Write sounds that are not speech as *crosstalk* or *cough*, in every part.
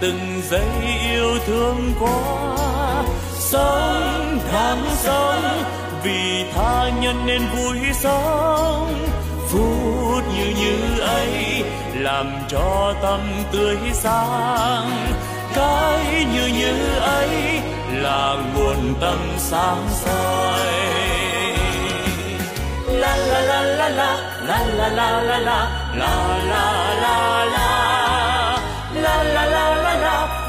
từng giây yêu thương quá sống đáng sống vì tha nhân nên vui sống. Phút như như ấy làm cho tâm tươi sáng. Cái như như ấy là nguồn tâm sáng soi. La la la la la la la la la la la la la la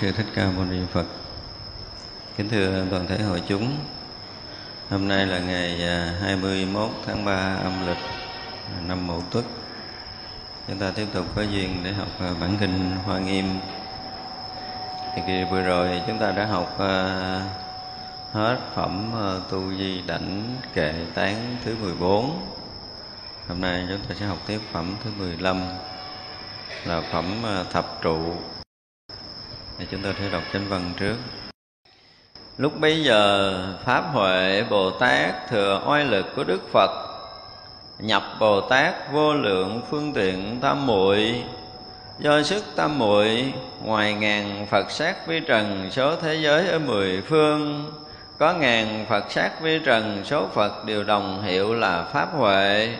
sư thích ca mâu ni phật. Kính thưa toàn thể hội chúng, hôm nay là ngày à, 21 tháng 3 âm lịch à, năm mậu tuất. Chúng ta tiếp tục có duyên để học à, bản kinh hoa nghiêm. Thì kỳ vừa rồi chúng ta đã học hết phẩm tu di đảnh kệ tán thứ 14 hôm nay chúng ta sẽ học tiếp phẩm thứ 15 là phẩm thập trụ thì chúng tôi sẽ đọc chánh văn trước. Lúc bấy giờ, pháp huệ bồ tát thừa oai lực của đức phật, nhập bồ tát vô lượng phương tiện tam muội. Do sức tam muội ngoài ngàn phật sát vi trần số thế giới ở mười phương, có ngàn phật sát vi trần số phật đều đồng hiệu là pháp huệ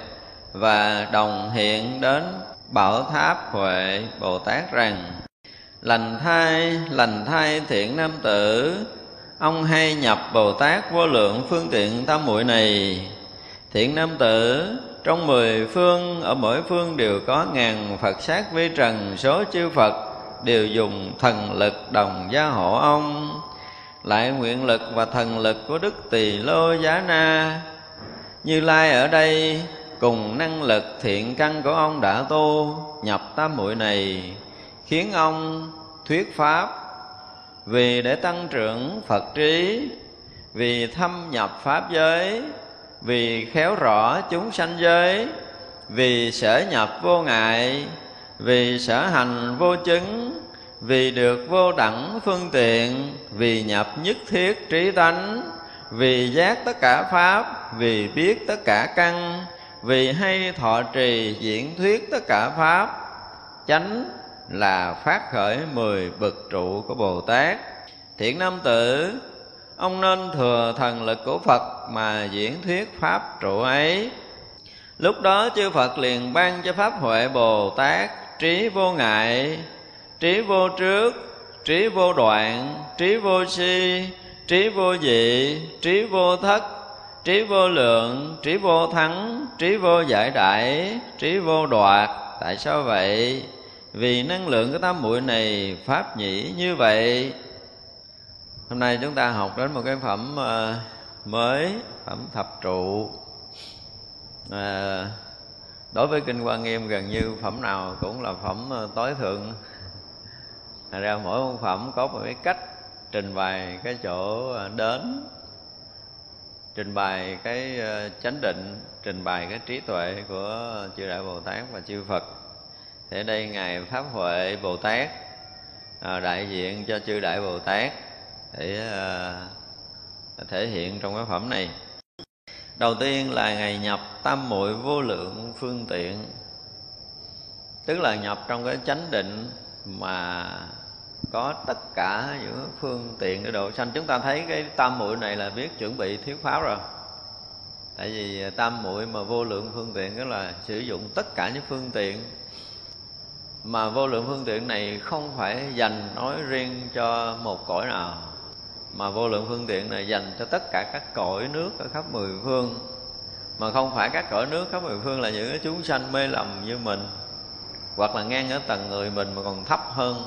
và đồng hiện đến bảo tháp huệ bồ tát rằng lành thai lành thai thiện nam tử. Ông hay nhập bồ tát vô lượng phương tiện tam muội này. Thiện nam tử, trong mười phương, ở mỗi phương đều có ngàn phật sát vi trần số chư phật, đều dùng thần lực đồng gia hộ ông. Lại nguyện lực và thần lực của đức tỳ lô giá na. Như lai ở đây, cùng năng lực thiện căn của ông đã tu, nhập tam muội này khiến ông thuyết pháp. Vì để tăng trưởng phật trí, vì thâm nhập pháp giới, vì khéo rõ chúng sanh giới, vì sở nhập vô ngại, vì sở hành vô chứng, vì được vô đẳng phương tiện, vì nhập nhất thiết trí tánh, vì giác tất cả pháp, vì biết tất cả căn, vì hay thọ trì diễn thuyết tất cả pháp, chánh là phát khởi mười bậc trụ của Bồ Tát. Thiện nam tử, ông nên thừa thần lực của Phật mà diễn thuyết pháp trụ ấy. Lúc đó chư Phật liền ban cho Pháp Huệ Bồ Tát trí vô ngại, trí vô trước, trí vô đoạn, trí vô si, trí vô dị, trí vô thất, trí vô lượng, trí vô thắng, trí vô giải đại, trí vô đoạt. Tại sao vậy? Vì năng lượng của tam muội này pháp nhĩ như vậy hôm nay chúng ta học đến một cái phẩm ờ, mới phẩm thập trụ. À, đối với kinh quan nghiêm gần như phẩm nào cũng là phẩm ờ, tối thượng. Thành ra mỗi một phẩm có một cái cách trình bày cái chỗ đến trình bày cái chánh định trình bày cái trí tuệ của chư đại bồ tát và chư phật thì ở đây ngài pháp huệ bồ tát à, đại diện cho chư đại bồ tát để à, thể hiện trong cái phẩm này. Đầu tiên là ngày nhập tam muội vô lượng phương tiện tức là nhập trong cái chánh định mà có tất cả những phương tiện để độ sanh. Chúng ta thấy cái tam muội này là biết chuẩn bị thuyết pháp rồi. Tại vì tam muội mà vô lượng phương tiện đó là sử dụng tất cả những phương tiện mà vô lượng phương tiện này không phải dành nói riêng cho một cõi nào, mà vô lượng phương tiện này dành cho tất cả các cõi nước ở khắp mười phương. Mà không phải các cõi nước khắp mười phương là những chúng sanh mê lầm như mình, hoặc là ngang ở tầng người mình mà còn thấp hơn.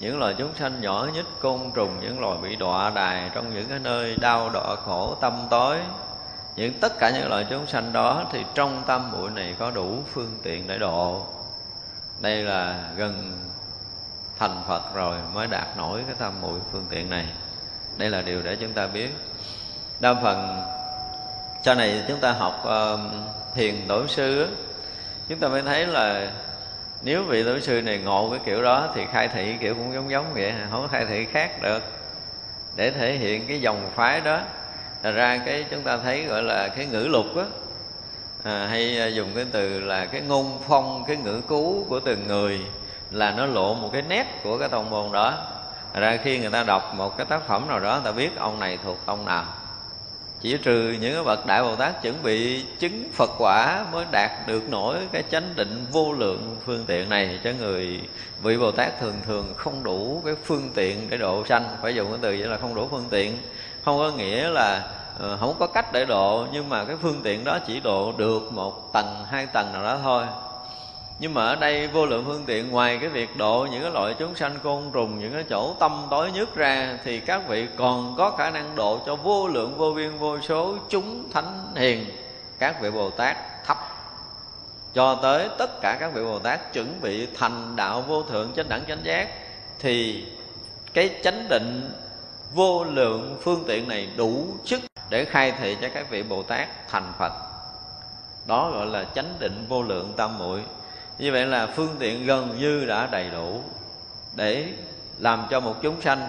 Những loài chúng sanh nhỏ nhất, côn trùng, những loài bị đọa đài trong những cái nơi đau đọa khổ, tâm tối, những tất cả những loài chúng sanh đó thì trong tâm muội này có đủ phương tiện để độ đây là gần thành phật rồi mới đạt nổi cái tâm muội phương tiện này. Đây là điều để chúng ta biết. Đa phần sau này chúng ta học uh, thiền tổ sư chúng ta mới thấy là nếu vị tổ sư này ngộ cái kiểu đó thì khai thị kiểu cũng giống giống vậy không có khai thị khác được. Để thể hiện cái dòng phái đó Thật ra cái chúng ta thấy gọi là cái ngữ lục á à, hay ờ, dùng cái từ là cái ngôn phong cái ngữ cú của từng người là nó lộ một cái nét của cái tông môn đó. Thật ra khi người ta đọc một cái tác phẩm nào đó người ta biết ông này thuộc ông nào. Chỉ trừ những cái bậc đại bồ tát chuẩn bị chứng phật quả mới đạt được nổi cái chánh định vô lượng phương tiện này cho người vị bồ tát thường thường không đủ cái phương tiện để độ sanh. Phải dùng cái từ vậy là không đủ phương tiện. Không có nghĩa là Ờ, không có cách để độ, nhưng mà cái phương tiện đó chỉ độ được một tầng, hai tầng nào đó thôi. Nhưng mà ở đây vô lượng phương tiện, ngoài cái việc độ những cái loại chúng sanh côn trùng, những cái chỗ tâm tối nhất ra, thì các vị còn có khả năng độ cho vô lượng, vô biên, vô số chúng thánh hiền, các vị bồ tát thấp. Cho tới tất cả các vị bồ tát chuẩn bị thành đạo vô thượng chánh đẳng chánh giác, thì cái chánh định vô lượng phương tiện này đủ sức để khai thị cho các vị bồ tát thành phật. Đó gọi là chánh định vô lượng tam muội. Như vậy là phương tiện gần như đã đầy đủ để làm cho một chúng sanh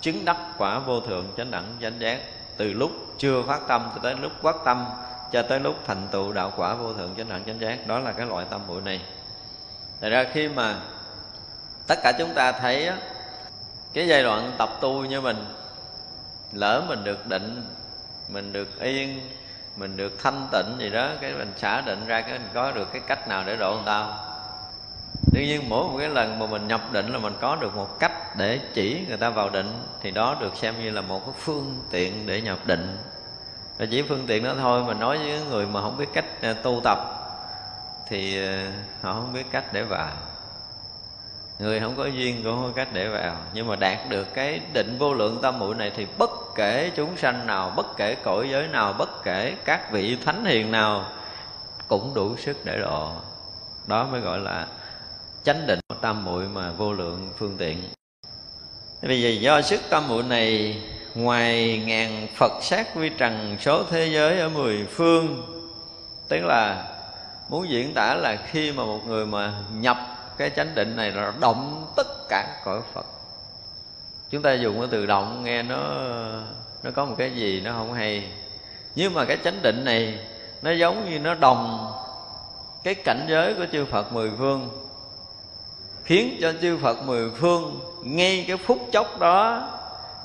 chứng đắc quả vô thượng chánh đẳng chánh giác từ lúc chưa phát tâm cho tới lúc phát tâm cho tới lúc thành tựu đạo quả vô thượng chánh đẳng chánh giác. Đó là cái loại tâm muội này. Thật ra khi mà tất cả chúng ta thấy á, cái giai đoạn tập tu như mình, lỡ mình được định, mình được yên, mình được thanh tịnh gì đó, cái mình xả định ra, cái mình có được cái cách nào để độ người ta đương nhiên mỗi một cái lần mà mình nhập định là mình có được một cách để chỉ người ta vào định, thì đó được xem như là một cái phương tiện để nhập định. Và chỉ phương tiện đó thôi, mà nói với người mà không biết cách à, tu tập, thì à, họ không biết cách để vào người không có duyên cũng không có cách để vào. Nhưng mà đạt được cái định vô lượng tâm muội này thì bất kể chúng sanh nào, bất kể cõi giới nào, bất kể các vị thánh hiền nào cũng đủ sức để độ. Đó mới gọi là chánh định tâm muội mà vô lượng phương tiện. Bây giờ do sức tâm muội này, ngoài ngàn phật sát vi trần số thế giới ở mười phương, tức là muốn diễn tả là khi mà một người mà nhập cái chánh định này là động tất cả cõi phật. Chúng ta dùng cái từ động, nghe nó nó có một cái gì nó không hay. Nhưng mà cái chánh định này, nó giống như nó đồng cái cảnh giới của chư Phật mười phương, khiến cho chư Phật mười phương ngay cái phút chốc đó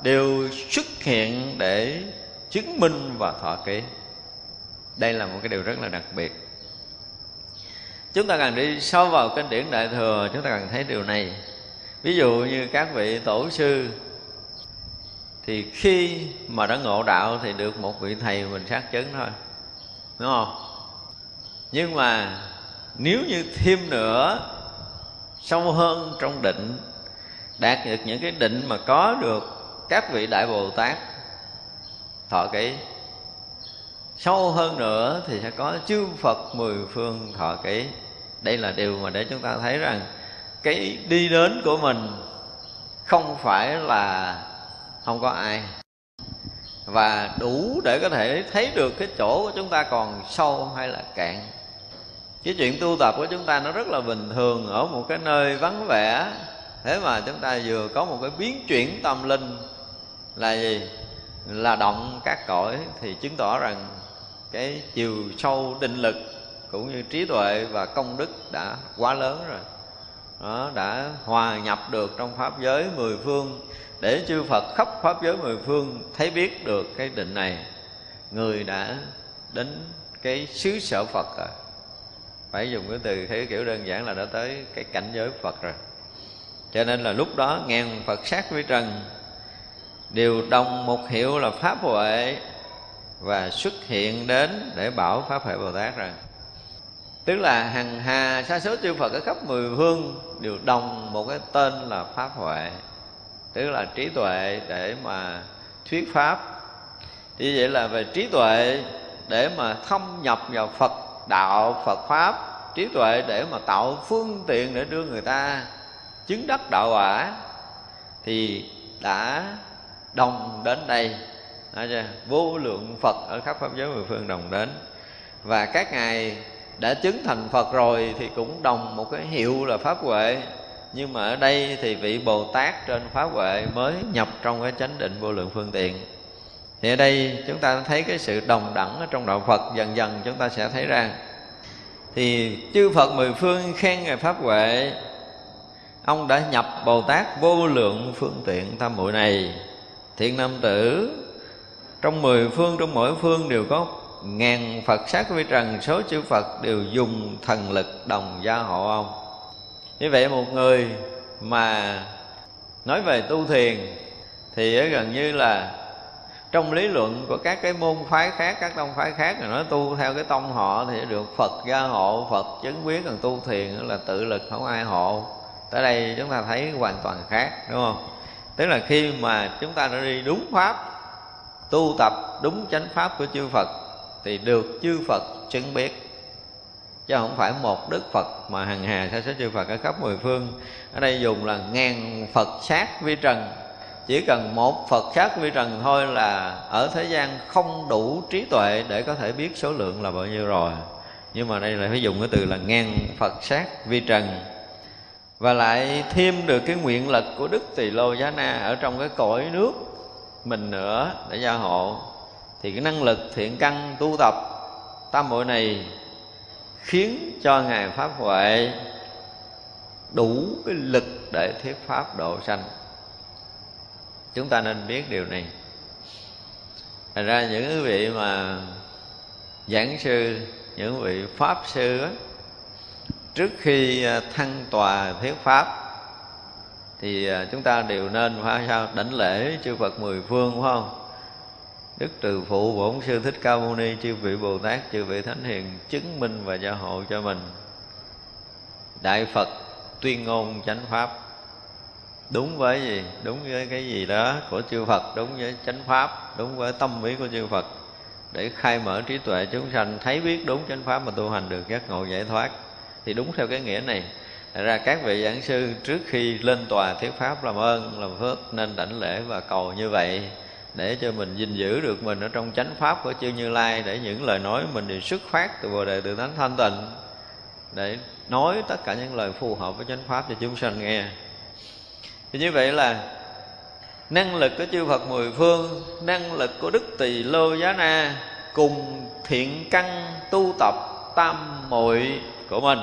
đều xuất hiện để chứng minh và thọ ký đây là một cái điều rất là đặc biệt chúng ta cần đi sâu vào kinh điển đại thừa, chúng ta cần thấy điều này. Ví dụ như các vị tổ sư, thì khi mà đã ngộ đạo thì được một vị thầy mình xác chứng thôi, đúng không? Nhưng mà nếu như thêm nữa, sâu hơn trong định, đạt được những cái định mà có được các vị đại bồ tát, thọ ký sâu hơn nữa thì sẽ có chư phật mười phương thọ ký đây là điều mà để chúng ta thấy rằng cái đi đến của mình không phải là không có ai. Và đủ để có thể thấy được cái chỗ của chúng ta còn sâu hay là cạn. Cái chuyện tu tập của chúng ta nó rất là bình thường ở một cái nơi vắng vẻ. Thế mà chúng ta vừa có một cái biến chuyển tâm linh là gì? Là động các cõi thì chứng tỏ rằng cái chiều sâu định lực cũng như trí tuệ và công đức đã quá lớn rồi. Đó, đã hòa nhập được trong pháp giới mười phương. Để chư Phật khắp pháp giới mười phương thấy biết được cái định này người đã đến cái xứ sở Phật rồi. Phải dùng cái từ thế kiểu đơn giản là đã tới cái cảnh giới Phật rồi. Cho nên là lúc đó ngàn Phật sát với trần đều đồng một hiệu là pháp huệ và xuất hiện đến để bảo pháp huệ Bồ Tát rồi tức là hằng hà sa số chư phật ở khắp mười phương đều đồng một cái tên là pháp huệ, tức là trí tuệ để mà thuyết pháp. Như vậy là về trí tuệ để mà thâm nhập vào phật đạo, phật pháp, trí tuệ để mà tạo phương tiện để đưa người ta chứng đắc đạo quả, thì đã đồng đến đây vô lượng phật ở khắp pháp giới mười phương đồng đến. Và các ngài đã chứng thành phật rồi thì cũng đồng một cái hiệu là pháp huệ. Nhưng mà ở đây thì vị bồ tát trên pháp huệ mới nhập trong cái chánh định vô lượng phương tiện. Thì ở đây chúng ta thấy cái sự đồng đẳng ở trong đạo phật dần dần chúng ta sẽ thấy ra. Thì chư phật mười phương khen ngài pháp huệ. Ông đã nhập bồ tát vô lượng phương tiện tam muội này. Thiện nam tử trong mười phương, trong mỗi phương đều có ngàn phật sát vi trần, số chư phật đều dùng thần lực đồng gia hộ ông. Như vậy một người mà nói về tu thiền thì gần như là trong lý luận của các cái môn phái khác, các tông phái khác là nói tu theo cái tông họ thì được phật gia hộ, phật chứng quyết, còn tu thiền là tự lực, không ai hộ. Tới đây chúng ta thấy hoàn toàn khác, đúng không? Tức là khi mà chúng ta đã đi đúng pháp tu tập đúng chánh pháp của chư phật thì được chư phật chứng biết. Chứ không phải một đức phật mà hằng hà sẽ số chư phật ở khắp mười phương. Ở đây dùng là ngàn phật sát vi trần. Chỉ cần một phật sát vi trần thôi là ở thế gian không đủ trí tuệ để có thể biết số lượng là bao nhiêu rồi. Nhưng mà đây là phải dùng cái từ là ngàn phật sát vi trần. Và lại thêm được cái nguyện lực của đức tỳ lô giá na ở trong cái cõi nước mình nữa để gia hộ, thì cái năng lực thiện căn tu tập tam muội này khiến cho ngài pháp huệ đủ cái lực để thuyết pháp độ sanh. Chúng ta nên biết điều này. Thành ra những vị mà giảng sư, những vị pháp sư trước khi à, thăng tòa thuyết pháp thì à, chúng ta đều nên phải sao? Đảnh lễ chư Phật mười phương, phải không? Đức Từ Phụ Bổn Sư Thích Ca Mâu Ni, Chư vị Bồ Tát, Chư vị Thánh Hiền, Chứng minh và gia hộ cho mình. Đại Phật tuyên ngôn chánh Pháp. Đúng với gì? Đúng với cái gì đó của chư Phật, Đúng với chánh Pháp, Đúng với tâm ý của chư Phật. Để khai mở trí tuệ chúng sanh, Thấy biết đúng chánh Pháp mà tu hành được, giác ngộ giải thoát. Thì đúng theo cái nghĩa này. Thật ra các vị giảng sư trước khi lên tòa thuyết pháp làm ơn, làm phước nên đảnh lễ và cầu như vậy để cho mình gìn giữ được mình ở trong chánh pháp của chư Như Lai, để những lời nói mình đều xuất phát từ Bồ đề từ thánh thanh tịnh, để nói tất cả những lời phù hợp với chánh pháp cho chúng sanh nghe. Thì như vậy là năng lực của chư Phật mười phương, năng lực của Đức Tỳ Lô Giá Na cùng thiện căn tu tập tam muội của mình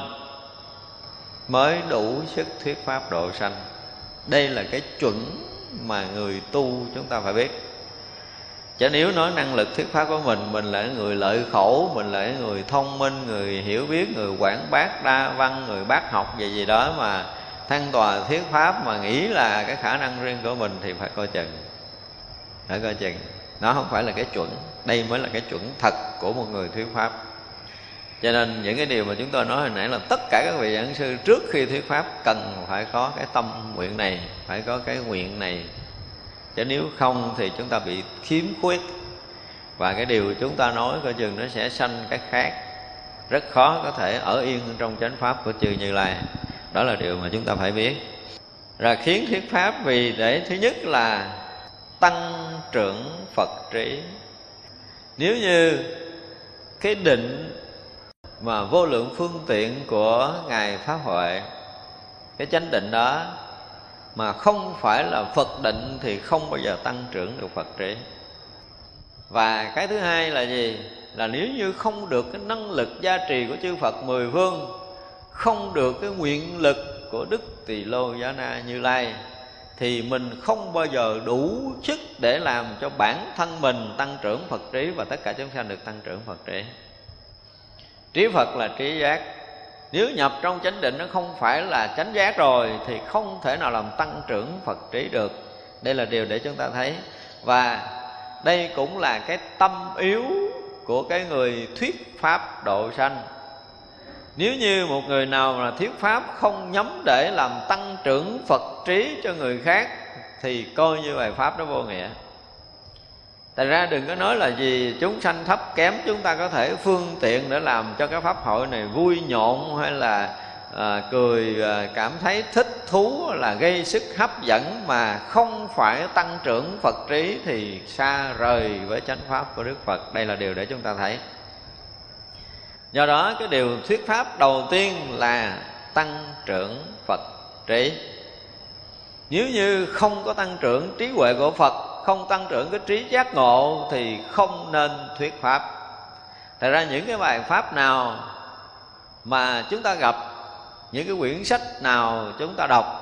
mới đủ sức thuyết pháp độ sanh. Đây là cái chuẩn mà người tu chúng ta phải biết. Chứ nếu nói năng lực thuyết pháp của mình mình là người lợi khổ, mình là người thông minh, người hiểu biết, người quảng bác đa văn, người bác học gì gì đó mà thăng tòa thuyết pháp mà nghĩ là cái khả năng riêng của mình thì phải coi chừng. Phải coi chừng. Nó không phải là cái chuẩn. Đây mới là cái chuẩn thật của một người thuyết pháp cho nên những cái điều mà chúng tôi nói hồi nãy là tất cả các vị giảng sư trước khi thuyết pháp cần phải có cái tâm nguyện này, phải có cái nguyện này. Chứ nếu không thì chúng ta bị khiếm khuyết. Và cái điều chúng ta nói coi chừng nó sẽ sanh cái khác. Rất khó có thể ở yên trong chánh pháp của chư như lai. Đó là điều mà chúng ta phải biết. Là khiến thuyết pháp vì để thứ nhất là tăng trưởng phật trí. Nếu như cái định mà vô lượng phương tiện của ngài pháp huệ. Cái chánh định đó mà không phải là phật định thì không bao giờ tăng trưởng được phật trí. Và cái thứ hai là gì? Là nếu như không được cái năng lực gia trì của chư phật mười phương, không được cái nguyện lực của đức tỳ lô giá na như lai, thì mình không bao giờ đủ sức để làm cho bản thân mình tăng trưởng phật trí và tất cả chúng sanh được tăng trưởng phật trí trí phật là trí giác. Nếu nhập trong chánh định nó không phải là chánh giác rồi, thì không thể nào làm tăng trưởng phật trí được. Đây là điều để chúng ta thấy. Và đây cũng là cái tâm yếu của cái người thuyết pháp độ sanh. Nếu như một người nào mà thuyết pháp không nhắm để làm tăng trưởng phật trí cho người khác, thì coi như bài pháp đó vô nghĩa. Thành ra đừng có nói là gì chúng sanh thấp kém Chúng ta có thể phương tiện để làm cho cái pháp hội này vui nhộn Hay là à, cười à, cảm thấy thích thú là gây sức hấp dẫn Mà không phải tăng trưởng Phật trí Thì xa rời với chánh pháp của Đức Phật. Đây là điều để chúng ta thấy. Do đó cái điều thuyết pháp đầu tiên là tăng trưởng Phật trí. Nếu như không có tăng trưởng trí huệ của Phật không tăng trưởng cái trí giác ngộ thì không nên thuyết pháp. Thật ra những cái bài pháp nào mà chúng ta gặp, những cái quyển sách nào chúng ta đọc,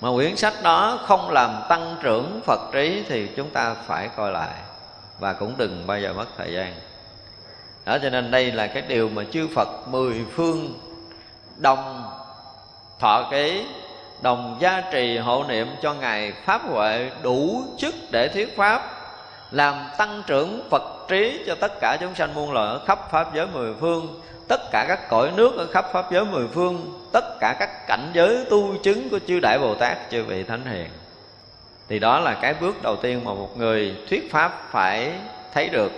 mà quyển sách đó không làm tăng trưởng phật trí thì chúng ta phải coi lại và cũng đừng bao giờ mất thời gian. Đó, cho nên đây là cái điều mà chư phật mười phương đồng thọ ký đồng gia trì hộ niệm cho ngài pháp huệ đủ chức để thuyết pháp, làm tăng trưởng phật trí cho tất cả chúng sanh muôn loài ở khắp pháp giới mười phương, tất cả các cõi nước ở khắp pháp giới mười phương, tất cả các cảnh giới tu chứng của chư đại bồ tát chư vị thánh hiền. Thì đó là cái bước đầu tiên mà một người thuyết pháp phải thấy được.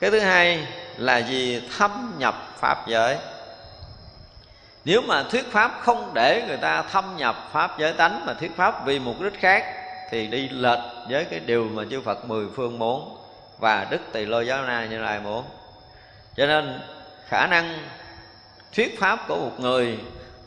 Cái thứ hai là gì? Thâm nhập pháp giới nếu mà thuyết pháp không để người ta thâm nhập pháp giới tánh mà thuyết pháp vì mục đích khác, thì đi lệch với cái điều mà chư Phật mười phương muốn và Đức Tỳ Lô Giáo Na như lai muốn. Cho nên, khả năng thuyết pháp của một người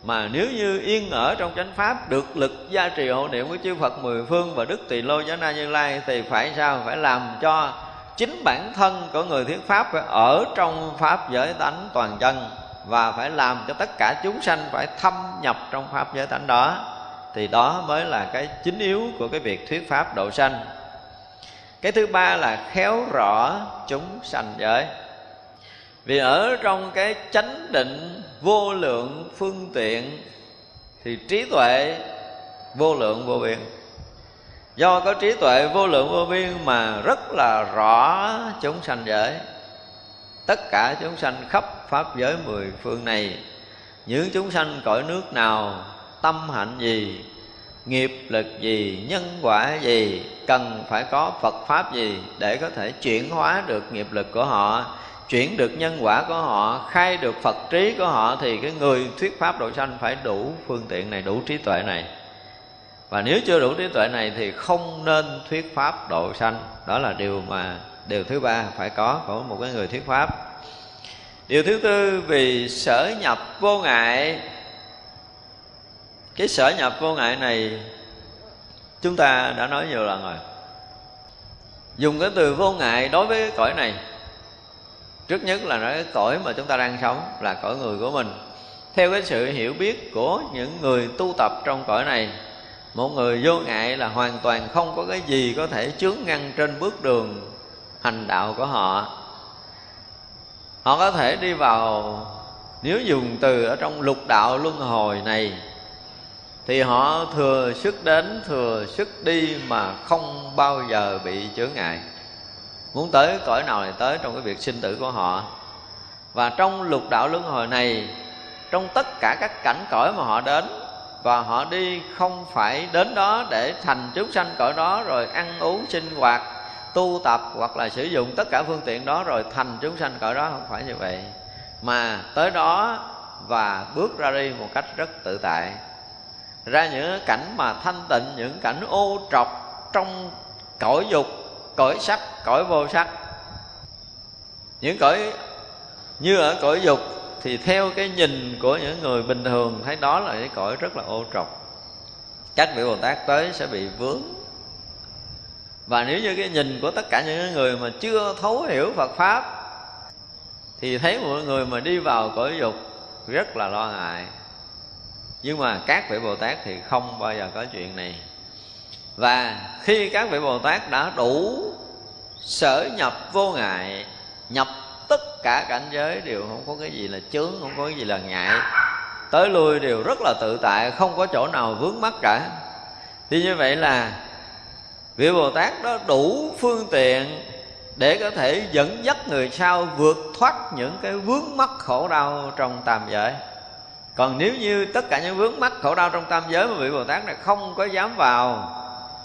mà nếu như yên ở trong chánh pháp, được lực gia trì hộ niệm của chư Phật mười phương và Đức Tỳ Lô Giáo Na Như Lai, thì phải sao? Phải làm cho chính bản thân của người thuyết pháp phải ở trong pháp giới tánh toàn chân và phải làm cho tất cả chúng sanh phải thâm nhập trong pháp giới tánh đó, thì đó mới là cái chính yếu của cái việc thuyết pháp độ sanh. Cái thứ ba là khéo rõ chúng sanh giới. Vì ở trong cái chánh định vô lượng phương tiện, thì trí tuệ vô lượng vô biên. Do có trí tuệ vô lượng vô biên mà rất là rõ chúng sanh giới tất cả chúng sanh khắp pháp giới mười phương này, những chúng sanh cõi nước nào, tâm hạnh gì, nghiệp lực gì, nhân quả gì, cần phải có phật pháp gì để có thể chuyển hóa được nghiệp lực của họ, chuyển được nhân quả của họ, khai được phật trí của họ thì cái người thuyết pháp độ sanh phải đủ phương tiện này, đủ trí tuệ này. Và nếu chưa đủ trí tuệ này thì không nên thuyết pháp độ sanh. Đó là điều mà điều thứ ba, phải có của một cái người thuyết pháp. Điều thứ tư, vì sở nhập vô ngại. Cái sở nhập vô ngại này, chúng ta đã nói nhiều lần rồi. Dùng cái từ vô ngại đối với cái cõi này, trước nhất là nói cái cõi mà chúng ta đang sống, là cõi người của mình. Theo cái sự hiểu biết của những người tu tập trong cõi này, một người vô ngại là hoàn toàn không có cái gì có thể chướng ngăn trên bước đường hành đạo của họ. Họ có thể đi vào, nếu dùng từ ở trong lục đạo luân hồi này, thì họ thừa sức đến, thừa sức đi mà không bao giờ bị chướng ngại. Muốn tới cõi nào thì tới trong cái việc sinh tử của họ. Và trong lục đạo luân hồi này, trong tất cả các cảnh cõi mà họ đến, và họ đi không phải đến đó để thành chúng sanh cõi đó rồi ăn uống sinh hoạt tu tập hoặc là sử dụng tất cả phương tiện đó rồi thành chúng sanh cõi đó, không phải như vậy. Mà tới đó và bước ra đi một cách rất tự tại. Ra những cảnh mà thanh tịnh, những cảnh ô trọc trong cõi dục, cõi sắc, cõi vô sắc. Những cõi, như ở cõi dục thì theo cái nhìn của những người bình thường, thấy đó là cái cõi rất là ô trọc. Các vị bồ tát tới sẽ bị vướng và nếu như cái nhìn của tất cả những người mà chưa thấu hiểu phật pháp, thì thấy mọi người mà đi vào cõi dục rất là lo ngại. Nhưng mà các vị bồ tát thì không bao giờ có chuyện này. Và khi các vị bồ tát đã đủ sở nhập vô ngại, nhập tất cả cảnh giới, đều không có cái gì là chướng, không có cái gì là ngại. Tới lui đều rất là tự tại, không có chỗ nào vướng mắc cả. Thì như vậy là vị bồ tát đó đủ phương tiện để có thể dẫn dắt người sau vượt thoát những cái vướng mắc khổ đau trong tam giới. Còn nếu như tất cả những vướng mắc khổ đau trong tam giới mà vị bồ tát này không có dám vào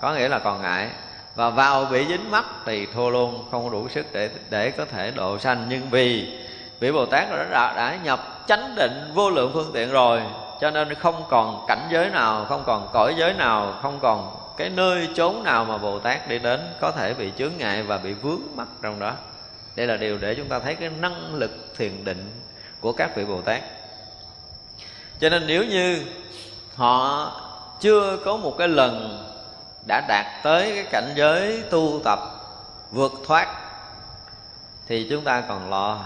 có nghĩa là còn ngại. Và vào bị dính mắt thì thua luôn không đủ sức để để có thể độ sanh. Nhưng vì vị bồ tát đã, đã, đã nhập chánh định vô lượng phương tiện rồi cho nên không còn cảnh giới nào không còn cõi giới nào không còn cái nơi chốn nào mà bồ tát đi đến có thể bị chướng ngại và bị vướng mắc trong đó. Đây là điều để chúng ta thấy cái năng lực thiền định của các vị bồ tát. Cho nên nếu như họ chưa có một cái lần đã đạt tới cái cảnh giới tu tập, vượt thoát, thì chúng ta còn lo.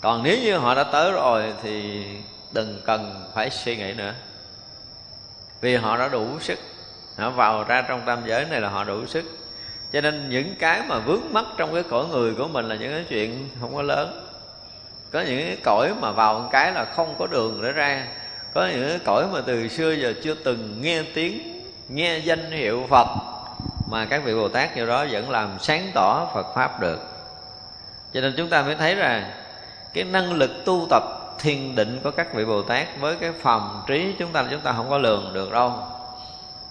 Còn nếu như họ đã tới rồi thì đừng cần phải suy nghĩ nữa vì họ đã đủ sức. Họ vào ra trong tam giới này là họ đủ sức. Cho nên những cái mà vướng mắc trong cái cõi người của mình là những cái chuyện không có lớn. Có những cái cõi mà vào một cái là không có đường để ra. Có những cái cõi mà từ xưa giờ chưa từng nghe tiếng, nghe danh hiệu phật, mà các vị bồ tát như đó vẫn làm sáng tỏ phật pháp được. Cho nên chúng ta mới thấy rằng cái năng lực tu tập thiên định của các vị bồ tát với cái phòng trí chúng ta chúng ta không có lường được đâu.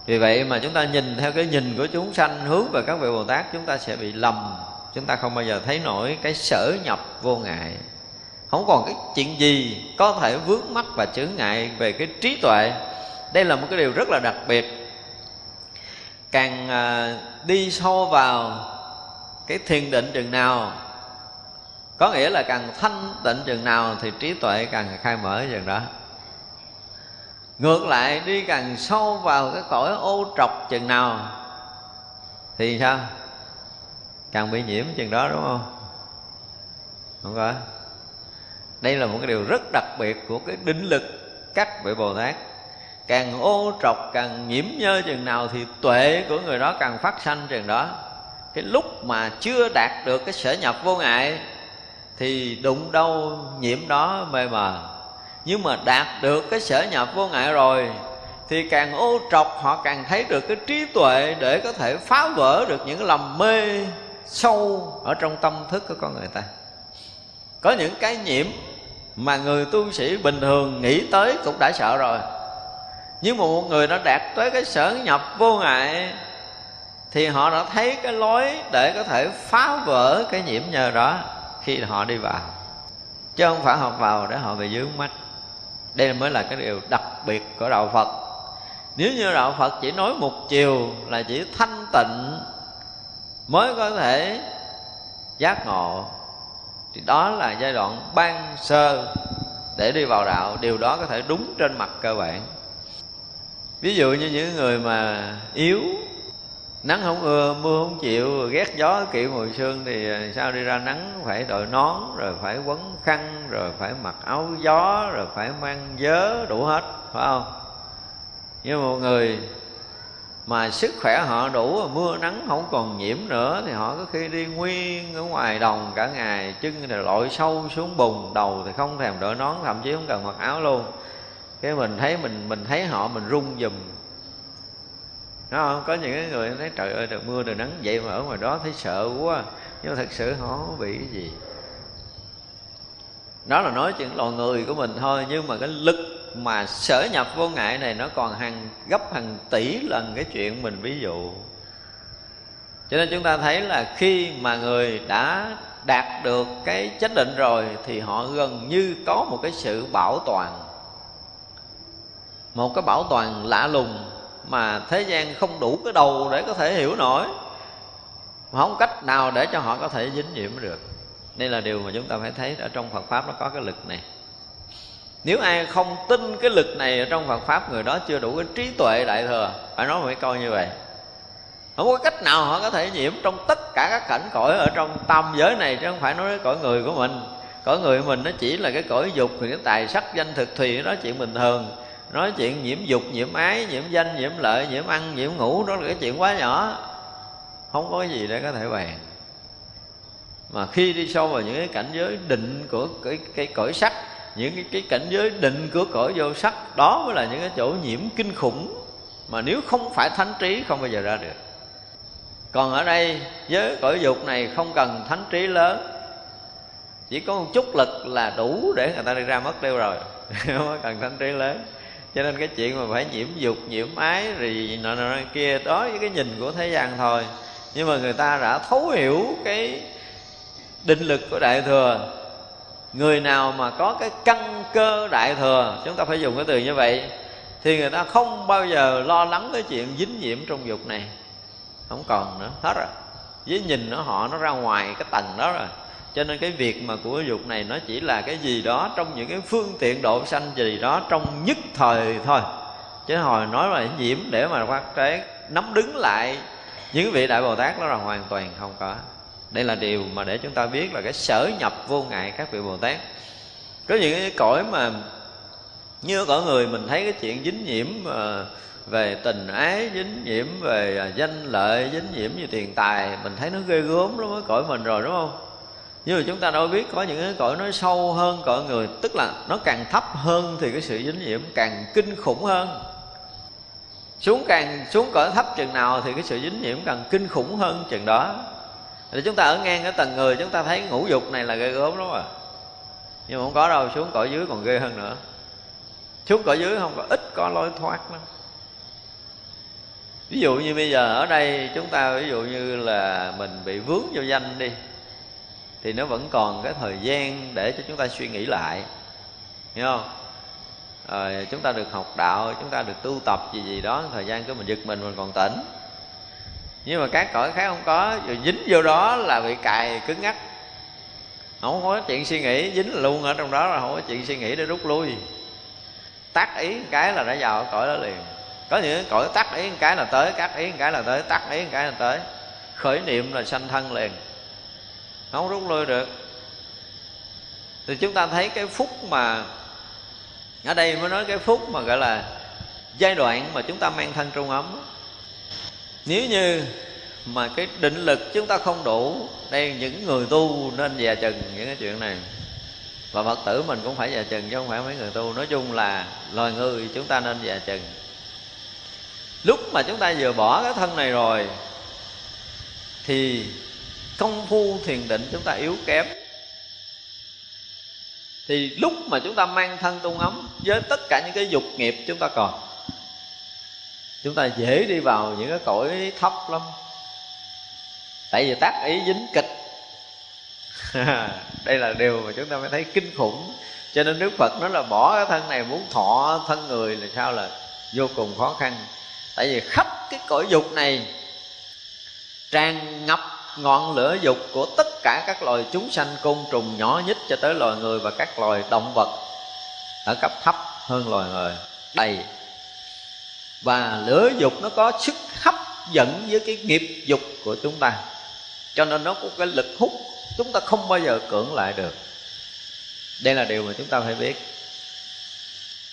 Vì vậy mà chúng ta nhìn theo cái nhìn của chúng sanh hướng về các vị bồ tát chúng ta sẽ bị lầm. Chúng ta không bao giờ thấy nổi cái sở nhập vô ngại. Không còn cái chuyện gì có thể vướng mắc và chướng ngại về cái trí tuệ. Đây là một cái điều rất là đặc biệt. Càng à, đi sâu vào cái thiền định chừng nào có nghĩa là càng thanh tịnh chừng nào thì trí tuệ càng khai mở chừng đó. Ngược lại, đi càng sâu vào cái cõi ô trọc chừng nào thì sao? Càng bị nhiễm chừng đó, đúng không? Không có đây là một cái điều rất đặc biệt của cái định lực các vị bồ tát. Càng ô trọc, càng nhiễm nhơ chừng nào thì tuệ của người đó càng phát sanh chừng đó. Cái lúc mà chưa đạt được cái sở nhập vô ngại thì đụng đâu nhiễm đó mê mờ. Nhưng mà đạt được cái sở nhập vô ngại rồi, thì càng ô trọc họ càng thấy được cái trí tuệ để có thể phá vỡ được những lầm mê sâu ở trong tâm thức của con người ta. Có những cái nhiễm mà người tu sĩ bình thường nghĩ tới cũng đã sợ rồi. Nhưng mà một người đã đạt tới cái sở nhập vô ngại, thì họ đã thấy cái lối để có thể phá vỡ cái nhiễm nhờ đó khi họ đi vào. Chứ không phải họ vào để họ bị dướng mắt đây mới là cái điều đặc biệt của đạo phật. Nếu như đạo phật chỉ nói một chiều là chỉ thanh tịnh, mới có thể giác ngộ, thì đó là giai đoạn ban sơ để đi vào đạo. Điều đó có thể đúng trên mặt cơ bản. Ví dụ như những người mà yếu nắng không ưa, mưa không chịu, ghét gió kỵ mùi sương thì à, sao đi ra nắng? Phải đội nón, rồi phải quấn khăn, rồi phải mặc áo gió, rồi phải mang vớ đủ hết, phải không? Nhưng một người mà sức khỏe họ đủ mưa nắng không còn nhiễm nữa, thì họ có khi đi nguyên ở ngoài đồng cả ngày, chân thì lội sâu xuống bùn, đầu thì không thèm đội nón, thậm chí không cần mặc áo luôn. Cái mình thấy mình mình thấy họ, mình run giùm Đúng không? Có những người thấy, trời ơi, trời, mưa trời nắng vậy mà ở ngoài đó thấy sợ quá. Nhưng mà thật sự họ không bị cái gì. Đó là nói chuyện loài người của mình thôi, Nhưng mà cái lực mà sở nhập vô ngại này Nó còn hàng, gấp hàng tỷ lần cái chuyện mình ví dụ. Cho nên chúng ta thấy là khi mà người đã đạt được cái chánh định rồi Thì họ gần như có một cái sự bảo toàn. Một cái bảo toàn lạ lùng mà thế gian không đủ cái đầu để có thể hiểu nổi. Mà không cách nào để cho họ có thể dính nhiễm được. Đây là điều mà chúng ta phải thấy ở trong Phật pháp nó có cái lực này. Nếu ai không tin cái lực này ở trong Phật pháp, người đó chưa đủ cái trí tuệ đại thừa. Phải nói một cái câu như vậy. Không có cách nào họ có thể nhiễm trong tất cả các cảnh cõi ở trong tam giới này, chứ không phải nói cõi người của mình. Cõi người của mình nó chỉ là cái cõi dục, thì cái tài sắc, danh thực, thùy, đó chuyện bình thường nói chuyện nhiễm dục nhiễm ái nhiễm danh nhiễm lợi nhiễm ăn nhiễm ngủ đó là cái chuyện quá nhỏ. Không có gì để có thể bàn. Mà khi đi sâu vào những cái cảnh giới định của cái, cái cõi sắc những cái, cái cảnh giới định của cõi vô sắc đó mới là những cái chỗ nhiễm kinh khủng mà nếu không phải thánh trí không bao giờ ra được. Còn ở đây với cõi dục này không cần thánh trí lớn. Chỉ có một chút lực là đủ để người ta đi ra mất tiêu rồi *laughs* không cần thánh trí lớn cho nên cái chuyện mà phải nhiễm dục, nhiễm ái rồi nọ nọ kia đó với cái nhìn của thế gian thôi. Nhưng mà người ta đã thấu hiểu cái định lực của đại thừa. Người nào mà có cái căn cơ đại thừa, chúng ta phải dùng cái từ như vậy, thì người ta không bao giờ lo lắng cái chuyện dính nhiễm trong dục này. Không còn nữa, hết rồi. Với nhìn nó, họ nó ra ngoài cái tầng đó rồi cho nên cái việc mà của dục này nó chỉ là cái gì đó trong những cái phương tiện độ sanh gì đó trong nhất thời thôi. Chứ hồi nói là nhiễm để mà phát trái nắm đứng lại những vị đại bồ tát đó là hoàn toàn không có. Đây là điều mà để chúng ta biết là cái sở nhập vô ngại các vị bồ tát. Có những cái cõi mà như cõi người mình thấy cái chuyện dính nhiễm ờ, về tình ái, dính nhiễm về ờ, danh lợi, dính nhiễm về tiền tài, mình thấy nó ghê gớm lắm cõi mình rồi, đúng không? Nhưng mà chúng ta đâu biết có những cái cõi nó sâu hơn cõi người. Tức là nó càng thấp hơn thì cái sự dính nhiễm càng kinh khủng hơn. Xuống càng, xuống cõi thấp chừng nào thì cái sự dính nhiễm càng kinh khủng hơn chừng đó. Thì chúng ta ở ngang cái tầng người, chúng ta thấy ngũ dục này là ghê gớm lắm à. Nhưng mà không có đâu, xuống cõi dưới còn ghê hơn nữa. Xuống cõi dưới không có, ít có lối thoát lắm. Ví dụ như bây giờ ở đây chúng ta, ví dụ như là mình bị vướng vô danh đi thì nó vẫn còn cái thời gian để cho chúng ta suy nghĩ lại. Hiểu không? Rồi chúng ta được học đạo, chúng ta được tu tập gì gì đó, thời gian của mình giật mình mình còn tỉnh. Nhưng mà các cõi khác không có, rồi dính vô đó là bị cài cứng ngắc. Không có chuyện suy nghĩ, dính luôn ở trong đó là không có chuyện suy nghĩ để rút lui. Tắt ý cái là đã vào cõi đó liền. Có những cõi tắt ý cái là tới cắt ý cái là tới, tắt ý cái là tới. Khởi niệm là sanh thân liền không rút lui được. Thì chúng ta thấy cái phúc mà, ở đây mới nói cái phúc mà gọi là giai đoạn mà chúng ta mang thân trung ấm. Nếu như mà cái định lực chúng ta không đủ, đây những người tu nên dè chừng những cái chuyện này. Và phật tử mình cũng phải dè chừng chứ không phải mấy người tu. Nói chung là loài người chúng ta nên dè chừng. Lúc mà chúng ta vừa bỏ cái thân này rồi, thì công phu thiền định chúng ta yếu kém. Thì lúc mà chúng ta mang thân tung ấm với tất cả những cái dục nghiệp chúng ta còn, chúng ta dễ đi vào những cái cõi thấp lắm. Tại vì tác ý dính kịch. *laughs* Đây là điều mà chúng ta mới thấy kinh khủng. Cho nên đức phật nói là bỏ cái thân này muốn thọ thân người là sao là vô cùng khó khăn. Tại vì khắp cái cõi dục này tràn ngập ngọn lửa dục của tất cả các loài chúng sanh côn trùng nhỏ nhất cho tới loài người và các loài động vật ở cấp thấp hơn loài người. Đầy và lửa dục nó có sức hấp dẫn với cái nghiệp dục của chúng ta. Cho nên nó có cái lực hút, chúng ta không bao giờ cưỡng lại được. Đây là điều mà chúng ta phải biết.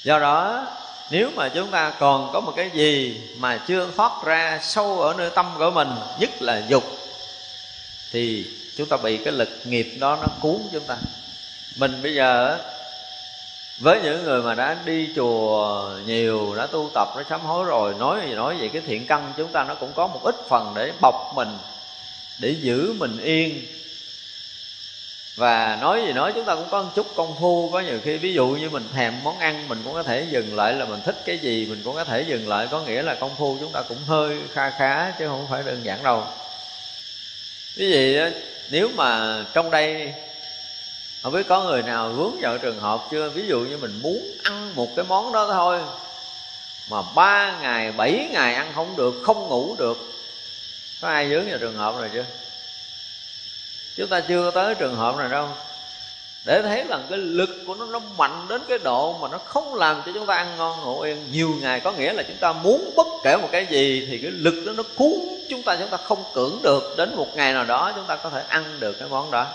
Do đó, nếu mà chúng ta còn có một cái gì mà chưa thoát ra sâu ở nơi tâm của mình, nhất là dục thì chúng ta bị cái lực nghiệp đó nó cuốn chúng ta. Mình bây giờ với những người mà đã đi chùa nhiều, đã tu tập, đã sám hối rồi, nói gì nói vậy cái thiện căn, chúng ta nó cũng có một ít phần để bọc mình, để giữ mình yên. Và nói gì nói chúng ta cũng có một chút công phu, có nhiều khi ví dụ như mình thèm món ăn, mình cũng có thể dừng lại là mình thích cái gì, mình cũng có thể dừng lại, có nghĩa là công phu chúng ta cũng hơi kha khá chứ không phải đơn giản đâu cái gì nếu mà trong đây không biết có người nào vướng vào trường hợp chưa? Ví dụ như mình muốn ăn một cái món đó thôi, mà ba ngày, bảy ngày ăn không được, không ngủ được, có ai vướng vào trường hợp này chưa? Chúng ta chưa tới trường hợp này đâu để thấy rằng cái lực của nó nó mạnh đến cái độ mà nó không làm cho chúng ta ăn ngon ngủ yên. Nhiều ngày có nghĩa là chúng ta muốn bất kể một cái gì thì cái lực đó nó cuốn chúng ta chúng ta không cưỡng được. Đến một ngày nào đó chúng ta có thể ăn được cái món đó.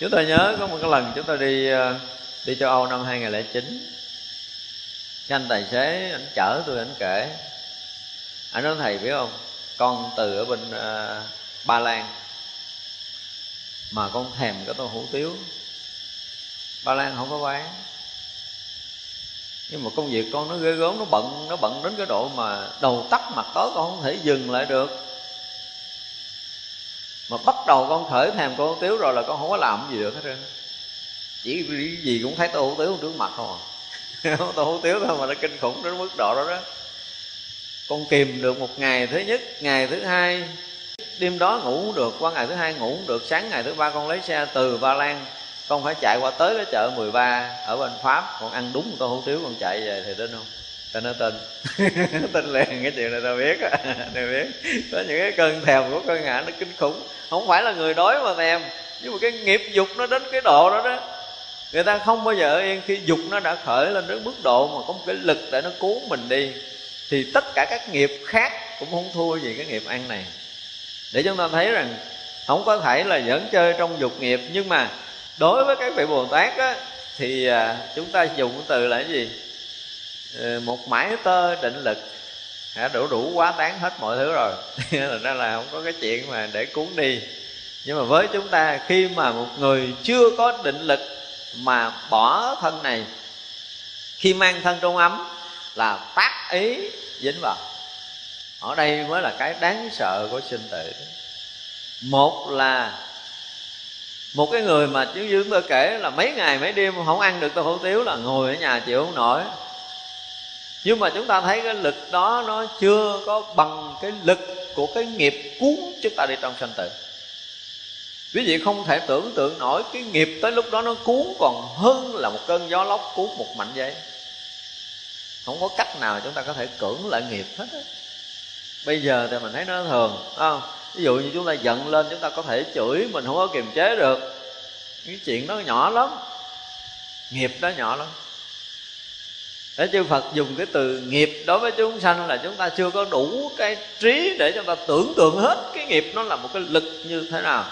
Chúng ta nhớ có một cái lần chúng ta đi ờ, đi châu Âu năm 2009 cái anh tài xế anh chở tôi anh kể. Anh nói thầy biết không? Con từ ở bên uh, Ba Lan mà con thèm cái tô hủ tiếu. Ba Lan không có bán. Nhưng mà công việc con nó ghê gớm, nó bận nó bận đến cái độ mà đầu tắt mặt tối con không thể dừng lại được. Mà bắt đầu con khởi thèm tô hủ tiếu rồi là con không có làm gì được hết trơn chỉ gì cũng thấy tô hủ tiếu trước mặt không *laughs* à tô hủ tiếu thôi mà nó kinh khủng đến mức độ đó đó. Con kìm được một ngày thứ nhất, ngày thứ hai đêm đó ngủ không được, qua ngày thứ hai ngủ không được, sáng ngày thứ ba con lấy xe từ ba lan, con phải chạy qua tới cái chợ 13 ở bên pháp, con ăn đúng con không hủ tiếu con chạy về thì tin không? Ta nó tin. Tin liền, cái chuyện này ta biết ta biết. Có những cái cơn thèm của con ngã nó kinh khủng. Không phải là người đói mà thèm, nhưng mà cái nghiệp dục nó đến cái độ đó đó. Người ta không bao giờ yên khi dục nó đã khởi lên đến mức độ mà có một cái lực để nó cuốn mình đi, thì tất cả các nghiệp khác cũng không thua gì cái nghiệp ăn này để chúng ta thấy rằng không có thể là dẫn chơi trong dục nghiệp nhưng mà đối với các vị bồ tát á, thì à, chúng ta dùng từ là cái gì? Ừ, một mãi tơ định lực. Đã đủ đủ quá tán hết mọi thứ rồi. *laughs* Thành ra là không có cái chuyện mà để cuốn đi. Nhưng mà với chúng ta khi mà một người chưa có định lực mà bỏ thân này khi mang thân trong ấm là tác ý dính vào ở đây mới là cái đáng sợ của sinh tử. Một là một cái người mà chứ dương chúng tôi kể là mấy ngày mấy đêm không ăn được tô hủ tiếu là ngồi ở nhà chịu không nổi. Nhưng mà chúng ta thấy cái lực đó nó chưa có bằng cái lực của cái nghiệp cuốn chúng ta đi trong sanh tử. Quý vị không thể tưởng tượng nổi cái nghiệp tới lúc đó nó cuốn còn hơn là một cơn gió lốc cuốn một mảnh giấy. Không có cách nào chúng ta có thể cưỡng lại nghiệp hết á bây giờ thì mình thấy nó thường không? Ví dụ như chúng ta giận lên, chúng ta có thể chửi mình, không có kiềm chế được. Cái chuyện đó nhỏ lắm. Nghiệp đó nhỏ lắm. Để chư Phật dùng cái từ nghiệp đối với chúng sanh là chúng ta chưa có đủ cái trí để chúng ta tưởng tượng hết cái nghiệp nó là một cái lực như thế nào.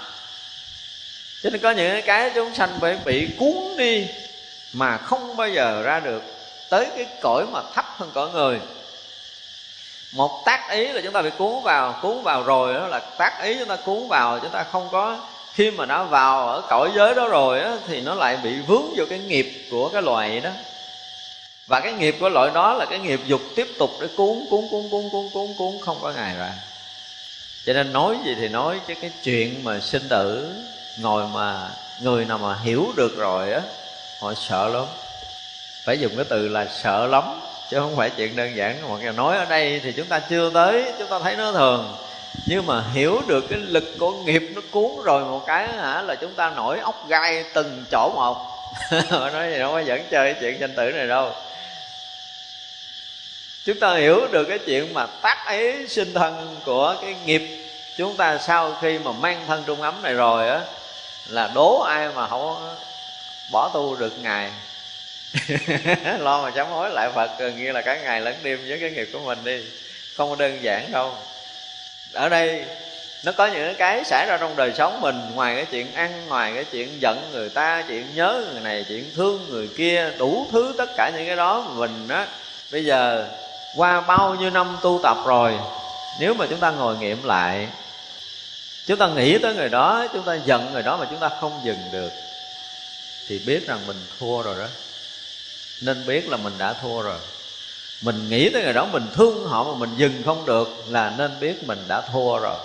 Cho nên có những cái chúng sanh phải bị cuốn đi mà không bao giờ ra được tới cái cõi mà thấp hơn cõi người một tác ý là chúng ta bị cuốn vào cuốn vào rồi đó là tác ý chúng ta cuốn vào chúng ta không có khi mà nó vào ở cõi giới đó rồi đó, thì nó lại bị vướng vô cái nghiệp của cái loại đó. Và cái nghiệp của loại đó là cái nghiệp dục tiếp tục để cuốn cuốn cuốn cuốn cuốn cuốn cuốn không có ngày ra. Cho nên nói gì thì nói chứ cái chuyện mà sinh tử ngồi mà người nào mà hiểu được rồi á họ sợ lắm. Phải dùng cái từ là sợ lắm chứ không phải chuyện đơn giản. Mà giờ nói ở đây thì chúng ta chưa tới, chúng ta thấy nó thường. Nhưng mà hiểu được cái lực của nghiệp nó cuốn rồi một cái hả, là chúng ta nổi ốc gai từng chỗ một. *laughs* Nói gì đâu có dẫn chơi cái chuyện danh tử này đâu. Chúng ta hiểu được cái chuyện mà tác ấy sinh thân của cái nghiệp chúng ta sau khi mà mang thân trung ấm này rồi á, là đố ai mà không bỏ tu được ngày *laughs* lo mà sám hối, lại phật gần như là cả ngày lẫn đêm với cái nghiệp của mình đi. Không đơn giản đâu. Ở đây, nó có những cái xảy ra trong đời sống mình, ngoài cái chuyện ăn, ngoài cái chuyện giận người ta, chuyện nhớ người này, chuyện thương người kia, đủ thứ tất cả những cái đó mình á, bây giờ qua bao nhiêu năm tu tập rồi, nếu mà chúng ta ngồi nghiệm lại, chúng ta nghĩ tới người đó, chúng ta giận người đó mà chúng ta không dừng được, thì biết rằng mình thua rồi đó nên biết là mình đã thua rồi. Mình nghĩ tới người đó mình thương họ mà mình dừng không được là nên biết mình đã thua rồi.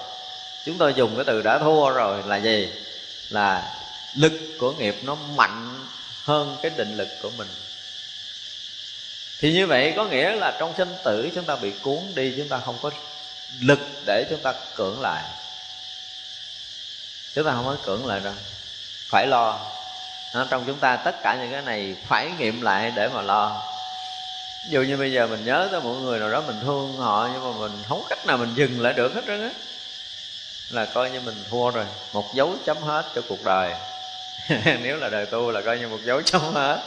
Chúng tôi dùng cái từ đã thua rồi là gì? Là lực của nghiệp nó mạnh hơn cái định lực của mình. Thì như vậy có nghĩa là trong sinh tử chúng ta bị cuốn đi, chúng ta không có lực để chúng ta cưỡng lại. Chúng ta không có cưỡng lại đâu. Phải lo nó trong chúng ta tất cả những cái này phải nghiệm lại để mà lo. Dù như bây giờ mình nhớ tới một người nào đó mình thương họ, nhưng mà mình không cách nào mình dừng lại được hết trơn á. Là coi như mình thua rồi. Một dấu chấm hết cho cuộc đời. *laughs* Nếu là đời tu là coi như một dấu chấm hết.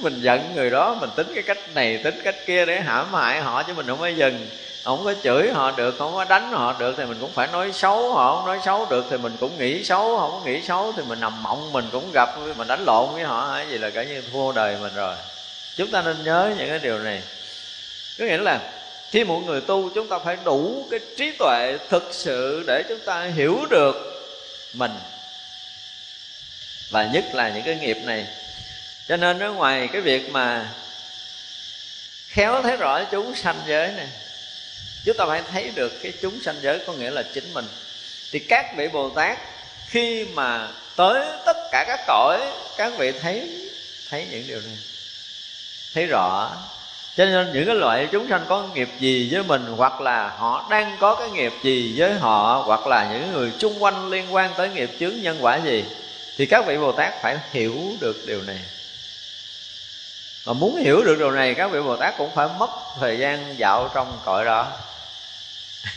Mình giận người đó, mình tính cái cách này, tính cách kia để hãm hại họ chứ mình không có dừng không có chửi họ được, không có đánh họ được thì mình cũng phải nói xấu họ. Không nói xấu được thì mình cũng nghĩ xấu, không có nghĩ xấu thì mình nằm mộng, mình cũng gặp, mình đánh lộn với họ. Hay gì là cả như thua đời mình rồi. Chúng ta nên nhớ những cái điều này. Có nghĩa là khi một người tu, chúng ta phải đủ cái trí tuệ thực sự để chúng ta hiểu được mình. Và nhất là những cái nghiệp này. Cho nên ở ngoài cái việc mà khéo thấy rõ chúng sanh giới này chúng ta phải thấy được cái chúng sanh giới có nghĩa là chính mình. Thì các vị bồ tát, khi mà tới tất cả các cõi, các vị thấy thấy những điều này, thấy rõ. Cho nên những cái loại chúng sanh có nghiệp gì với mình, hoặc là họ đang có cái nghiệp gì với họ, hoặc là những người chung quanh liên quan tới nghiệp chướng nhân quả gì, thì các vị bồ tát phải hiểu được điều này. Mà muốn hiểu được điều này, các vị bồ tát cũng phải mất thời gian dạo trong cõi đó.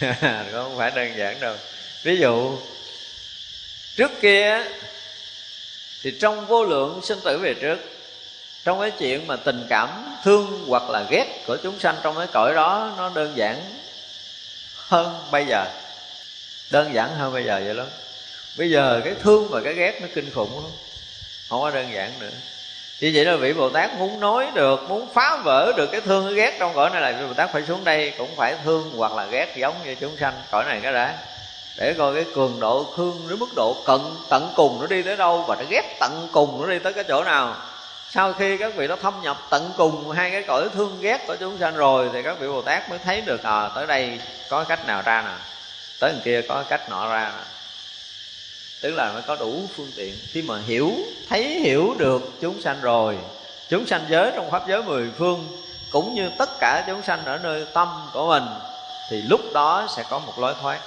*laughs* không phải đơn giản đâu. Ví dụ, trước kia thì trong vô lượng sinh tử về trước, trong cái chuyện mà tình cảm thương hoặc là ghét của chúng sanh trong cái cõi đó, nó đơn giản hơn bây giờ. Đơn giản hơn bây giờ vậy lắm. Bây giờ cái thương và cái ghét nó kinh khủng lắm. Không có đơn giản nữa như vậy là vị bồ tát muốn nói được, muốn phá vỡ được cái thương, cái ghét trong cõi này là vị bồ tát phải xuống đây, cũng phải thương hoặc là ghét giống như chúng sanh cõi này cái đã. Để coi cái cường độ thương đến mức độ cận, tận cùng nó đi tới đâu và nó ghét tận cùng nó đi tới cái chỗ nào. Sau khi các vị nó thâm nhập tận cùng hai cái cõi thương ghét của chúng sanh rồi thì các vị bồ tát mới thấy được à tới đây có cách nào ra nè, tới đằng kia có cách nọ ra nè tức là nó có đủ phương tiện. Khi mà hiểu, thấy hiểu được chúng sanh rồi, chúng sanh giới trong pháp giới mười phương, cũng như tất cả chúng sanh ở nơi tâm của mình, thì lúc đó sẽ có một lối thoát.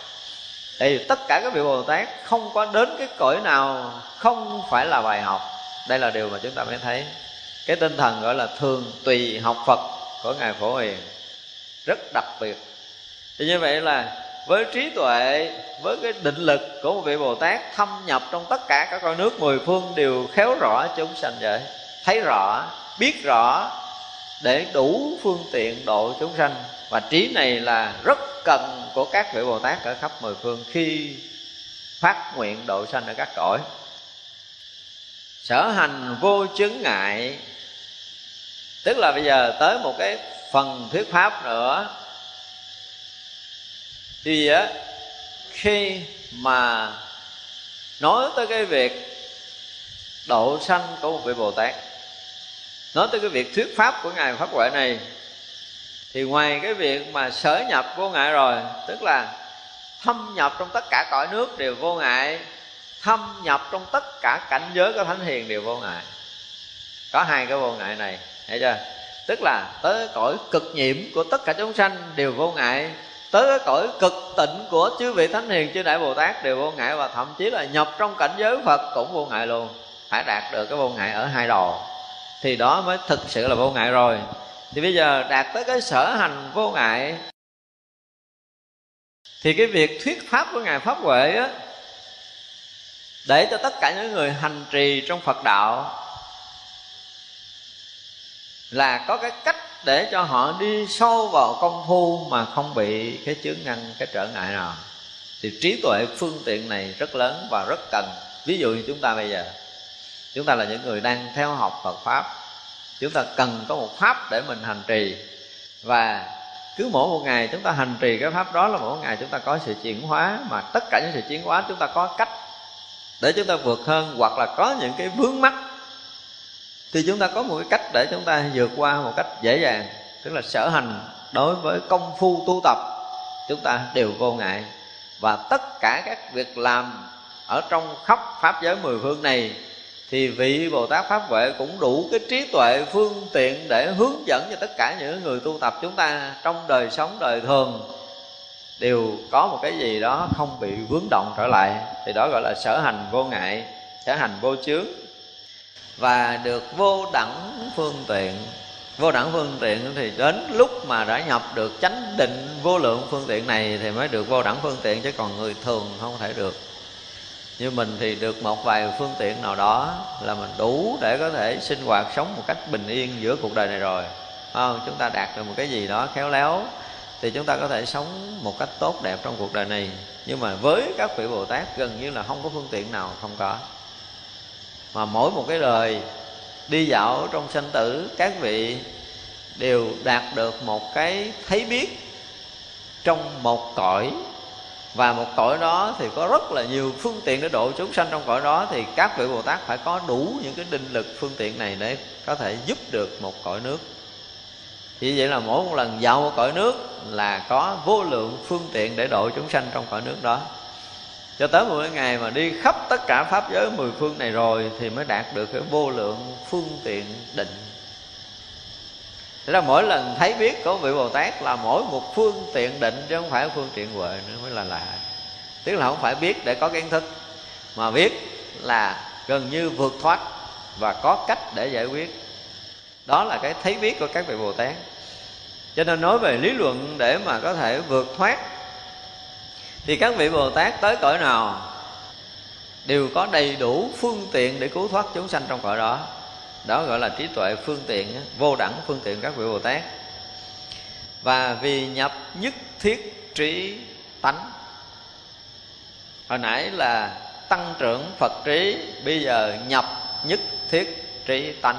Thì tất cả các vị bồ tát không có đến cái cõi nào, không phải là bài học. Đây là điều mà chúng ta mới thấy. Cái tinh thần gọi là thường tùy học phật của ngài phổ hiền, rất đặc biệt. Thì như vậy là với trí tuệ, với cái định lực của một vị bồ tát thâm nhập trong tất cả các con nước mười phương đều khéo rõ chúng sanh vậy. Thấy rõ, biết rõ để đủ phương tiện độ chúng sanh. Và trí này là rất cần của các vị bồ tát ở khắp mười phương khi phát nguyện độ sanh ở các cõi. Sở hành vô chứng ngại, tức là bây giờ tới một cái phần thuyết pháp nữa thì, á, khi mà nói tới cái việc độ sanh của một vị bồ tát nói tới cái việc thuyết pháp của ngài pháp huệ này, thì ngoài cái việc mà sở nhập vô ngại rồi, tức là thâm nhập trong tất cả cõi nước đều vô ngại, thâm nhập trong tất cả cảnh giới của thánh hiền đều vô ngại. Có hai cái vô ngại này, thấy chưa? Tức là tới cõi cực nhiễm của tất cả chúng sanh đều vô ngại tới cái cõi cực tịnh của chư vị thánh hiền, chư đại bồ tát đều vô ngại và thậm chí là nhập trong cảnh giới phật cũng vô ngại luôn. Phải đạt được cái vô ngại ở hai đồ, thì đó mới thực sự là vô ngại rồi. Thì bây giờ đạt tới cái sở hành vô ngại, thì cái việc thuyết pháp của ngài pháp huệ á, để cho tất cả những người hành trì trong phật đạo là có cái cách để cho họ đi sâu vào công phu mà không bị cái chướng ngăn, cái trở ngại nào. Thì trí tuệ phương tiện này rất lớn và rất cần. Ví dụ như chúng ta bây giờ, chúng ta là những người đang theo học Phật pháp. Chúng ta cần có một pháp để mình hành trì. Và cứ mỗi một ngày chúng ta hành trì cái pháp đó là mỗi ngày chúng ta có sự chuyển hóa, mà tất cả những sự chuyển hóa chúng ta có cách để chúng ta vượt hơn hoặc là có những cái vướng mắc thì chúng ta có một cái cách để chúng ta vượt qua một cách dễ dàng, tức là sở hành đối với công phu tu tập, chúng ta đều vô ngại. Và tất cả các việc làm ở trong khắp pháp giới mười phương này, thì vị Bồ Tát Pháp Vệ cũng đủ cái trí tuệ phương tiện để hướng dẫn cho tất cả những người tu tập chúng ta trong đời sống đời thường. Đều có một cái gì đó không bị vướng động trở lại, thì đó gọi là sở hành vô ngại, sở hành vô chướng và được vô đẳng phương tiện. Vô đẳng phương tiện thì đến lúc mà đã nhập được chánh định vô lượng phương tiện này thì mới được vô đẳng phương tiện, chứ còn người thường không thể được. Như mình thì được một vài phương tiện nào đó là mình đủ để có thể sinh hoạt sống một cách bình yên giữa cuộc đời này rồi. Không? Chúng ta đạt được một cái gì đó khéo léo thì chúng ta có thể sống một cách tốt đẹp trong cuộc đời này. Nhưng mà với các vị bồ tát gần như là không có phương tiện nào không có mà mỗi một cái đời đi dạo trong sanh tử, các vị đều đạt được một cái thấy biết trong một cõi. Và một cõi đó thì có rất là nhiều phương tiện để độ chúng sanh trong cõi đó, thì các vị bồ tát phải có đủ những cái định lực phương tiện này để có thể giúp được một cõi nước. Thì vậy là mỗi một lần dạo một cõi nước là có vô lượng phương tiện để độ chúng sanh trong cõi nước đó cho tới một ngày mà đi khắp tất cả pháp giới mười phương này rồi thì mới đạt được cái vô lượng phương tiện định. Thế là mỗi lần thấy biết của vị Bồ Tát là mỗi một phương tiện định chứ không phải phương tiện huệ nữa, mới là lạ. Tức là không phải biết để có kiến thức, Mà biết là gần như vượt thoát và có cách để giải quyết. Đó là cái thấy biết của các vị Bồ Tát. Cho nên nói về lý luận để mà có thể vượt thoát thì các vị Bồ Tát tới cõi nào Đều có đầy đủ phương tiện để cứu thoát chúng sanh trong cõi đó. Đó gọi là trí tuệ phương tiện, vô đẳng phương tiện các vị bồ tát. Và vì nhập nhất thiết trí tánh. Hồi nãy là tăng trưởng phật trí, bây giờ nhập nhất thiết trí tánh.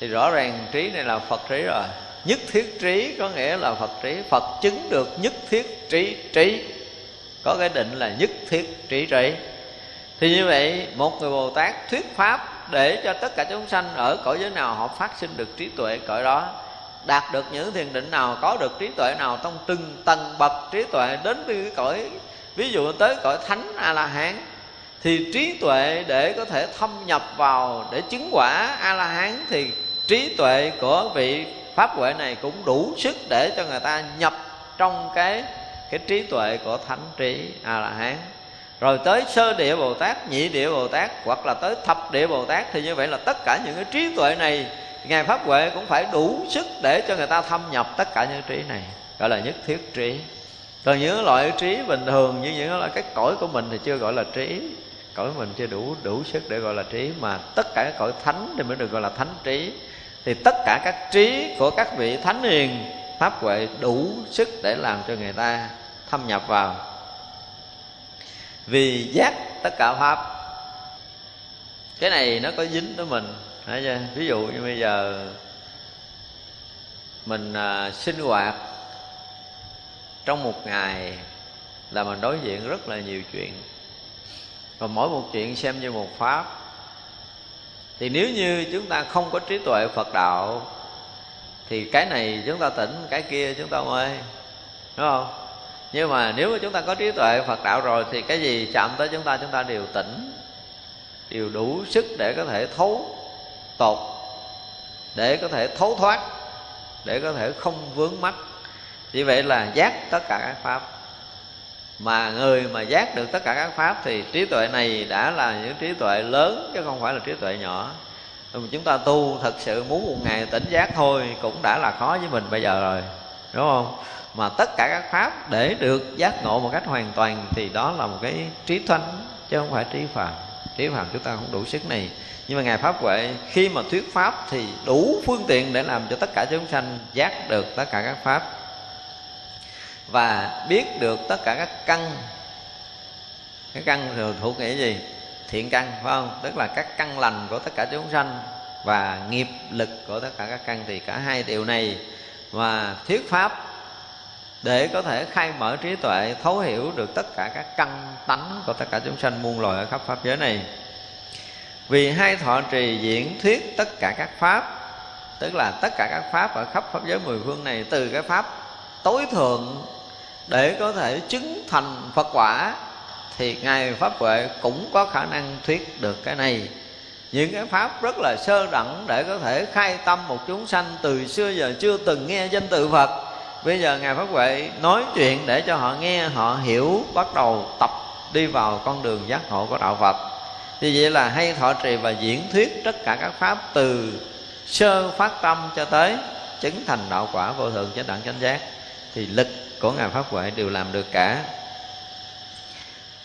Thì rõ ràng trí này là phật trí rồi nhất thiết trí có nghĩa là phật trí. Phật chứng được nhất thiết trí trí. Có cái định là nhất thiết trí trí thì như vậy, một người bồ tát thuyết pháp để cho tất cả chúng sanh ở cõi giới nào họ phát sinh được trí tuệ cõi đó, đạt được những thiền định nào, có được trí tuệ nào trong từng tầng bậc trí tuệ đến với cái cõi, ví dụ tới cõi thánh a la hán thì trí tuệ để có thể thâm nhập vào, để chứng quả a la hán thì trí tuệ của vị pháp huệ này cũng đủ sức để cho người ta nhập trong cái cái trí tuệ của thánh trí a la hán rồi tới sơ địa bồ tát, nhị địa bồ tát, hoặc là tới thập địa bồ tát thì như vậy là tất cả những cái trí tuệ này, ngài pháp huệ cũng phải đủ sức để cho người ta thâm nhập tất cả những trí này, gọi là nhất thiết trí. Còn những loại trí bình thường như những loại cái cõi của mình thì chưa gọi là trí. Cõi mình chưa đủ đủ sức để gọi là trí, mà tất cả các cõi thánh thì mới được gọi là thánh trí thì tất cả các trí của các vị thánh hiền pháp huệ đủ sức để làm cho người ta thâm nhập vào. Vì giác tất cả pháp. Cái này nó có dính tới mình. Thấy chưa? ví dụ như bây giờ mình à, sinh hoạt trong một ngày là mình đối diện rất là nhiều chuyện. Và mỗi một chuyện xem như một pháp thì nếu như chúng ta không có trí tuệ phật đạo, thì cái này chúng ta tỉnh, cái kia chúng ta mê. Đúng không? Nhưng mà nếu mà chúng ta có trí tuệ phật đạo rồi, thì cái gì chạm tới chúng ta chúng ta đều tỉnh, đều đủ sức để có thể thấu tột, để có thể thấu thoát, để có thể không vướng mắc. Vì vậy là giác tất cả các pháp mà người mà giác được tất cả các pháp thì trí tuệ này đã là những trí tuệ lớn, chứ không phải là trí tuệ nhỏ. Chúng ta tu thật sự muốn một ngày tỉnh giác thôi cũng đã là khó với mình bây giờ rồi, đúng không? Mà tất cả các pháp để được giác ngộ một cách hoàn toàn thì đó là một cái trí thánh, chứ không phải trí phạm. trí phạm chúng ta không đủ sức này. Nhưng mà ngài pháp huệ, khi mà thuyết pháp thì đủ phương tiện để làm cho tất cả chúng sanh giác được tất cả các pháp và biết được tất cả các căn. Cái căn thường thuộc nghĩa gì? Thiện căn, phải không? Tức là các căn lành của tất cả chúng sanh và nghiệp lực của tất cả các căn. Thì cả hai điều này mà thuyết pháp để có thể khai mở trí tuệ, thấu hiểu được tất cả các căn tánh của tất cả chúng sanh muôn loài ở khắp pháp giới này. Vì hai thọ trì diễn thuyết tất cả các pháp, tức là tất cả các pháp ở khắp pháp giới mười phương này, từ cái pháp tối thượng để có thể chứng thành phật quả, thì ngài pháp huệ cũng có khả năng thuyết được cái này. Những cái pháp rất là sơ đẳng để có thể khai tâm một chúng sanh từ xưa giờ chưa từng nghe danh từ phật. Bây giờ ngài pháp huệ nói chuyện để cho họ nghe, họ hiểu, bắt đầu tập đi vào con đường giác ngộ của đạo phật. Thì vậy là hay thọ trì và diễn thuyết tất cả các pháp từ sơ phát tâm cho tới chứng thành đạo quả vô thượng chánh đẳng chánh giác thì lực của ngài pháp huệ đều làm được cả.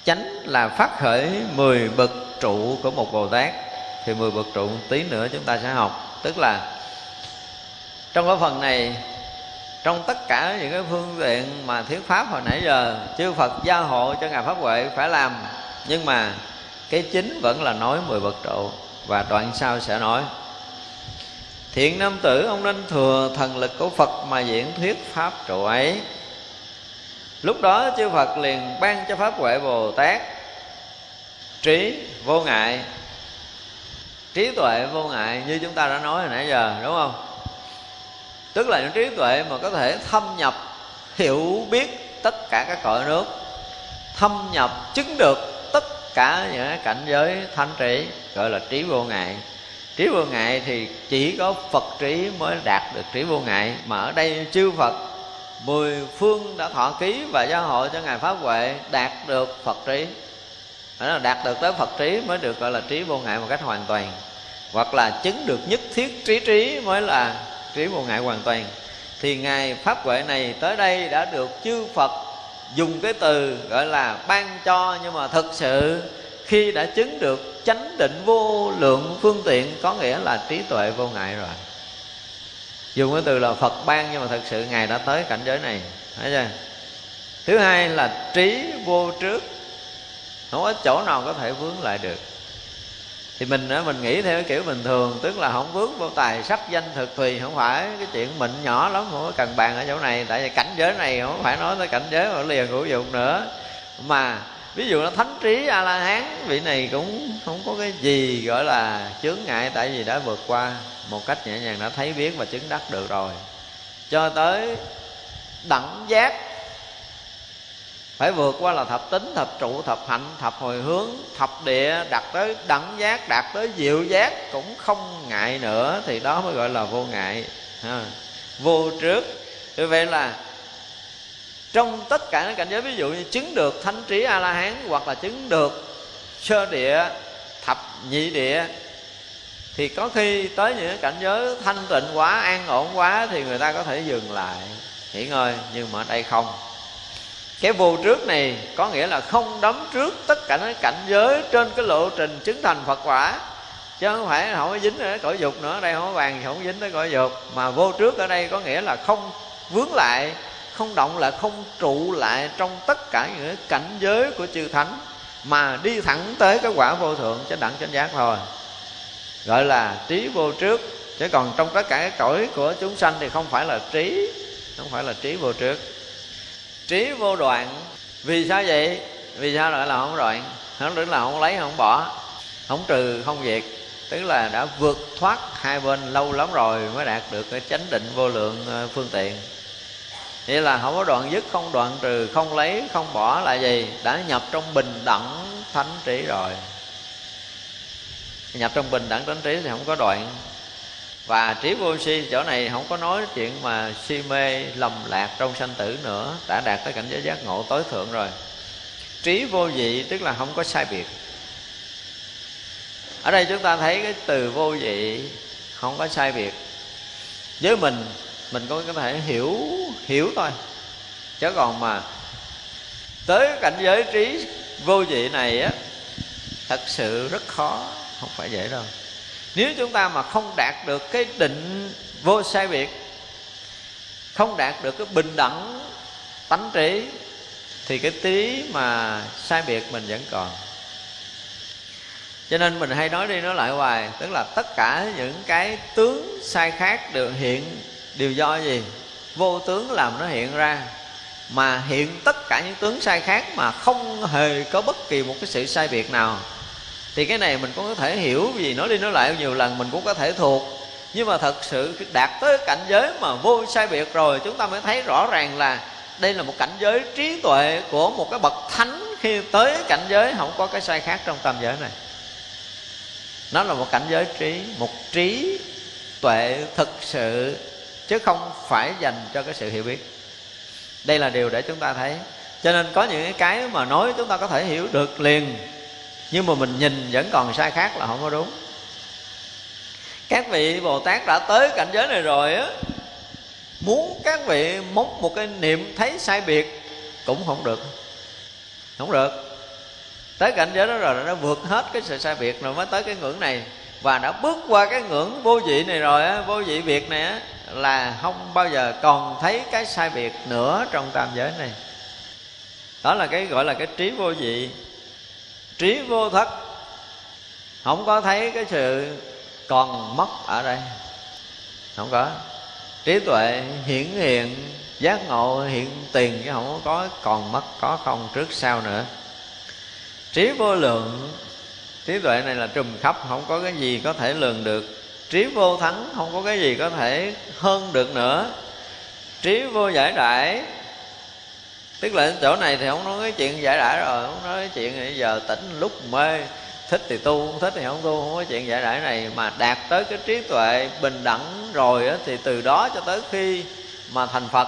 Chánh là phát khởi 10 bậc trụ của một bồ tát. Thì 10 bậc trụ tí nữa chúng ta sẽ học. Tức là, trong cái phần này, trong tất cả những cái phương tiện mà thuyết pháp hồi nãy giờ, chư Phật gia hộ cho ngài pháp huệ phải làm. Nhưng mà cái chính vẫn là nói mười bậc trụ. Và đoạn sau sẽ nói thiện nam tử, ông nên thừa thần lực của Phật mà diễn thuyết pháp trụ ấy. Lúc đó, chư Phật liền ban cho pháp huệ Bồ Tát trí vô ngại. Trí tuệ vô ngại như chúng ta đã nói hồi nãy giờ, đúng không? Tức là những trí tuệ mà có thể thâm nhập, hiểu biết tất cả các cõi nước, thâm nhập, chứng được tất cả những cảnh giới thanh trí, gọi là trí vô ngại trí vô ngại thì chỉ có phật trí mới đạt được trí vô ngại. Mà ở đây chư phật, mười phương đã thọ ký và gia hộ cho ngài pháp huệ, đạt được phật trí. Đó là đạt được tới phật trí mới được gọi là trí vô ngại một cách hoàn toàn. Hoặc là chứng được nhất thiết trí trí mới là trí vô ngại hoàn toàn. Thì ngài pháp huệ này tới đây đã được chư phật dùng cái từ gọi là ban cho. Nhưng mà thực sự khi đã chứng được chánh định vô lượng phương tiện, có nghĩa là trí tuệ vô ngại rồi. Dùng cái từ là phật ban, nhưng mà thật sự ngài đã tới cảnh giới này. Thấy chưa? Thứ hai là trí vô trước. Không có chỗ nào có thể vướng lại được. Thì mình mình nghĩ theo cái kiểu bình thường, tức là không vướng vô tài sắc danh thực tùy không phải cái chuyện mịn nhỏ lắm, không có cần bàn ở chỗ này. Tại vì cảnh giới này không phải nói tới cảnh giới mà liền hữu dụng nữa. Mà ví dụ nó thánh trí a la hán vị này cũng không có cái gì gọi là chướng ngại, tại vì đã vượt qua một cách nhẹ nhàng, đã thấy biết và chứng đắc được rồi cho tới đẳng giác, phải vượt qua là thập tính, thập trụ, thập hạnh, thập hồi hướng, thập địa, đạt tới đẳng giác, đạt tới diệu giác cũng không ngại nữa, thì đó mới gọi là vô ngại, ha. vô trước như vậy là trong tất cả những cảnh giới, ví dụ như chứng được thánh trí a la hán hoặc là chứng được sơ địa, thập nhị địa, thì có khi tới những cảnh giới thanh tịnh quá, an ổn quá thì người ta có thể dừng lại. Nghỉ ngơi nhưng mà ở đây không? Cái vô trước này có nghĩa là không đấm trước tất cả những cảnh giới trên cái lộ trình chứng thành phật quả. Chứ không phải không có dính ở cõi dục nữa. Đây không có bàn thì không dính tới cõi dục. Mà vô trước ở đây có nghĩa là không vướng lại không động lại không trụ lại trong tất cả những cảnh giới của chư thánh, mà đi thẳng tới cái quả vô thượng chánh đẳng chánh giác thôi. Gọi là trí vô trước. Chứ còn trong tất cả cái cõi của chúng sanh thì không phải là trí, không phải là trí vô trước. Trí vô đoạn. Vì sao vậy? Vì sao lại là không đoạn không tức là không lấy, không bỏ, không trừ, không diệt. Tức là đã vượt thoát hai bên lâu lắm rồi mới đạt được cái chánh định vô lượng ờ, phương tiện vậy là không có đoạn dứt, không đoạn trừ, không lấy, không bỏ là gì? Đã nhập trong bình đẳng thánh trí rồi. Nhập trong bình đẳng thánh trí thì không có đoạn. Và trí vô si, chỗ này không có nói chuyện mà si mê, lầm lạc trong sanh tử nữa. Đã đạt tới cảnh giới giác ngộ tối thượng rồi. Trí vô dị, tức là không có sai biệt. Ở đây chúng ta thấy cái từ vô dị không có sai biệt. Với mình mình có thể hiểu hiểu thôi. Chứ còn mà tới cảnh giới trí vô dị này á, thật sự rất khó, không phải dễ đâu. Nếu chúng ta mà không đạt được cái định vô sai biệt, không đạt được cái bình đẳng tánh trí, thì cái tí mà sai biệt mình vẫn còn. Cho nên mình hay nói đi nói lại hoài, tức là tất cả những cái tướng sai khác được hiện đều do gì? Vô tướng làm nó hiện ra, mà hiện tất cả những tướng sai khác mà không hề có bất kỳ một cái sự sai biệt nào. Thì cái này mình cũng có thể hiểu, vì nói đi nói lại nhiều lần mình cũng có thể thuộc. Nhưng mà thật sự đạt tới cảnh giới mà vô sai biệt rồi, chúng ta mới thấy rõ ràng là đây là một cảnh giới trí tuệ của một cái bậc thánh khi tới cảnh giới không có cái sai khác trong tam giới này. Nó là một cảnh giới trí, một trí tuệ thực sự chứ không phải dành cho cái sự hiểu biết. Đây là điều để chúng ta thấy. Cho nên có những cái mà nói chúng ta có thể hiểu được liền, nhưng mà mình nhìn vẫn còn sai khác là không có đúng. Các vị bồ tát đã tới cảnh giới này rồi á, muốn các vị móc một cái niệm thấy sai biệt cũng không được. Không được. Tới cảnh giới đó rồi, nó vượt hết cái sự sai biệt rồi mới tới cái ngưỡng này. Và đã bước qua cái ngưỡng vô vị này rồi á, vô vị biệt này á là không bao giờ còn thấy cái sai biệt nữa trong tam giới này. Đó là cái gọi là cái trí vô dị, trí vô thất không có thấy cái sự còn mất ở đây. Không có. Trí tuệ hiển hiện giác ngộ hiện tiền chứ không có còn mất có không trước sau nữa. Trí vô lượng trí tuệ này là trùm khắp không có cái gì có thể lường được trí vô thắng không có cái gì có thể hơn được nữa. Trí vô giải đại tức là chỗ này thì không nói cái chuyện giải đãi rồi không nói cái chuyện bây giờ tỉnh lúc mê thích thì tu không thích thì không tu không có chuyện giải đãi này mà đạt tới cái trí tuệ bình đẳng rồi á, thì từ đó cho tới khi mà thành phật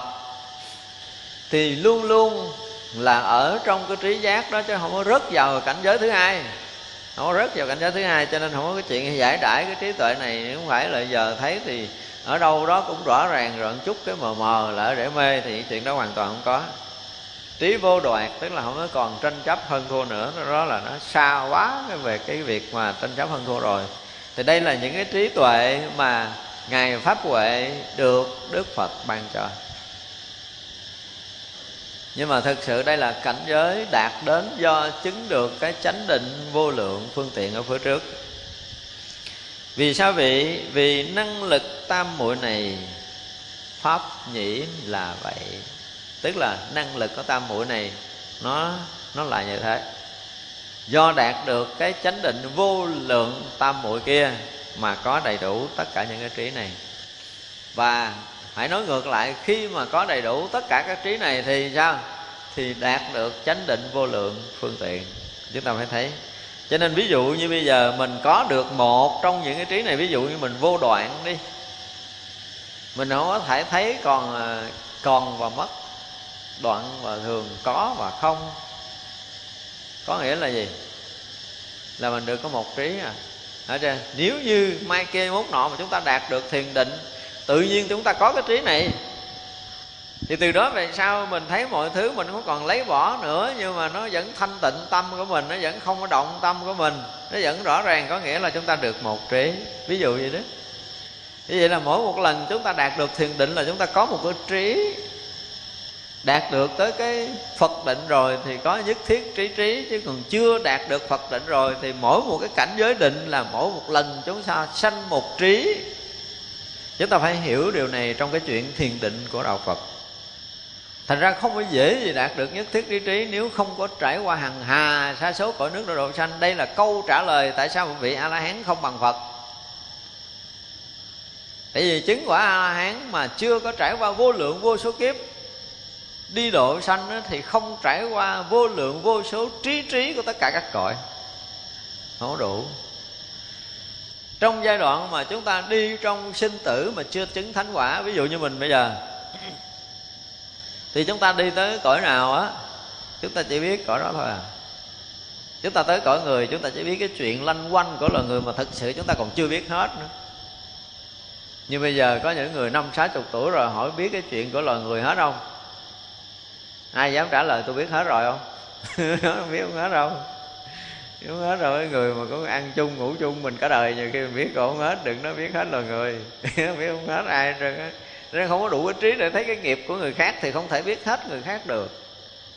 thì luôn luôn là ở trong cái trí giác đó chứ không có rớt vào cảnh giới thứ hai không có rớt vào cảnh giới thứ hai, cho nên không có cái chuyện giải đãi cái trí tuệ này. Không phải là giờ thấy thì ở đâu đó cũng rõ ràng rồi, một chút cái mờ mờ lỡ để mê thì chuyện đó hoàn toàn không có. Trí vô đoạt, tức là không có còn tranh chấp hơn thua nữa đó là nó xa quá về cái việc mà tranh chấp hơn thua rồi. Thì đây là những cái trí tuệ mà ngài pháp huệ được đức phật ban cho nhưng mà thực sự đây là cảnh giới đạt đến do chứng được cái chánh định vô lượng phương tiện ở phía trước. Vì sao? Vậy vì năng lực tam muội này pháp nhĩ là vậy. Tức là năng lực của tam muội này nó nó là như thế. Do đạt được cái chánh định vô lượng tam muội kia mà có đầy đủ tất cả những cái trí này. Và hãy nói ngược lại, khi mà có đầy đủ tất cả các trí này thì sao? Thì đạt được chánh định vô lượng phương tiện. Chúng ta phải thấy. Cho nên ví dụ như bây giờ mình có được một trong những cái trí này, ví dụ như mình vô đoạn đi. Mình không có thể thấy còn à, còn và mất. Đoạn và thường có và không. Có nghĩa là gì? Là mình được có một trí à. Ở trên Nếu như mai kia mốt nọ mà chúng ta đạt được thiền định Tự nhiên chúng ta có cái trí này. Thì từ đó về sau mình thấy mọi thứ mình không còn lấy bỏ nữa, nhưng mà nó vẫn thanh tịnh tâm của mình, nó vẫn không có động tâm của mình, nó vẫn rõ ràng, có nghĩa là chúng ta được một trí. Ví dụ vậy đó. Như vậy là mỗi một lần chúng ta đạt được thiền định là chúng ta có một cái trí. Đạt được tới cái phật định rồi thì có nhất thiết trí trí, chứ còn chưa đạt được phật định rồi thì mỗi một cái cảnh giới định là mỗi một lần chúng ta sanh một trí chúng ta phải hiểu điều này trong cái chuyện thiền định của đạo phật. Thành ra không có dễ gì đạt được nhất thiết trí trí nếu không có trải qua hằng hà, sa số cõi nước độ độ sanh. Đây là câu trả lời tại sao một vị a la hán không bằng phật. Tại vì chứng quả a la hán mà chưa có trải qua vô lượng vô số kiếp đi độ sanh thì không trải qua vô lượng vô số trí trí của tất cả các cõi. Không đủ trong giai đoạn mà chúng ta đi trong sinh tử mà chưa chứng thánh quả, ví dụ như mình bây giờ, thì chúng ta đi tới cõi nào á, chúng ta chỉ biết cõi đó thôi à. Chúng ta tới cõi người, chúng ta chỉ biết cái chuyện lanh quanh của loài người mà thực sự chúng ta còn chưa biết hết nữa. Như bây giờ có những người năm, sáu chục tuổi rồi, hỏi biết cái chuyện của loài người hết không? Ai dám trả lời, tôi biết hết rồi không? Không *laughs* biết không hết đâu. Đúng hết rồi người mà có ăn chung ngủ chung mình cả đời nhiều khi mình biết còn không hết đừng nói biết hết là người. *laughs* Biết không hết ai trơn á nên không có đủ trí để thấy cái nghiệp của người khác thì không thể biết hết người khác được.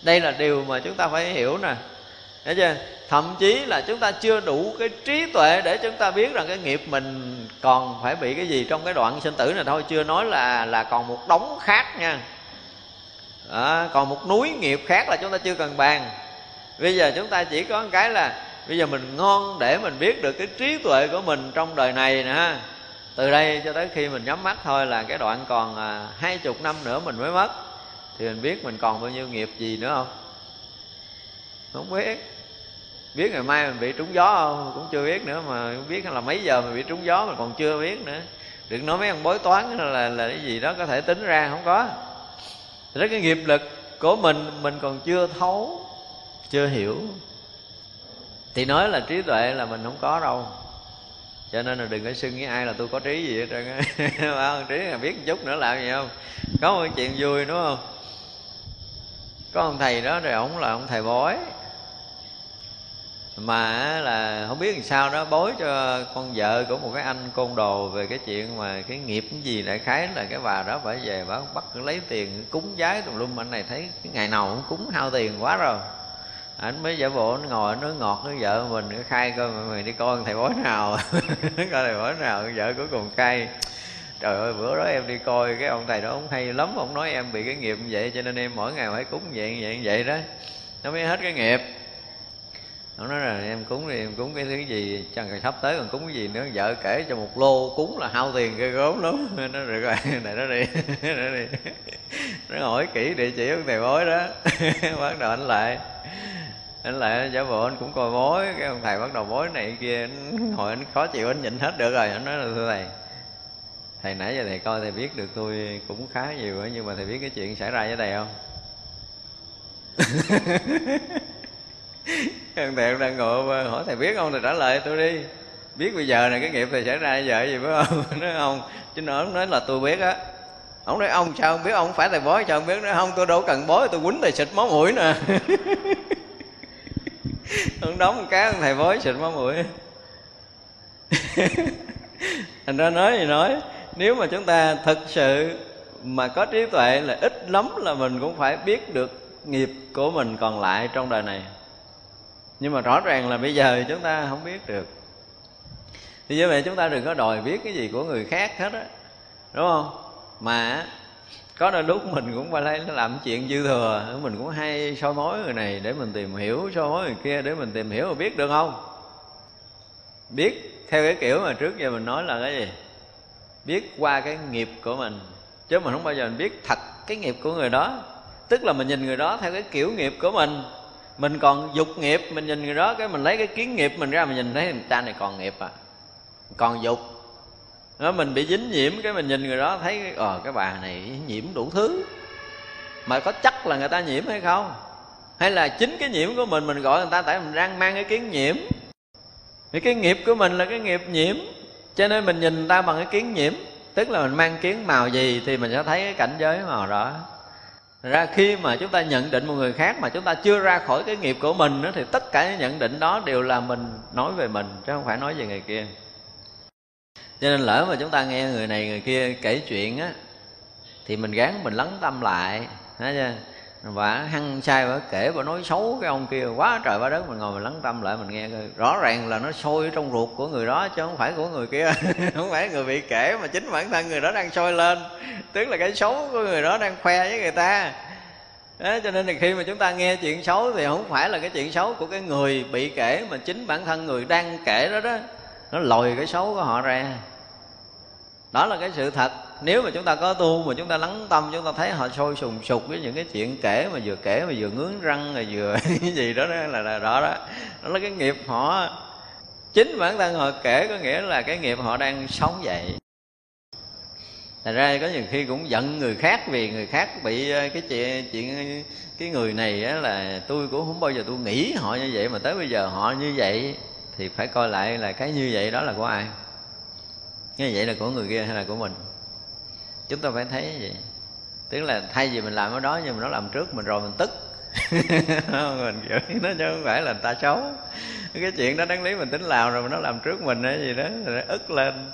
Đây là điều mà chúng ta phải hiểu nè. Thấy chưa? Thậm chí là chúng ta chưa đủ cái trí tuệ để chúng ta biết rằng cái nghiệp mình còn phải bị cái gì trong cái đoạn sinh tử này thôi. Chưa nói là là còn một đống khác nha. À, Còn một núi nghiệp khác là chúng ta chưa cần bàn. Bây giờ chúng ta chỉ có một cái là Bây giờ mình ngon để mình biết được cái trí tuệ của mình trong đời này nè. Từ đây cho tới khi mình nhắm mắt thôi là cái đoạn còn à, hai chục năm nữa mình mới mất. Thì mình biết mình còn bao nhiêu nghiệp gì nữa không? Không biết. Biết ngày mai mình bị trúng gió không? Cũng chưa biết nữa mà không biết là mấy giờ mình bị trúng gió mình còn chưa biết nữa. Đừng nói mấy ông bói toán là là cái gì đó có thể tính ra không có. Rất cái nghiệp lực của mình mình còn chưa thấu, chưa hiểu thì nói là trí tuệ là mình không có đâu. Cho nên là đừng có xưng với ai là tôi có trí gì hết trơn á. *laughs* Trí là biết một chút nữa làm gì không? Có một chuyện vui đúng không? Có ông thầy đó rồi ổng là ông thầy bói. Mà là không biết làm sao đó bối cho con vợ của một cái anh côn đồ về cái chuyện mà cái nghiệp cái gì đại khái là cái bà đó phải về bà bắt lấy tiền cúng giái tùm lum. Anh này thấy cái ngày nào cũng cúng hao tiền quá rồi ảnh mới giả bộ, anh ngồi nói ngọt với vợ mình nó khai coi mọi người đi coi thầy bói nào. *laughs* Coi thầy bói nào vợ cuối cùng khai trời ơi, bữa đó em đi coi, cái ông thầy đó ông hay lắm, ông nói em bị cái nghiệp như vậy, cho nên em mỗi ngày phải cúng vậy vậy vậy đó. Nó mới hết cái nghiệp. Ông nói là em cúng thì em cúng cái thứ gì chẳng sắp tới còn cúng cái gì nữa. Vợ kể cho một lô cúng là hao tiền cái gốm lắm. *laughs* Nó được rồi *laughs* này nó đi nó đi. Nó hỏi kỹ địa chỉ của thầy bói đó. Bắt đầu anh lại anh lại giả bộ anh cũng coi bói cái ông thầy bắt đầu bói này kia, anh anh khó chịu, anh nhịn hết được rồi. Anh nói là, thưa thầy thầy nãy giờ thầy coi thầy biết được tôi cũng khá nhiều ấy nhưng mà thầy biết cái chuyện xảy ra với thầy không? *laughs* Thằng thầy đang ngồi hỏi thầy biết không? Thầy trả lời, tôi đi, biết bây giờ này cái nghiệp thầy xảy ra giờ gì phải không? *laughs* Nói không chứ nó nói là tôi biết á. Ông nói, ông sao không biết? Ông phải thầy bói sao không biết nói không, tôi đâu cần bói tôi quýnh thầy xịt máu mũi nè. *laughs* *laughs* ông đóng một cái ông thầy bói xịt máu mũi. *laughs* Thành ra nói gì nói, nếu mà chúng ta thực sự mà có trí tuệ là ít lắm là mình cũng phải biết được nghiệp của mình còn lại trong đời này. Nhưng mà rõ ràng là bây giờ chúng ta không biết được. Thì như vậy chúng ta đừng có đòi biết cái gì của người khác hết á, đúng không? Mà có đôi lúc mình cũng phải lấy làm chuyện dư thừa. Mình cũng hay soi mối người này để mình tìm hiểu, soi mối người kia để mình tìm hiểu và biết được không? Biết theo cái kiểu mà trước giờ mình nói là cái gì? Biết qua cái nghiệp của mình. Chứ mình không bao giờ mình biết thật cái nghiệp của người đó. Tức là mình nhìn người đó theo cái kiểu nghiệp của mình. Mình còn dục nghiệp, mình nhìn người đó cái mình lấy cái kiến nghiệp mình ra mình nhìn thấy người ta này còn nghiệp à. Còn dục đó, mình bị dính nhiễm cái mình nhìn người đó thấy ờ cái bà này nhiễm đủ thứ. Mà có chắc là người ta nhiễm hay không? Hay là chính cái nhiễm của mình mình gọi người ta tại mình đang mang cái kiến nhiễm? Vì cái nghiệp của mình là cái nghiệp nhiễm. Cho nên mình nhìn người ta bằng cái kiến nhiễm. Tức là mình mang kiến màu gì thì mình sẽ thấy cái cảnh giới màu đó. Ra khi mà chúng ta nhận định một người khác mà chúng ta chưa ra khỏi cái nghiệp của mình đó, thì tất cả những nhận định đó đều là mình nói về mình chứ không phải nói về người kia cho nên lỡ mà chúng ta nghe người này người kia kể chuyện á thì mình gán mình lắng tâm lại thấy chưa? Và hăng sai và kể và nói xấu cái ông kia quá trời quá đất mình ngồi mình lắng tâm lại mình nghe coi. Rõ ràng là nó sôi trong ruột của người đó chứ không phải của người kia *laughs* không phải người bị kể mà chính bản thân người đó đang sôi lên. Tức là cái xấu của người đó đang khoe với người ta. Đó, cho nên là khi mà chúng ta nghe chuyện xấu thì không phải là cái chuyện xấu của cái người bị kể mà chính bản thân người đang kể đó đó nó lòi cái xấu của họ ra. Đó là cái sự thật. Nếu mà chúng ta có tu mà chúng ta lắng tâm chúng ta thấy họ sôi sùng sục với những cái chuyện kể mà vừa kể mà vừa ngướng răng rồi vừa *laughs* cái gì đó, đó là, là đó đó. Đó là cái nghiệp họ. Chính bản thân họ kể có nghĩa là cái nghiệp họ đang sống vậy Thật ra có nhiều khi cũng giận người khác vì người khác bị ờ, cái chuyện, chuyện cái người này là tôi cũng không bao giờ tôi nghĩ họ như vậy mà tới bây giờ họ như vậy thì phải coi lại là cái như vậy đó là của ai? Như vậy là của người kia hay là của mình? Chúng ta phải thấy vậy. Tức là thay vì mình làm cái đó, nhưng mà nó làm trước mình rồi mình tức. *laughs* Mình kiểu, nó chứ không phải là người ta xấu. Cái chuyện đó đáng lý mình tính làm rồi mà nó làm trước mình hay gì đó, rồi nó ức lên.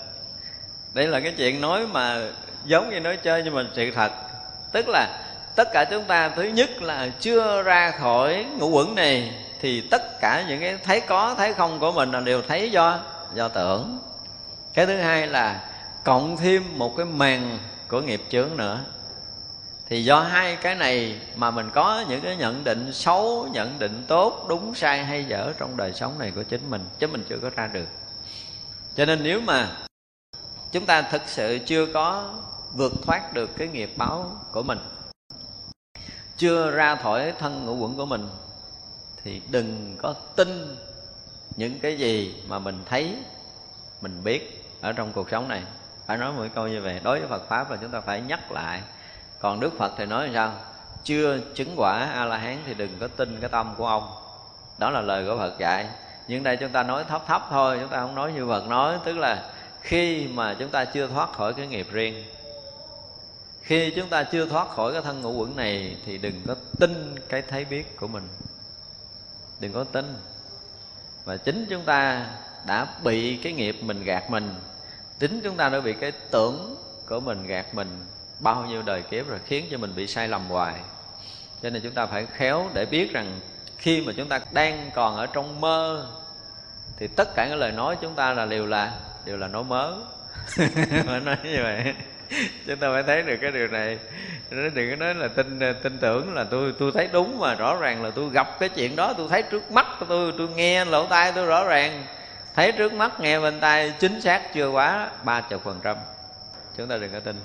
Đây là cái chuyện nói mà giống như nói chơi, nhưng mà sự thật. Tức là tất cả chúng ta, thứ nhất là chưa ra khỏi ngũ quẩn này thì tất cả những cái thấy có, thấy không của mình là đều thấy do do tưởng. Cái thứ hai là cộng thêm một cái màn của nghiệp chướng nữa. Thì do hai cái này mà mình có những cái nhận định xấu, nhận định tốt, đúng, sai, hay dở trong đời sống này của chính mình, chứ mình chưa có ra được. Cho nên nếu mà chúng ta thực sự chưa có vượt thoát được cái nghiệp báo của mình, chưa ra khỏi thân ngũ quẩn của mình thì đừng có tin những cái gì mà mình thấy, mình biết ở trong cuộc sống này. Phải nói một câu như vậy, đối với Phật pháp là chúng ta phải nhắc lại. Còn Đức Phật thì nói sao? Chưa chứng quả a la hán thì đừng có tin cái tâm của ông. Đó là lời của Phật dạy. Nhưng đây chúng ta nói thấp thấp thôi, chúng ta không nói như Phật nói. Tức là khi mà chúng ta chưa thoát khỏi cái nghiệp riêng, khi chúng ta chưa thoát khỏi cái thân ngũ quẩn này thì đừng có tin cái thấy biết của mình đừng có tin. Và chính chúng ta đã bị cái nghiệp mình gạt mình. Chính chúng ta đã bị cái tưởng của mình gạt mình bao nhiêu đời kiếp rồi khiến cho mình bị sai lầm hoài. Cho nên chúng ta phải khéo để biết rằng khi mà chúng ta đang còn ở trong mơ, thì tất cả những lời nói chúng ta là đều là đều là nói mớ. Phải *laughs* nói như vậy chúng ta phải thấy được cái điều này. Nó đừng có nói là tin tin tưởng là tôi tôi thấy đúng mà rõ ràng là tôi gặp cái chuyện đó, tôi thấy trước mắt của tôi tôi nghe lỗ tai tôi rõ ràng. Thấy trước mắt, nghe bên tai, chính xác chưa quá ba chục phần trăm. Chúng ta đừng có tin.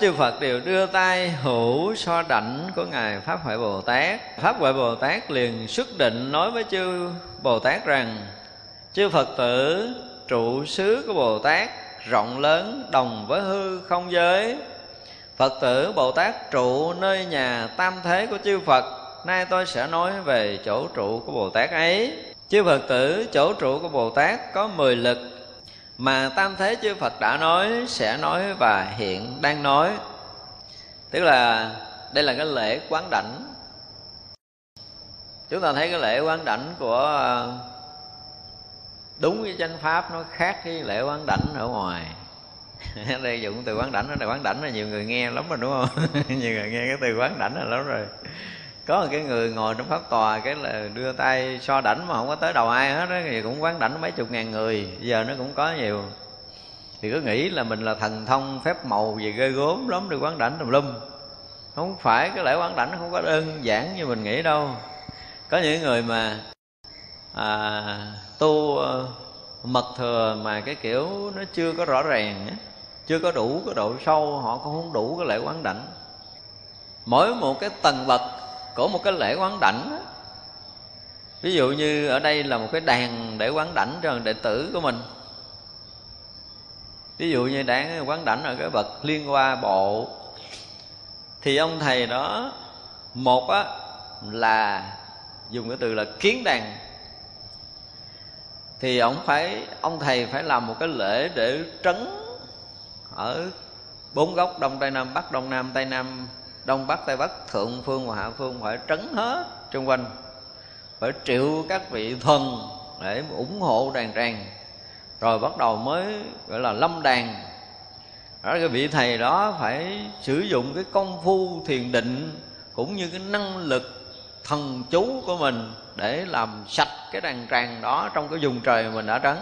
Chư Phật đều đưa tay hữu so đảnh của Ngài Pháp Huệ Bồ Tát. Pháp Huệ Bồ Tát liền xuất định nói với chư Bồ Tát rằng, Chư Phật tử, trụ xứ của Bồ Tát rộng lớn, đồng với hư không giới. Phật tử Bồ Tát trụ nơi nhà tam thế của chư Phật. Nay tôi sẽ nói về chỗ trụ của Bồ Tát ấy. Chư Phật tử, chỗ trụ của Bồ Tát có mười lực. Mà tam thế chư Phật đã nói, sẽ nói và hiện đang nói. Tức là, đây là cái lễ quán đảnh. Chúng ta thấy cái lễ quán đảnh của đúng với chánh pháp nó khác cái lễ quán đảnh ở ngoài. *laughs* Đây dùng từ quán đảnh ở đây quán đảnh là nhiều người nghe lắm rồi đúng không? *laughs* Nhiều người nghe cái từ quán đảnh là lắm rồi. Có một cái người ngồi trong pháp tòa cái là đưa tay so đảnh mà không có tới đầu ai hết đó, thì cũng quán đảnh mấy chục ngàn người. Giờ nó cũng có nhiều. Thì cứ nghĩ là mình là thần thông phép màu gì ghê gốm lắm được quán đảnh tùm lum. Không phải cái lễ quán đảnh không có đơn giản như mình nghĩ đâu. Có những người mà à, tu ờ, mật thừa mà cái kiểu nó chưa có rõ ràng chưa có đủ cái độ sâu họ cũng không đủ cái lễ quán đảnh. Mỗi một cái tầng bậc của một cái lễ quán đảnh ví dụ như ở đây là một cái đàn để quán đảnh cho đệ tử của mình. Ví dụ như đang quán đảnh ở cái bậc liên hoa bộ thì ông thầy đó một á là dùng cái từ là kiến đàn thì ông phải, ông thầy phải làm một cái lễ để trấn ở bốn góc đông tây nam bắc, đông nam tây nam, đông bắc tây bắc, thượng phương và hạ phương phải trấn hết xung quanh, phải triệu các vị thần để ủng hộ đàn tràng rồi bắt đầu mới gọi là lâm đàn. Đó cái vị thầy đó phải sử dụng cái công phu thiền định cũng như cái năng lực thần chú của mình để làm sạch cái đàn tràng đó trong cái vùng trời mình đã trấn.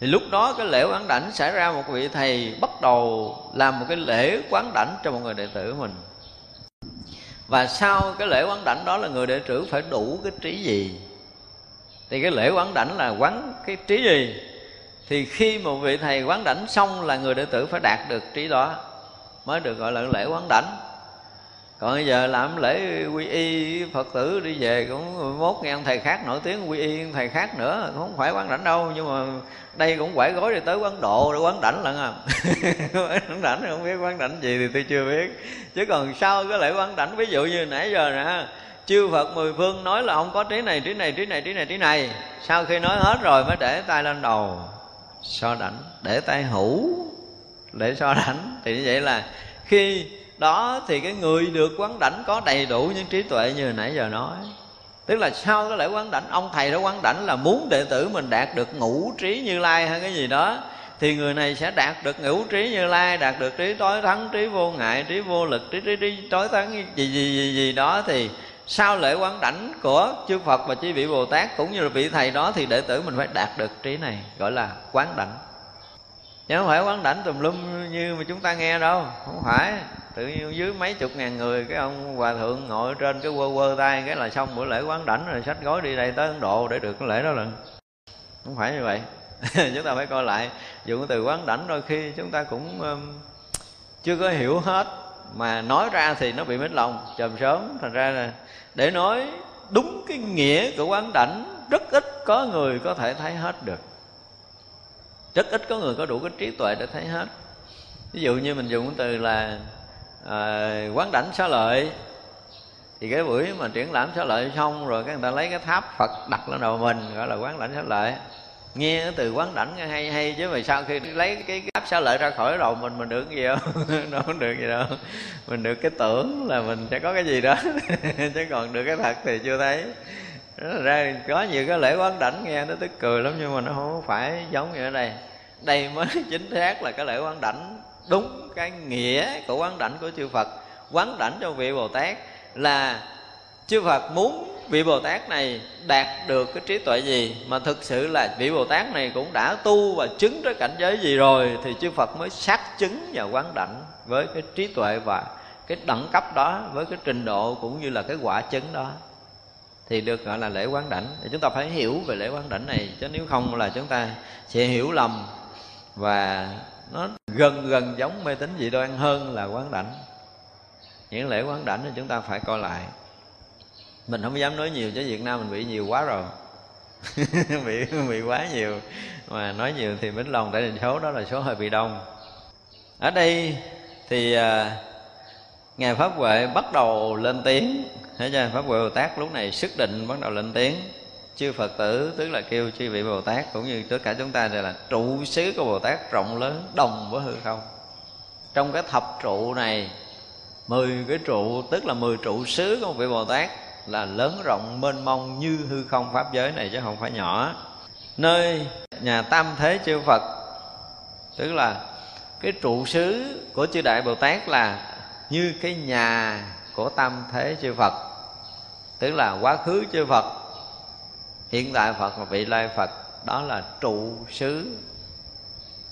Thì lúc đó cái lễ quán đảnh xảy ra, một vị thầy bắt đầu làm một cái lễ quán đảnh cho một người đệ tử mình. Và sau cái lễ quán đảnh đó là người đệ tử phải đủ cái trí gì? Thì cái lễ quán đảnh là quán cái trí gì? Thì khi một vị thầy quán đảnh xong là người đệ tử phải đạt được trí đó, mới được gọi là lễ quán đảnh còn bây giờ làm lễ quy y phật tử đi về cũng mốt nghe ông thầy khác nổi tiếng quy y thầy khác nữa không phải quán đảnh đâu nhưng mà đây cũng quải gối đi tới quán độ để quán đảnh lận à. *laughs* Quán đảnh không biết quán đảnh gì thì tôi chưa biết. Chứ còn sau cái lễ quán đảnh ví dụ như nãy giờ nè chư Phật mười phương nói là ông có trí này, trí này, trí này, trí này, trí này. Sau khi nói hết rồi mới để tay lên đầu So đảnh, để tay hữu Để so đảnh. Thì như vậy là khi đó thì cái người được quán đảnh có đầy đủ những trí tuệ như nãy giờ nói. Tức là sau cái lễ quán đảnh ông thầy đó quán đảnh là muốn đệ tử mình đạt được ngũ trí như lai hay cái gì đó thì người này sẽ đạt được ngũ trí như lai đạt được trí tối thắng trí vô ngại trí vô lực trí trí, trí tối thắng gì gì gì gì đó. Thì sau lễ quán đảnh của chư Phật và chư vị Bồ Tát cũng như là vị thầy đó thì đệ tử mình phải đạt được trí này gọi là quán đảnh chứ không phải quán đảnh tùm lum như mà chúng ta nghe đâu. Không phải. Tự nhiên dưới mấy chục ngàn người cái ông hòa thượng ngồi trên cái quơ quơ tay cái là xong bữa lễ quán đảnh rồi sách gói đi đây tới ấn độ để được cái lễ đó lần. Không phải như vậy. *laughs* Chúng ta phải coi lại. Dùng cái từ quán đảnh đôi khi chúng ta cũng um, chưa có hiểu hết. Mà nói ra thì nó bị mít lòng. Chầm sớm. Thành ra là để nói đúng cái nghĩa của quán đảnh rất ít có người có thể thấy hết được rất ít có người có đủ cái trí tuệ để thấy hết. Ví dụ như mình dùng cái từ là à, quán đảnh xá lợi. Thì cái buổi mà triển lãm xá lợi xong rồi cái người ta lấy cái tháp phật đặt lên đầu mình gọi là quán đảnh xá lợi. Nghe cái từ quán đảnh hay hay chứ mà sau khi lấy cái tháp xá lợi ra khỏi đầu mình mình được gì không *laughs* nó không được gì đâu. Mình được cái tưởng là mình sẽ có cái gì đó. *laughs* Chứ còn được cái thật thì chưa thấy ra có nhiều cái lễ quán đảnh nghe nó tức cười lắm, nhưng mà nó không phải giống như ở đây. Đây mới *laughs* chính xác là cái lễ quán đảnh, đúng cái nghĩa của quán đảnh của chư Phật. Quán đảnh cho vị Bồ Tát là chư Phật muốn vị Bồ Tát này đạt được cái trí tuệ gì, mà thực sự là vị Bồ Tát này cũng đã tu và chứng tới cảnh giới gì rồi thì chư Phật mới xác chứng và quán đảnh với cái trí tuệ và cái đẳng cấp đó, với cái trình độ cũng như là cái quả chứng đó thì được gọi là lễ quán đảnh. Thì chúng ta phải hiểu về lễ quán đảnh này chứ nếu không là chúng ta sẽ hiểu lầm và nó gần gần giống mê tín dị đoan hơn là quán đảnh. Những lễ quán đảnh thì chúng ta phải coi lại. Mình không dám nói nhiều chứ Việt Nam mình bị nhiều quá rồi. *laughs* Bị bị quá nhiều. Mà nói nhiều thì mến lòng tại thành số đó là số hơi bị đông. Ở đây thì à, ngài pháp huệ bắt đầu lên tiếng thế cho pháp huệ bồ tát lúc này sức định bắt đầu lên tiếng. Chư phật tử, tức là kêu chư vị bồ tát, cũng như tất cả chúng ta đây là trụ xứ của bồ tát rộng lớn, đồng với hư không. Trong cái thập trụ này, mười cái trụ, tức là mười trụ xứ của một vị bồ tát là lớn rộng mênh mông như hư không pháp giới này chứ không phải nhỏ. Nơi nhà tam thế chư phật, tức là cái trụ xứ của chư đại bồ tát là như cái nhà của tam thế chư phật. Tức là quá khứ chư phật, hiện tại phật và vị lai phật, đó là trụ xứ.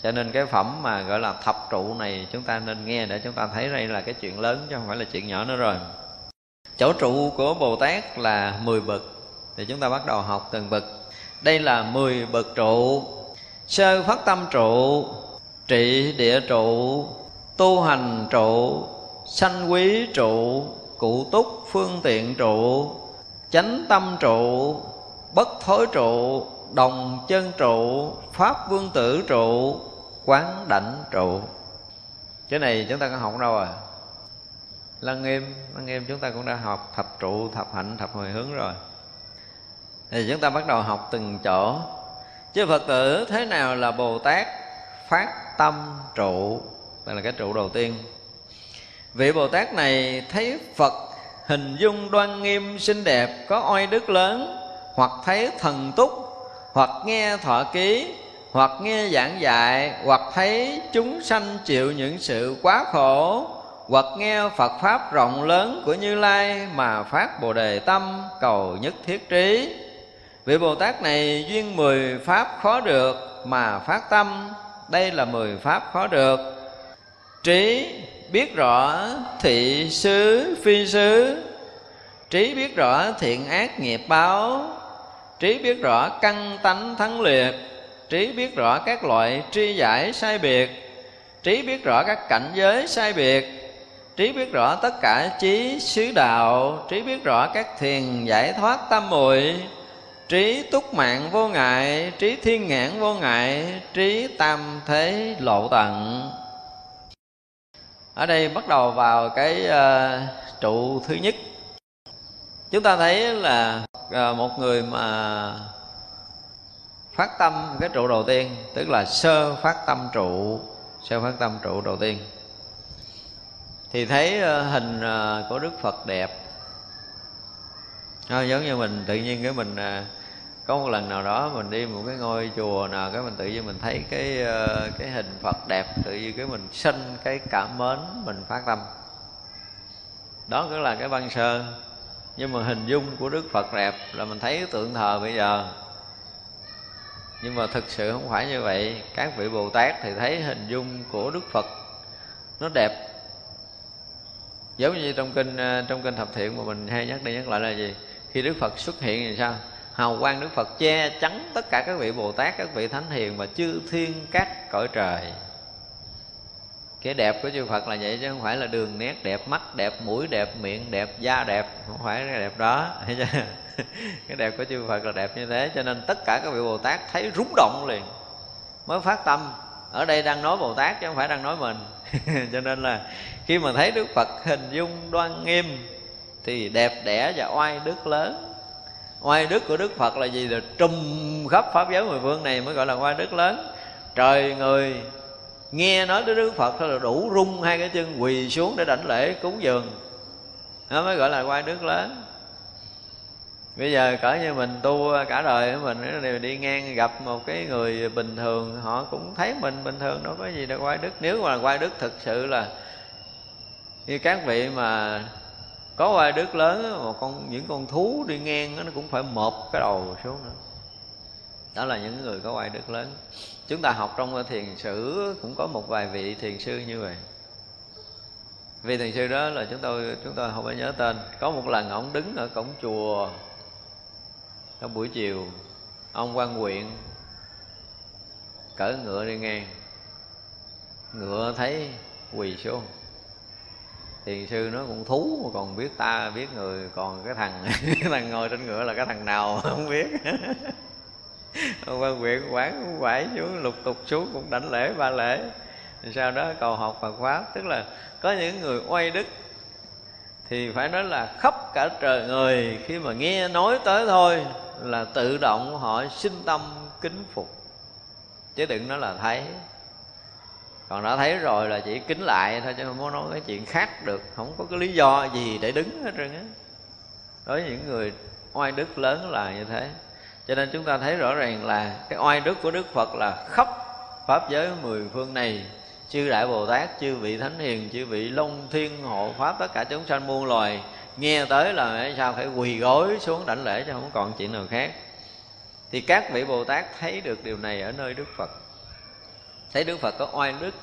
Cho nên cái phẩm mà gọi là thập trụ này chúng ta nên nghe để chúng ta thấy đây là cái chuyện lớn chứ không phải là chuyện nhỏ nữa rồi. Chỗ trụ của bồ tát là 10 bậc, thì chúng ta bắt đầu học từng bậc. Đây là 10 bậc trụ, sơ phát tâm trụ, trị địa trụ, tu hành trụ sanh quý trụ, cụ túc phương tiện trụ, chánh tâm trụ, bất thối trụ, đồng chân trụ, pháp vương tử trụ, quán đảnh trụ. Cái này chúng ta có học đâu à? Lăng nghiêm lăng nghiêm chúng ta cũng đã học thập trụ, thập hạnh, thập hồi hướng rồi. Thì chúng ta bắt đầu học từng chỗ. Chứ phật tử, thế nào là bồ tát phát tâm trụ? Đây là cái trụ đầu tiên vị bồ tát này thấy phật hình dung đoan nghiêm xinh đẹp có oai đức lớn hoặc thấy thần túc hoặc nghe thọ ký hoặc nghe giảng dạy hoặc thấy chúng sanh chịu những sự quá khổ hoặc nghe Phật pháp rộng lớn của Như Lai mà phát Bồ đề tâm cầu nhất thiết trí. Vị Bồ Tát này duyên mười pháp khó được mà phát tâm, đây là mười pháp khó được. Trí biết rõ thị xứ phi xứ, trí biết rõ thiện ác nghiệp báo, trí biết rõ căn tánh thắng liệt, trí biết rõ các loại tri giải sai biệt, trí biết rõ các cảnh giới sai biệt, trí biết rõ tất cả trí xứ đạo. Trí biết rõ các thiền giải thoát tâm muội. Trí túc mạng vô ngại trí thiên nhãn vô ngại trí tam thế lộ tận ở đây bắt đầu vào cái uh, trụ thứ nhất. Chúng ta thấy là uh, một người mà phát tâm cái trụ đầu tiên tức là sơ phát tâm trụ sơ phát tâm trụ đầu tiên. Thì thấy uh, hình uh, của đức phật đẹp. À, giống như mình tự nhiên cái mình uh, có một lần nào đó mình đi một cái ngôi chùa nào cái mình tự nhiên mình thấy cái ờ, cái hình phật đẹp, tự nhiên cái mình sinh cái cảm mến mình phát tâm. Đó cũng là cái văn sơ. Nhưng mà hình dung của đức phật đẹp là mình thấy tượng thờ bây giờ. Nhưng mà thực sự không phải như vậy. Các vị bồ tát thì thấy hình dung của đức phật nó đẹp. Giống như trong kinh ờ, trong kinh thập thiện mà mình hay nhắc đi nhắc lại là gì? Khi đức phật xuất hiện thì sao? Hào quang đức phật che chắn tất cả các vị bồ tát, các vị thánh hiền và chư thiên các cõi trời. Cái đẹp của chư Phật là vậy chứ không phải là đường nét đẹp mắt, đẹp mũi, đẹp miệng, đẹp da đẹp, không phải cái đẹp đó. *laughs* Thấy chưa? Cái đẹp của chư Phật là đẹp như thế, cho nên tất cả các vị Bồ Tát thấy rúng động liền, mới phát tâm. Ở đây đang nói Bồ Tát chứ không phải đang nói mình. *laughs* Cho nên là khi mà thấy đức phật hình dung đoan nghiêm thì đẹp đẽ và oai đức lớn oai đức của đức phật là gì? Là trùm khắp pháp giới mười phương này mới gọi là oai đức lớn. Trời người nghe nói tới đức phật thôi là đủ rung hai cái chân quỳ xuống để đảnh lễ cúng dường. Nó mới gọi là oai đức lớn. Bây giờ cỡ như mình tu cả đời mình đều đi ngang gặp một cái người bình thường, họ cũng thấy mình bình thường, đâu có gì là quay đức. Nếu mà quay đức thực sự là như các vị mà có vài đức lớn mà con, những con thú đi ngang nó cũng phải mộp cái đầu xuống nữa. Đó là những người có oai đức lớn. Chúng ta học trong thiền sử, cũng có một vài vị thiền sư như vậy. Vị thiền sư đó là chúng tôi chúng tôi không phải nhớ tên. Có một lần ông đứng ở cổng chùa trong buổi chiều, ông quan huyện cỡ ngựa đi ngang. Ngựa thấy quỳ xuống thiền sư nó cũng thú mà còn biết ta, biết người, còn cái thằng *laughs* cái thằng ngồi trên ngựa là cái thằng nào không biết. Ông *laughs* quan huyện quán cũng quải xuống, lục tục xuống, cũng đảnh lễ ba lễ. Sau đó cầu học Phật pháp, tức là có những người oai đức, thì phải nói là khắp cả trời người, khi mà nghe nói tới thôi, là tự động họ sinh tâm kính phục. Chứ đừng nói là thấy còn đã thấy rồi là chỉ kính lại thôi chứ không có nói cái chuyện khác được. Không có cái lý do gì để đứng hết trơn á. Đối với những người oai đức lớn là như thế. Cho nên chúng ta thấy rõ ràng là cái oai đức của đức phật là khắp pháp giới mười phương này. Chư đại bồ tát, chư vị thánh hiền, chư vị long thiên, hộ pháp, tất cả chúng sanh muôn loài nghe tới là sao? Phải quỳ gối xuống đảnh lễ cho không còn chuyện nào khác. Thì các vị bồ tát thấy được điều này ở nơi đức phật thấy đức phật có oai đức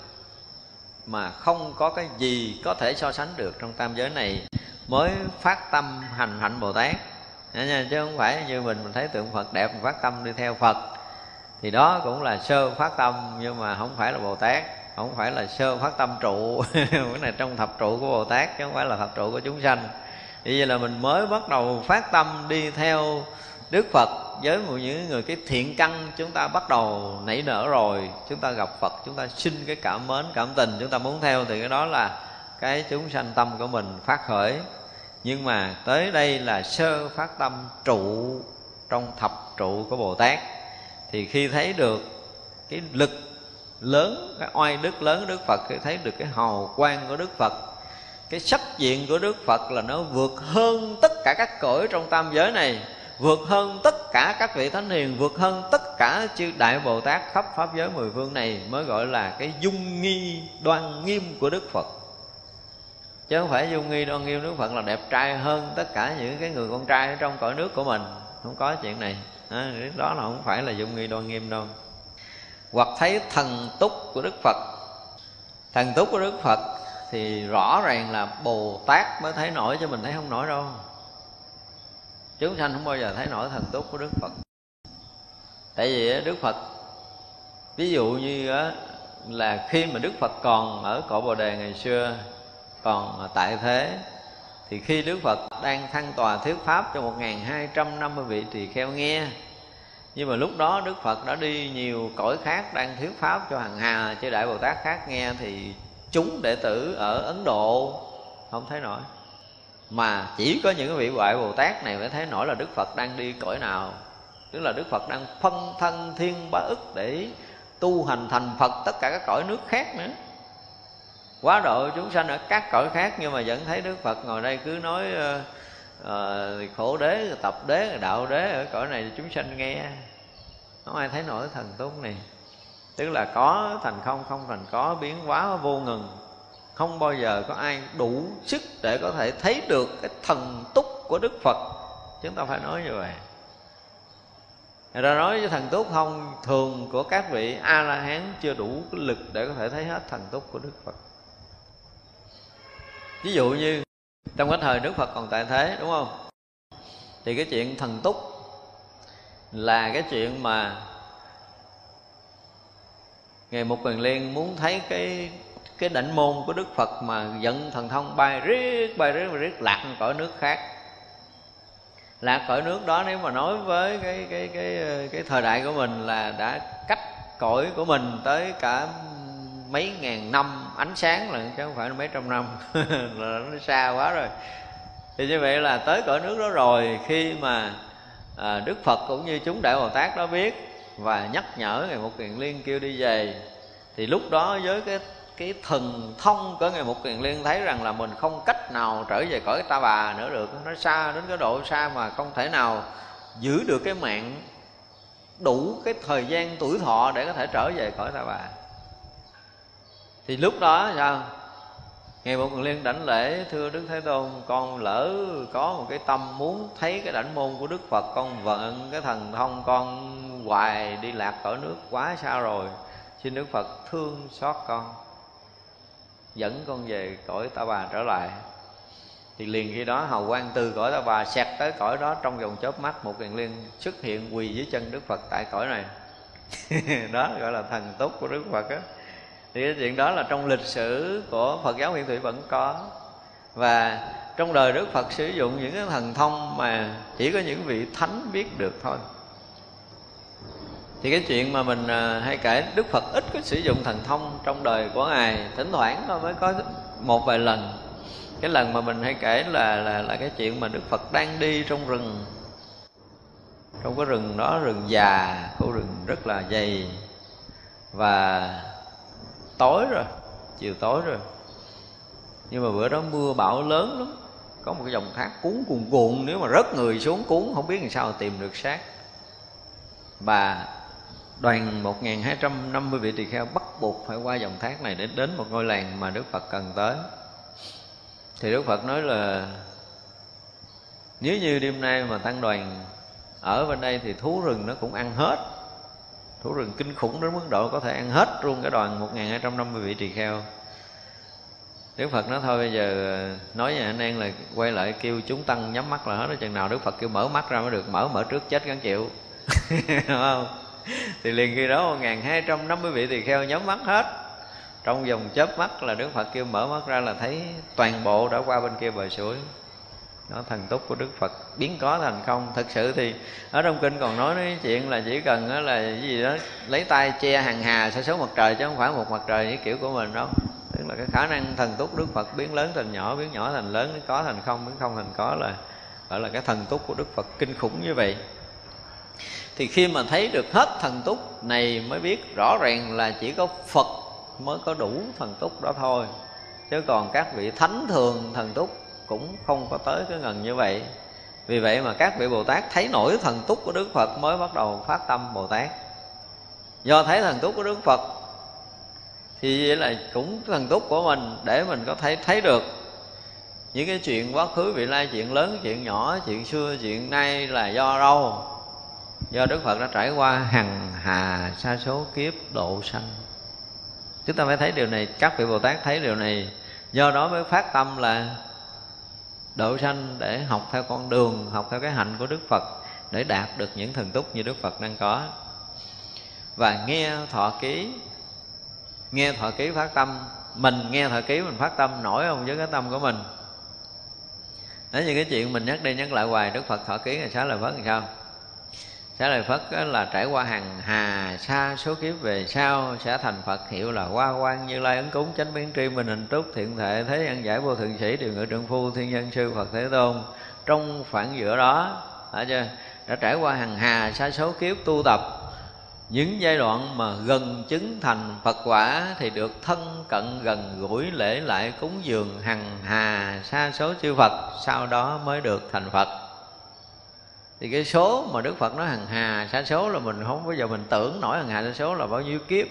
mà không có cái gì có thể so sánh được trong tam giới này. Mới phát tâm hành hạnh bồ tát. Chứ không phải như mình mình thấy tượng phật đẹp, mình phát tâm đi theo phật. Thì đó cũng là sơ phát tâm, nhưng mà không phải là bồ tát, không phải là sơ phát tâm trụ. *laughs* Cái này trong thập trụ của bồ tát chứ không phải là thập trụ của chúng sanh. Như vậy là mình mới bắt đầu phát tâm đi theo đức phật với một những người cái thiện căn, chúng ta bắt đầu nảy nở rồi, chúng ta gặp phật, chúng ta xin cái cảm mến, cảm tình, chúng ta muốn theo, thì cái đó là cái chúng sanh tâm của mình phát khởi. Nhưng mà tới đây là sơ phát tâm trụ trong thập trụ của bồ tát. Thì khi thấy được cái lực lớn, cái oai đức lớn đức phật, khi thấy được cái hào quang của đức phật, cái sắc diện của đức phật là nó vượt hơn tất cả các cõi trong tam giới này vượt hơn tất cả các vị thánh hiền vượt hơn tất cả chư đại bồ tát khắp pháp giới mười phương này mới gọi là cái dung nghi đoan nghiêm của đức phật. Chứ không phải dung nghi đoan nghiêm đức phật là đẹp trai hơn tất cả những cái người con trai ở trong cõi nước của mình. Không có chuyện này. À, đó là không phải là dung nghi đoan nghiêm đâu. Hoặc thấy thần túc của đức phật. Thần túc của đức phật thì rõ ràng là bồ tát mới thấy nổi cho mình thấy không nổi đâu chúng sanh không bao giờ thấy nổi thần túc của đức phật. Tại vì đức phật, ví dụ như là khi mà đức phật còn ở cõi bồ đề ngày xưa, còn tại thế, thì khi đức phật đang thăng tòa thuyết pháp cho một hai trăm năm mươi vị tỳ kheo nghe, nhưng mà lúc đó đức phật đã đi nhiều cõi khác đang thuyết pháp cho hàng hà, chư đại bồ tát khác nghe, thì chúng đệ tử ở ấn độ không thấy nổi mà chỉ có những vị ngoại bồ tát này mới thấy nổi là đức phật đang đi cõi nào. Tức là đức phật đang phân thân thiên bá ức để tu hành thành phật tất cả các cõi nước khác nữa. Quá độ chúng sanh ở các cõi khác nhưng mà vẫn thấy đức phật ngồi đây cứ nói uh, khổ đế tập đế đạo đế ở cõi này chúng sanh nghe. Không ai thấy nổi thần túc này. Tức là có thành không không thành có biến hóa vô ngừng không bao giờ có ai đủ sức để có thể thấy được cái thần túc của đức phật. Chúng ta phải nói như vậy. Người ta nói với thần túc không, thường của các vị a la hán chưa đủ cái lực để có thể thấy hết thần túc của đức phật. Ví dụ như trong cái thời đức phật còn tại thế, đúng không? Thì cái chuyện thần túc là cái chuyện mà ngày một quyền liên muốn thấy cái cái định môn của đức phật mà giận thần thông bay riết bay riết bay riết lạc cõi nước khác. Lạc cõi nước đó nếu mà nói với cái cái cái cái thời đại của mình là đã cách cõi của mình tới cả mấy ngàn năm ánh sáng là chứ không phải mấy trăm năm *laughs* là nó xa quá rồi. Thì như vậy là tới cõi nước đó rồi khi mà à, đức phật cũng như chúng đại bồ tát đó biết và nhắc nhở ngày một kiền liên kêu đi về thì lúc đó với cái cái thần thông của ngày một kiền liên thấy rằng là mình không cách nào trở về cõi ta bà nữa được. Nó xa đến cái độ xa mà không thể nào giữ được cái mạng, đủ cái thời gian tuổi thọ để có thể trở về cõi ta bà. Thì lúc đó sao? Ngày một liên đảnh lễ, thưa đức thế tôn, con lỡ có một cái tâm muốn thấy cái đảnh môn của đức phật, con vận cái thần thông con hoài đi lạc cõi nước quá xa rồi. Xin đức phật thương xót con dẫn con về cõi ta bà trở lại. Thì liền khi đó hầu quan từ cõi ta bà xẹt tới cõi đó trong vòng chớp mắt một kiền liên xuất hiện quỳ dưới chân đức phật tại cõi này. *laughs* Đó gọi là thần túc của đức phật á. Thì cái chuyện đó là trong lịch sử của phật giáo nguyên thủy vẫn có. Và trong đời đức phật sử dụng những cái thần thông mà chỉ có những vị thánh biết được thôi thì cái chuyện mà mình à, hay kể đức phật ít có sử dụng thần thông trong đời của ngài, thỉnh thoảng thôi mới có một vài lần. Cái lần mà mình hay kể là là là cái chuyện mà đức phật đang đi trong rừng. Trong cái rừng đó, rừng già, khu rừng rất là dày. Và tối rồi, chiều tối rồi. Nhưng mà bữa đó mưa bão lớn lắm. Có một cái dòng thác cuốn cuồn cuộn nếu mà rớt người xuống cuốn, không biết làm sao tìm được xác. Và đoàn 1250 vị tỳ kheo bắt buộc phải qua dòng thác này để đến một ngôi làng mà Đức Phật cần tới. Thì Đức Phật nói là, nếu như đêm nay mà tăng đoàn ở bên đây thì thú rừng nó cũng ăn hết. Thú rừng kinh khủng đến mức độ có thể ăn hết luôn cái đoàn 1250 vị tỳ kheo. Đức Phật nói, thôi bây giờ ờ, nói với anh em là quay lại kêu chúng tăng nhắm mắt là hết chừng nào Đức Phật kêu mở mắt ra mới được, mở mở trước chết gắn chịu. *laughs* Đúng không? *laughs* thì liền khi đó 1250 vị tỳ kheo nhắm mắt hết. Trong vòng chớp mắt là Đức Phật kêu mở mắt ra là thấy toàn bộ đã qua bên kia bờ suối. Đó, thần túc của đức phật biến có thành không. Thực sự thì ở trong kinh còn nói cái chuyện là chỉ cần là cái gì đó lấy tay che hàng hà sẽ số mặt trời chứ không phải một mặt trời như kiểu của mình đâu. Tức là cái khả năng thần túc đức phật biến lớn thành nhỏ, biến nhỏ thành lớn, biến có thành không, biến không thành có là, gọi là cái thần túc của đức phật kinh khủng như vậy thì khi mà thấy được hết thần túc này mới biết rõ ràng là chỉ có phật mới có đủ thần túc đó thôi. Chứ còn các vị thánh thường thần túc cũng không có tới cái ngần như vậy. Vì vậy mà các vị bồ tát thấy nổi thần túc của đức phật mới bắt đầu phát tâm bồ tát. Do thấy thần túc của đức phật, thì vậy là cũng thần túc của mình để mình có thể thấy được. Những cái chuyện quá khứ vị lai, chuyện lớn, chuyện nhỏ, chuyện xưa, chuyện nay là do đâu? Do đức phật đã trải qua hằng hà sa số kiếp độ sanh. Chúng ta phải thấy điều này, các vị bồ tát thấy điều này. Do đó mới phát tâm là độ sanh để học theo con đường, học theo cái hạnh của đức phật, để đạt được những thần túc như đức phật đang có. Và nghe thọ ký, nghe thọ ký phát tâm. Mình nghe thọ ký, mình phát tâm, nổi không với cái tâm của mình. Nói như cái chuyện mình nhắc đi nhắc lại hoài, Đức Phật thọ ký ngày sáng là Phật làm sao? Xá lợi Phất là trải qua hàng hà xa số kiếp về sau, sẽ thành Phật hiệu là Hoa quan Như Lai ấn cúng, chánh biến tri, minh hình trúc, thiện thể, thế ăn giải vô thượng sĩ, điều ngự trượng phu, thiên nhân sư Phật Thế Tôn. Trong khoảng giữa đó đã chưa, đã trải qua hàng hà xa số kiếp tu tập. Những giai đoạn mà gần chứng thành Phật quả thì được thân cận gần gũi lễ lại cúng dường hằng hà, sa, số chư Phật, sau đó mới được thành Phật thì cái số mà đức phật nói hằng hà sa số là mình không bao giờ mình tưởng nổi hằng hà sa số là bao nhiêu kiếp.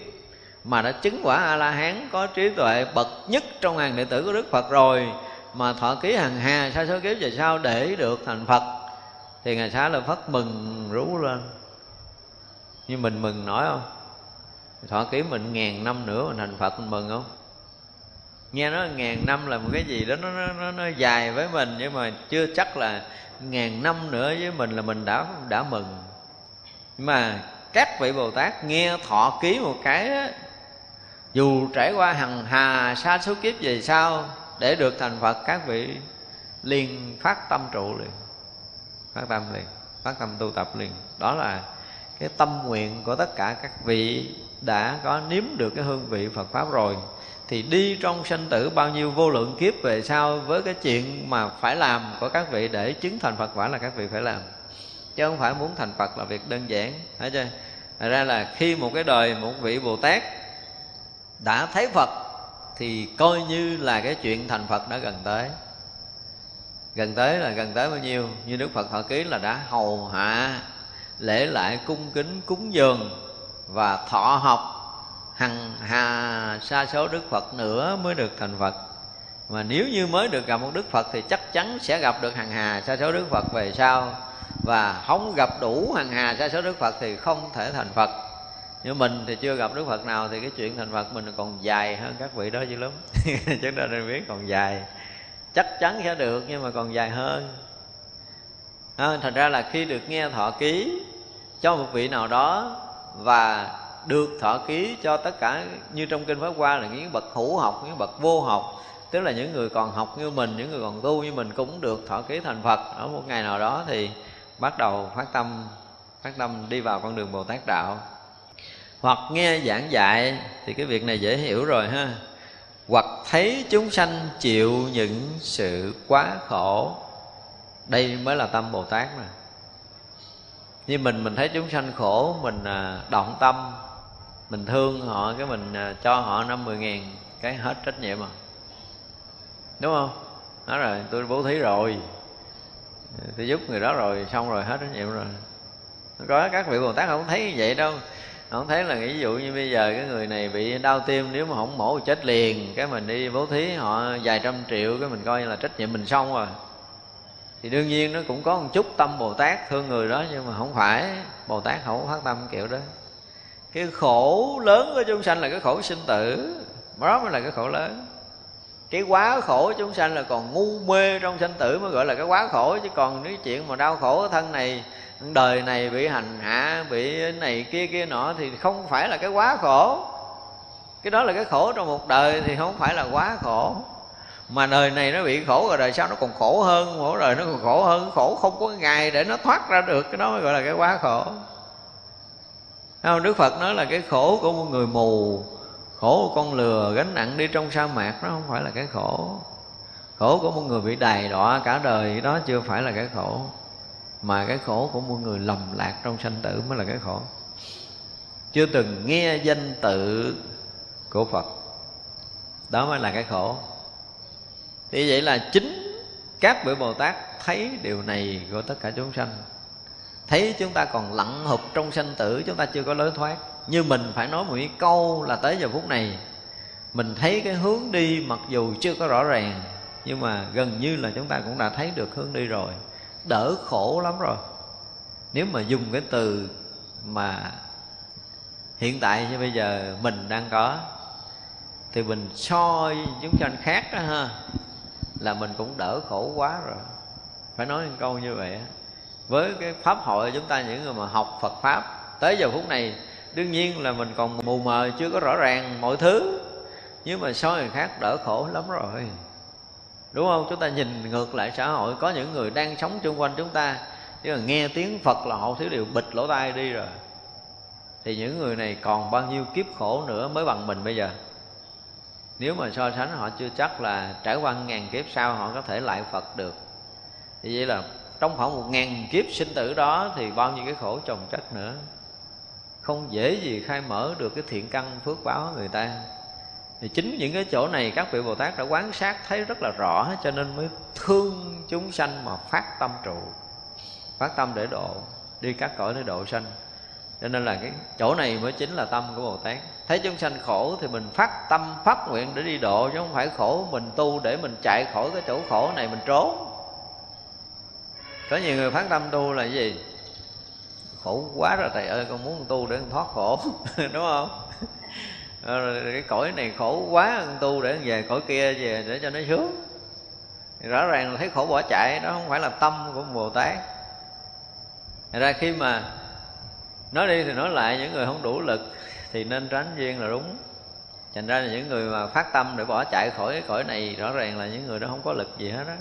Mà đã chứng quả a la hán có trí tuệ bậc nhất trong hàng đệ tử của đức phật rồi mà thọ ký hằng hà sa số kiếp về sau để được thành phật thì ngài xá lợi phất mừng rú lên. Như mình mừng nổi không? Thọ ký mình ngàn năm nữa mình thành phật mình mừng không? Nghe nói ngàn năm là một cái gì đó nó nó, nó, nó dài với mình nhưng mà chưa chắc là ngàn năm nữa với mình là mình đã đã mừng. Mà các vị bồ tát nghe thọ ký một cái đó, dù trải qua hằng hà xa số kiếp về sau để được thành phật các vị liền phát tâm trụ liền. Phát tâm liền phát tâm tu tập liền. Đó là cái tâm nguyện của tất cả các vị đã có nếm được cái hương vị Phật pháp rồi thì đi trong sanh tử bao nhiêu vô lượng kiếp về sau với cái chuyện mà phải làm của các vị để chứng thành Phật quả là các vị phải làm. Chứ không phải muốn thành Phật là việc đơn giản, thấy chưa? Thật ra là khi một cái đời một vị Bồ Tát đã thấy Phật thì coi như là cái chuyện thành Phật đã gần tới. Gần tới là gần tới bao nhiêu? Như Đức Phật thọ ký là đã hầu hạ, lễ lại cung kính cúng dường và thọ học hằng hà sa số đức phật nữa mới được thành phật. Mà nếu như mới được gặp một đức phật thì chắc chắn sẽ gặp được hằng hà sa số đức phật về sau. Và không gặp đủ hằng hà sa số đức phật thì không thể thành phật. Như mình thì chưa gặp đức phật nào thì cái chuyện thành phật mình còn dài hơn các vị đó dữ lắm. *laughs* Chúng ta nên biết còn dài. Chắc chắn sẽ được nhưng mà còn dài hơn. À, thành ra là khi được nghe thọ ký cho một vị nào đó và được thọ ký cho tất cả như trong kinh pháp qua là những bậc hữu học, những bậc vô học. Tức là những người còn học như mình, những người còn tu như mình cũng được thọ ký thành phật. Ở một ngày nào đó thì bắt đầu phát tâm phát tâm đi vào con đường bồ tát đạo. Hoặc nghe giảng dạy, thì cái việc này dễ hiểu rồi ha. Hoặc thấy chúng sanh chịu những sự quá khổ, đây mới là tâm bồ tát mà. Như mình mình thấy chúng sanh khổ, mình à, động tâm mình thương họ, cái mình à, cho họ năm mười ngàn, cái hết trách nhiệm à đúng không? Nói rồi, tôi bố thí rồi. Tôi giúp người đó rồi, xong rồi hết trách nhiệm rồi. Có các vị bồ tát không thấy như vậy đâu. Không thấy là ví dụ như bây giờ cái người này bị đau tim, nếu mà không mổ chết liền. Cái mình đi bố thí họ vài trăm triệu, cái mình coi là trách nhiệm mình xong rồi. Thì đương nhiên nó cũng có một chút tâm bồ tát thương người đó, nhưng mà không phải. Bồ tát không phát tâm kiểu đó cái khổ lớn của chúng sanh là cái khổ sinh tử. Đó mới là cái khổ lớn. Cái quá khổ chúng sanh là còn ngu mê trong sanh tử mới gọi là cái quá khổ. Chứ còn cái chuyện mà đau khổ thân này, đời này bị hành hạ, bị này kia kia nọ thì không phải là cái quá khổ. Cái đó là cái khổ trong một đời thì không phải là quá khổ. Mà đời này nó bị khổ rồi đời sau nó còn khổ hơn. Mỗi đời nó còn khổ hơn. Khổ không có ngày để nó thoát ra được. Cái đó mới gọi là cái quá khổ không? Đức phật nói là cái khổ của một người mù, khổ của con lừa, gánh nặng đi trong sa mạc, nó không phải là cái khổ. Khổ của một người bị đày đọa cả đời, đó chưa phải là cái khổ. Mà cái khổ của một người lầm lạc trong sanh tử mới là cái khổ. Chưa từng nghe danh tự của phật, đó mới là cái khổ. Thì vậy là chính các vị bồ tát thấy điều này của tất cả chúng sanh thấy chúng ta còn lặng hụp trong sanh tử, chúng ta chưa có lối thoát. Như mình phải nói một cái câu là tới giờ phút này, mình thấy cái hướng đi mặc dù chưa có rõ ràng, nhưng mà gần như là chúng ta cũng đã thấy được hướng đi rồi. Đỡ khổ lắm rồi. Nếu mà dùng cái từ mà hiện tại như bây giờ mình đang có, thì mình soi chúng sanh khác đó ha, là mình cũng đỡ khổ quá rồi. Phải nói một câu như vậy với cái pháp hội chúng ta những người mà học Phật pháp, tới giờ phút này, đương nhiên là mình còn mù mờ, chưa có rõ ràng mọi thứ. Nhưng mà so người khác đỡ khổ lắm rồi. Đúng không? Chúng ta nhìn ngược lại xã hội, có những người đang sống chung quanh chúng ta chứ mà nghe tiếng phật là họ thiếu điều bịch lỗ tai đi rồi. Thì những người này còn bao nhiêu kiếp khổ nữa mới bằng mình bây giờ? Nếu mà so sánh, họ chưa chắc là trải qua ngàn kiếp sau họ có thể lại phật được. Thì vậy là trong khoảng một ngàn kiếp sinh tử đó thì bao nhiêu cái khổ chồng chất nữa. Không dễ gì khai mở được cái thiện căn phước báo của người ta. Thì chính những cái chỗ này các vị bồ tát đã quán sát thấy rất là rõ, cho nên mới thương chúng sanh mà phát tâm trụ, phát tâm để độ, đi các cõi để độ sanh. Cho nên là cái chỗ này mới chính là tâm của bồ tát. Thấy chúng sanh khổ thì mình phát tâm, phát nguyện để đi độ, chứ không phải khổ mình tu để mình chạy khỏi cái chỗ khổ này, mình trốn có nhiều người phát tâm tu là gì? Khổ quá rồi, thầy ơi, con muốn tu để con thoát khổ, *laughs* đúng không? Ờ, rồi cái cõi này khổ quá, con tu để về cõi kia về để cho nó sướng. Rõ ràng là thấy khổ bỏ chạy, đó không phải là tâm của bồ tát. Thật ra khi mà nói đi thì nói lại, những người không đủ lực thì nên tránh duyên là đúng. Thành ra là những người mà phát tâm để bỏ chạy khỏi cái cõi này, rõ ràng là những người đó không có lực gì hết á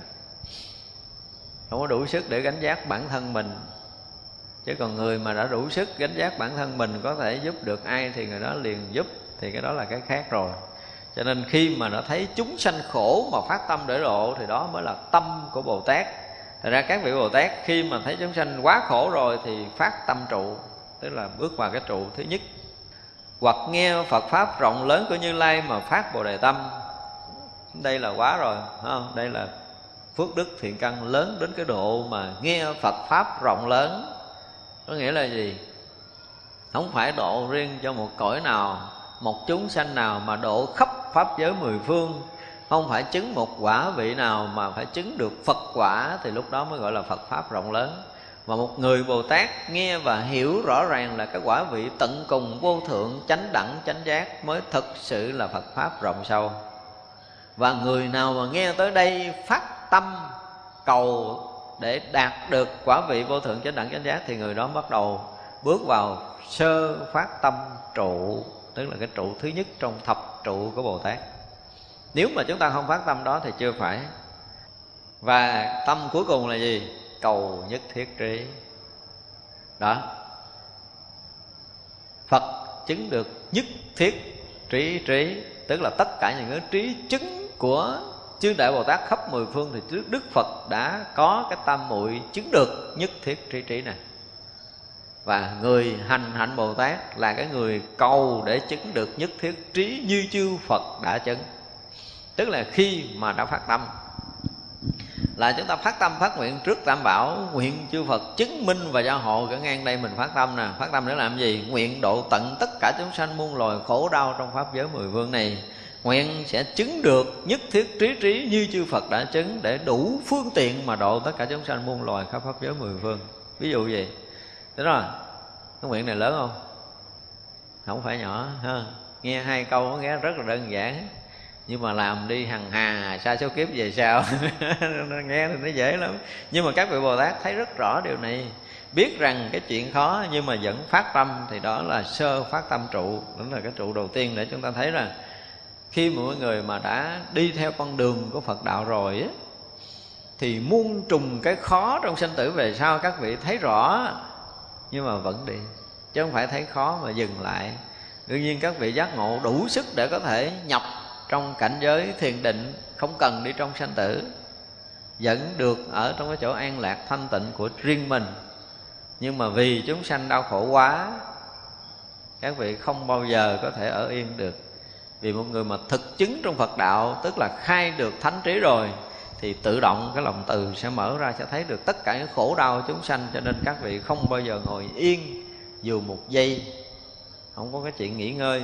không có đủ sức để gánh giác bản thân mình. Chứ còn người mà đã đủ sức gánh giác bản thân mình, có thể giúp được ai thì người đó liền giúp, thì cái đó là cái khác rồi. Cho nên khi mà nó thấy chúng sanh khổ mà phát tâm để độ, thì đó mới là tâm của bồ tát. Thật ra các vị Bồ Tát, khi mà thấy chúng sanh quá khổ rồi thì phát tâm trụ, Tức là bước vào cái trụ thứ nhất. Hoặc nghe Phật Pháp rộng lớn của Như Lai mà phát Bồ Đề Tâm. Đây là quá rồi không? Đây là phước đức thiện căn lớn đến cái độ mà nghe Phật Pháp rộng lớn. Có nghĩa là gì? Không phải độ riêng cho một cõi nào, Một chúng sanh nào mà độ khắp Pháp giới mười phương. Không phải chứng một quả vị nào mà phải chứng được phật quả thì lúc đó mới gọi là phật pháp rộng lớn. Mà một người bồ tát nghe và hiểu rõ ràng là cái quả vị tận cùng, vô thượng, chánh đẳng, chánh giác mới thực sự là phật pháp rộng sâu. Và người nào mà nghe tới đây phát tâm cầu để đạt được quả vị vô thượng chánh đẳng chánh giác, thì người đó bắt đầu bước vào sơ phát tâm trụ, tức là cái trụ thứ nhất trong thập trụ của bồ tát. Nếu mà chúng ta không phát tâm đó thì chưa phải. Và tâm cuối cùng là gì? Cầu nhất thiết trí. Đó. Phật chứng được nhất thiết trí trí, tức là tất cả những cái trí chứng của chư đại bồ tát khắp mười phương thì trước đức phật đã có cái tam muội chứng được nhất thiết trí trí này. Và người hành hạnh bồ tát là cái người cầu để chứng được nhất thiết trí như chư phật đã chứng. Tức là khi mà đã phát tâm. Là chúng ta phát tâm, phát nguyện trước tam bảo, nguyện chư phật chứng minh và gia hộ cả ngang đây mình phát tâm nè. Phát tâm để làm gì? Nguyện độ tận tất cả chúng sanh muôn loài khổ đau trong pháp giới mười vương này nguyện sẽ chứng được nhất thiết trí trí như chư phật đã chứng để đủ phương tiện mà độ tất cả chúng sanh muôn loài khắp pháp giới mười phương. Ví dụ gì? Thế rồi cái nguyện này lớn không? Không phải nhỏ, ha? Nghe hai câu nó nghe rất là đơn giản. Nhưng mà làm đi hằng hà xa số kiếp về sau. *laughs* Nghe thì nó dễ lắm. Nhưng mà các vị bồ tát thấy rất rõ điều này. Biết rằng cái chuyện khó nhưng mà vẫn phát tâm thì đó là sơ phát tâm trụ. Đó là cái trụ đầu tiên để chúng ta thấy rằng khi mà mọi người mà đã đi theo con đường của phật đạo rồi á, thì muôn trùng cái khó trong sinh tử về sau các vị thấy rõ, nhưng mà vẫn đi. Chứ không phải thấy khó mà dừng lại. Đương nhiên các vị giác ngộ đủ sức để có thể nhập trong cảnh giới thiền định, không cần đi trong sanh tử. Vẫn được ở trong cái chỗ an lạc thanh tịnh của riêng mình. Nhưng mà vì chúng sanh đau khổ quá, các vị không bao giờ có thể ở yên được vì một người mà thực chứng trong phật đạo, tức là khai được thánh trí rồi, thì tự động cái lòng từ sẽ mở ra, sẽ thấy được tất cả những khổ đau chúng sanh. Cho nên các vị không bao giờ ngồi yên dù một giây. Không có cái chuyện nghỉ ngơi.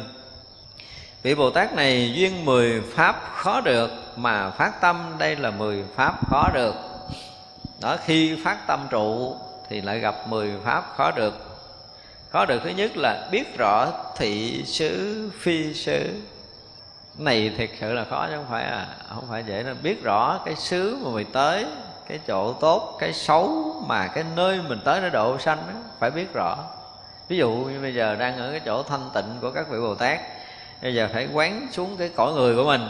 Vị bồ tát này duyên mười pháp khó được, mà phát tâm đây là mười pháp khó được. Đó, khi phát tâm trụ thì lại gặp mười pháp khó được. Khó được thứ nhất là biết rõ thị xứ, phi xứ này thiệt sự là khó chứ không phải à không phải dễ đâu. Biết rõ cái xứ mà mình tới cái chỗ tốt cái xấu mà cái nơi mình tới để độ sanh đó, phải biết rõ. Ví dụ như bây giờ đang ở cái chỗ thanh tịnh của các vị bồ tát bây giờ phải quán xuống cái cõi người của mình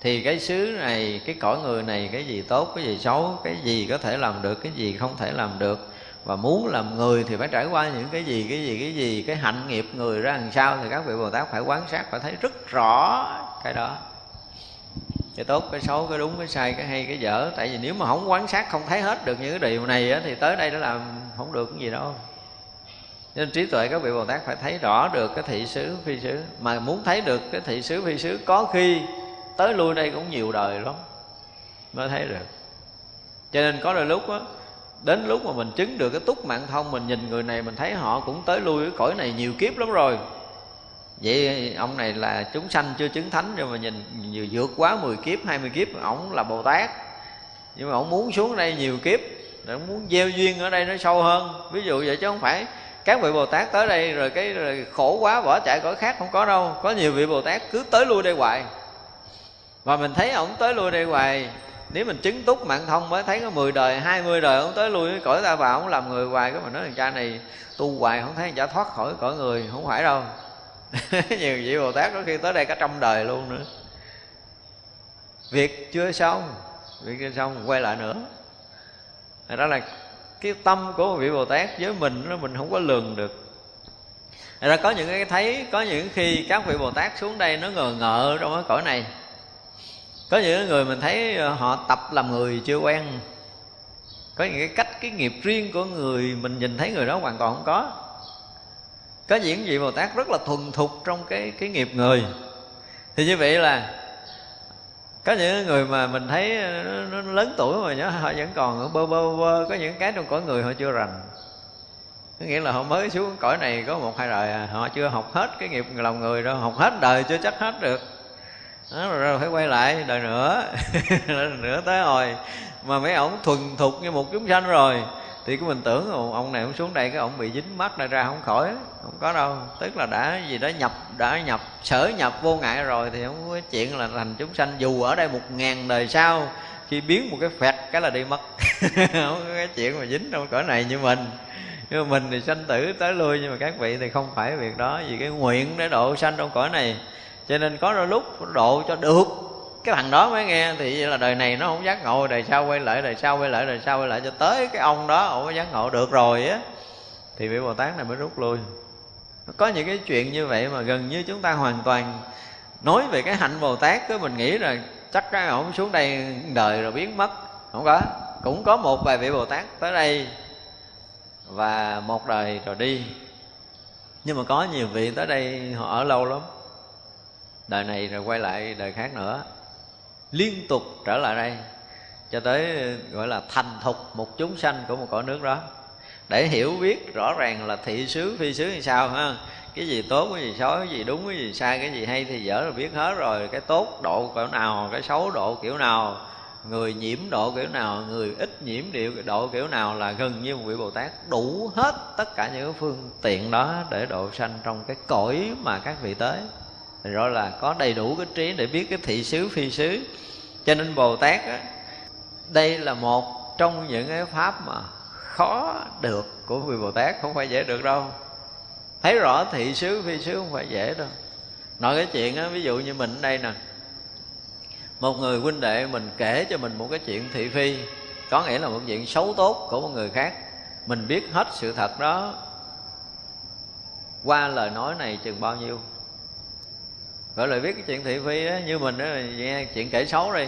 thì cái xứ này cái cõi người này cái gì tốt cái gì xấu cái gì có thể làm được cái gì không thể làm được và muốn làm người thì phải trải qua những cái gì cái gì cái gì cái hạnh nghiệp người ra làm sao thì các vị bồ tát phải quan sát phải thấy rất rõ cái đó. Cái tốt cái xấu cái đúng cái sai cái hay cái dở. Tại vì nếu mà không quan sát không thấy hết được những cái điều này á, thì tới đây nó làm không được cái gì đâu. Nên trí tuệ các vị bồ tát phải thấy rõ được cái thị xứ phi xứ. Mà muốn thấy được cái thị xứ phi xứ có khi tới lui đây cũng nhiều đời lắm mới thấy được. Cho nên có đôi lúc á đến lúc mà mình chứng được cái túc mạng thông, mình nhìn người này, mình thấy họ cũng tới lui cái cõi này nhiều kiếp lắm rồi. Vậy ông này là chúng sanh chưa chứng thánh, nhưng mà nhìn nhiều vượt quá 10 kiếp 20 kiếp, ổng là bồ tát. Nhưng mà ổng muốn xuống đây nhiều kiếp để muốn gieo duyên ở đây nó sâu hơn. Ví dụ vậy chứ không phải các vị bồ tát tới đây rồi cái rồi khổ quá, bỏ chạy cõi khác không có đâu. Có nhiều vị bồ tát cứ tới lui đây hoài. Và mình thấy ổng tới lui đây hoài nếu mình chứng túc mạng thông mới thấy có 10 đời 20 đời không tới lui, cõi ta vào không làm người hoài, cái mà nói thằng cha này tu hoài không thấy thằng cha thoát khỏi cõi người, không phải đâu. *laughs* Nhiều vị bồ tát có khi tới đây cả trăm đời luôn nữa. Việc chưa xong, việc chưa xong, quay lại nữa. Đó là cái tâm của một vị bồ tát với mình nó mình không có lường được. Ra có những cái thấy, có những khi các vị bồ tát xuống đây nó ngờ ngợ trong cái cõi này có những người mình thấy ờ, họ tập làm người chưa quen. Có những cái cách cái nghiệp riêng của người mình nhìn thấy người đó hoàn toàn không có. Có những vị bồ tát rất là thuần thục trong cái cái nghiệp người. Thì như vậy là có những người mà mình thấy ờ, nó, nó lớn tuổi mà nhớ họ vẫn còn bơ bơ bơ có những cái trong cõi người họ chưa rành. Có nghĩa là họ mới xuống cõi này có một hai đời à, họ chưa học hết cái nghiệp lòng người đâu học hết đời chưa chắc hết được đó, rồi, rồi phải quay lại đời nữa. *laughs* Đời nữa tới hồi. Mà mấy ổng thuần thục như một chúng sanh rồi. Thì cái mình tưởng ông này ông xuống đây cái ông bị dính mắt ra ra không khỏi. Không có đâu. Tức là đã gì đó nhập đã nhập sở nhập vô ngại rồi thì không có chuyện là thành chúng sanh dù ở đây một ngàn đời sau khi biến một cái phẹt cái là đi mất. *laughs* Không có cái chuyện mà dính trong cõi này như mình. Nhưng mà mình thì sanh tử tới lui nhưng mà các vị thì không phải việc đó. Vì cái nguyện để độ sanh trong cõi này cho nên có đôi lúc độ cho được. Cái thằng đó mới nghe thì vậy là đời này nó không giác ngộ, đời sau quay lại, đời sau quay lại, đời sau quay lại cho tới cái ông đó ông mới giác ngộ được rồi á. Thì vị bồ tát này mới rút lui. Có những cái chuyện như vậy mà gần như chúng ta hoàn toàn nói về cái hạnh bồ tát cứ mình nghĩ là chắc cái ông xuống đây đời rồi biến mất. Không có. Cũng có một vài vị bồ tát tới đây và một đời rồi đi. Nhưng mà có nhiều vị tới đây họ ở lâu lắm đời này rồi quay lại đời khác nữa. Liên tục trở lại đây, cho tới, gọi là, thành thục một chúng sanh của một cõi nước đó. Để hiểu biết rõ ràng là thị xứ, phi xứ như sao, ha? Cái gì tốt, cái gì xấu, cái gì đúng, cái gì sai, cái gì hay thì dở rồi biết hết rồi. Cái tốt độ kiểu nào, cái xấu độ kiểu nào, người nhiễm độ kiểu nào, người ít nhiễm điệu độ kiểu nào là gần như một vị bồ tát đủ hết tất cả những phương tiện đó để độ sanh trong cái cõi mà các vị tới thì rõ là có đầy đủ cái trí để biết cái thị xứ phi xứ. Cho nên bồ tát á, đây là một trong những cái pháp mà khó được của vị bồ tát không phải dễ được đâu. Thấy rõ thị xứ phi xứ không phải dễ đâu. Nói cái chuyện á ví dụ như mình ở đây nè. Một người huynh đệ mình kể cho mình một cái chuyện thị phi. Có nghĩa là một chuyện xấu tốt của một người khác. Mình biết hết sự thật đó. Qua lời nói này chừng bao nhiêu? Gọi là biết cái chuyện thị phi á, như mình đó là nghe chuyện kể xấu đi.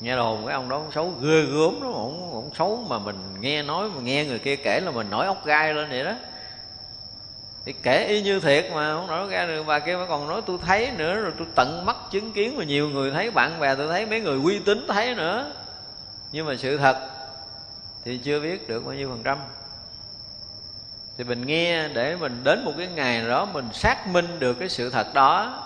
Nghe đồn cái ông đó cũng xấu ghê gớm đó cũng cũng xấu mà mình nghe nói, mà nghe người kia kể là mình nổi ốc gai lên vậy đó. Thì kể y như thiệt mà, không nổi ra được. Bà kia mới còn nói, tôi thấy nữa, rồi tôi tận mắt chứng kiến mà nhiều người thấy, bạn bè tôi thấy, mấy người uy tín thấy nữa. Nhưng mà sự thật thì chưa biết được bao nhiêu phần trăm. Thì mình nghe để mình đến một cái ngày đó mình xác minh được cái sự thật đó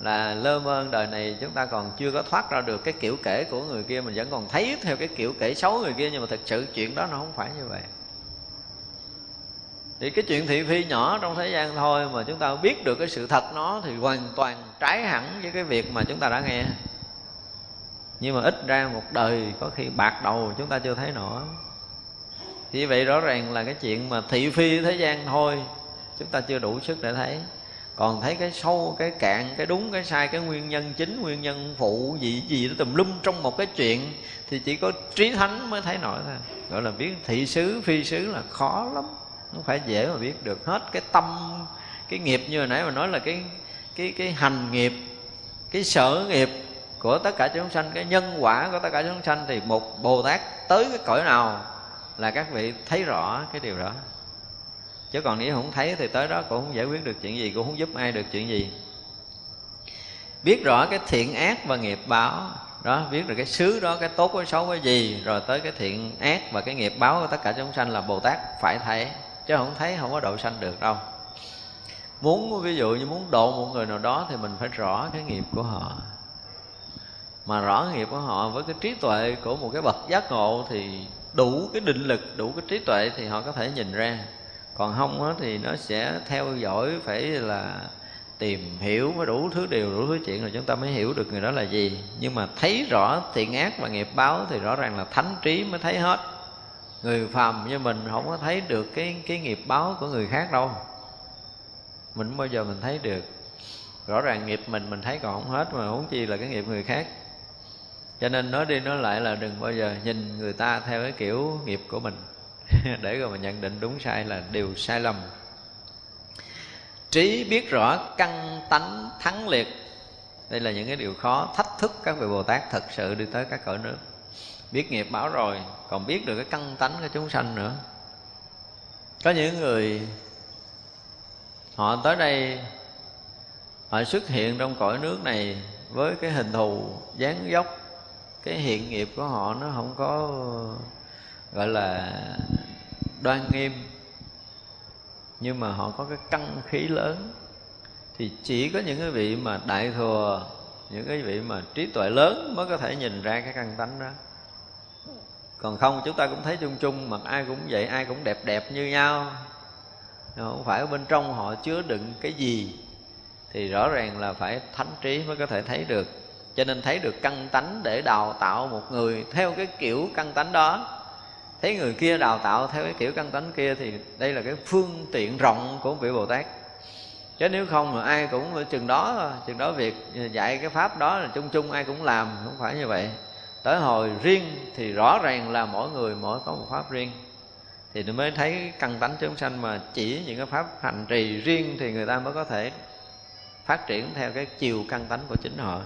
là lơ mơ đời này chúng ta còn chưa có thoát ra được cái kiểu kể của người kia, mình vẫn còn thấy theo cái kiểu kể xấu người kia, nhưng mà thực sự chuyện đó nó không phải như vậy. Thì cái chuyện thị phi nhỏ trong thế gian thôi mà chúng ta biết được cái sự thật nó thì hoàn toàn trái hẳn với cái việc mà chúng ta đã nghe. Nhưng mà ít ra một đời có khi bạc đầu chúng ta chưa thấy nổi thì vậy rõ ràng là cái chuyện mà thị phi thế gian thôi, chúng ta chưa đủ sức để thấy còn thấy cái sâu, cái cạn, cái đúng, cái sai, cái nguyên nhân chính, nguyên nhân phụ, gì gì đó, tùm lum trong một cái chuyện, thì chỉ có trí thánh mới thấy nổi thôi. Gọi là biết thị xứ, phi xứ là khó lắm không phải dễ mà biết được hết cái tâm, cái nghiệp như hồi nãy mà nói là cái cái cái hành nghiệp, cái sở nghiệp của tất cả chúng sanh, cái nhân quả của tất cả chúng sanh, thì một bồ tát tới cái cõi nào là các vị thấy rõ cái điều đó chứ còn nếu không thấy thì tới đó cũng không giải quyết được chuyện gì, cũng không giúp ai được chuyện gì. Biết rõ cái thiện ác và nghiệp báo, đó, biết được cái xứ đó, cái tốt, cái xấu, cái gì, rồi tới cái thiện ác và cái nghiệp báo của tất cả chúng sanh là bồ tát phải thấy. Chứ không thấy không có độ sanh được đâu. Muốn, ví dụ như muốn độ một người nào đó thì mình phải rõ cái nghiệp của họ. Mà rõ nghiệp của họ với cái trí tuệ của một cái bậc giác ngộ thì đủ cái định lực, đủ cái trí tuệ thì họ có thể nhìn ra còn không á, thì nó sẽ theo dõi phải là tìm hiểu với đủ thứ điều đủ thứ chuyện rồi chúng ta mới hiểu được người đó là gì. Nhưng mà thấy rõ thiện ác và nghiệp báo thì rõ ràng là thánh trí mới thấy hết. Người phàm như mình không có thấy được cái cái nghiệp báo của người khác đâu. Mình không bao giờ mình thấy được. Rõ ràng nghiệp mình mình thấy còn không hết mà huống chi là cái nghiệp người khác. Cho nên nói đi nói lại là đừng bao giờ nhìn người ta theo cái kiểu nghiệp của mình. *laughs* để rồi mà nhận định đúng sai là điều sai lầm. Trí biết rõ căn tánh thắng liệt. Đây là những cái điều khó thách thức các vị bồ tát thật sự đi tới các cõi nước. Biết nghiệp báo rồi, còn biết được cái căn tánh của chúng sanh nữa. Có những người, họ tới đây, họ xuất hiện trong cõi nước này với cái hình thù dáng dốc. Cái hiện nghiệp của họ nó không có gọi là đoan nghiêm. Nhưng mà họ có cái căn khí lớn. Thì chỉ có những cái vị mà đại thừa, những cái vị mà trí tuệ lớn mới có thể nhìn ra cái căn tánh đó. Còn không, chúng ta cũng thấy chung chung mà ai cũng vậy, ai cũng đẹp đẹp như nhau. Không phải ở bên trong họ chứa đựng cái gì. Thì rõ ràng là phải thánh trí mới có thể thấy được. Cho nên thấy được căn tánh để đào tạo một người theo cái kiểu căn tánh đó thấy người kia đào tạo theo cái kiểu căn tánh kia thì đây là cái phương tiện rộng của vị bồ tát. Chứ nếu không mà ai cũng chừng đó chừng đó việc dạy cái pháp đó là chung chung, ai cũng làm, không phải như vậy. Tới hồi riêng thì rõ ràng là mỗi người mỗi có một pháp riêng. Thì nó mới thấy căn tánh chúng sanh mà chỉ những cái pháp hành trì riêng thì người ta mới có thể phát triển theo cái chiều căn tánh của chính họ.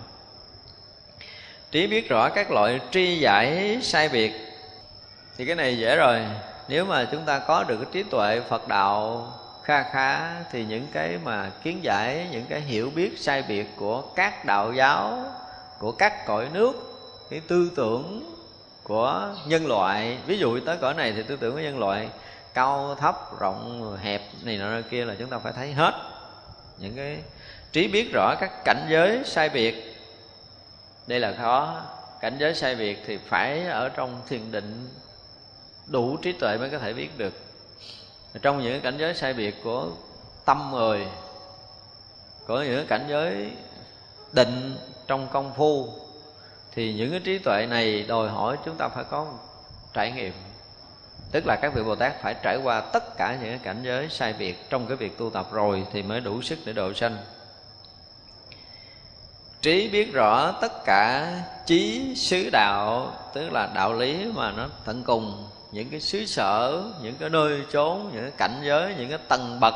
Trí biết rõ các loại tri giải sai biệt thì cái này dễ rồi. Nếu mà chúng ta có được cái trí tuệ phật đạo kha khá, thì những cái mà kiến giải, những cái hiểu biết sai biệt của các đạo giáo, của các cõi nước, cái tư tưởng của nhân loại, ví dụ tới cõi này thì tư tưởng của nhân loại cao, thấp, rộng, hẹp này nọ kia là chúng ta phải thấy hết. Những cái trí biết rõ các cảnh giới sai biệt. Đây là khó. Cảnh giới sai biệt thì phải ở trong thiền định đủ trí tuệ mới có thể biết được. Trong những cảnh giới sai biệt của tâm người của những cảnh giới định trong công phu, thì những cái trí tuệ này đòi hỏi chúng ta phải có trải nghiệm. Tức là các vị bồ tát phải trải qua tất cả những cái cảnh giới sai biệt trong cái việc tu tập rồi thì mới đủ sức để độ sanh. Trí biết rõ tất cả trí xứ đạo, tức là đạo lý mà nó tận cùng những cái xứ sở những cái nơi chốn những cái cảnh giới những cái tầng bậc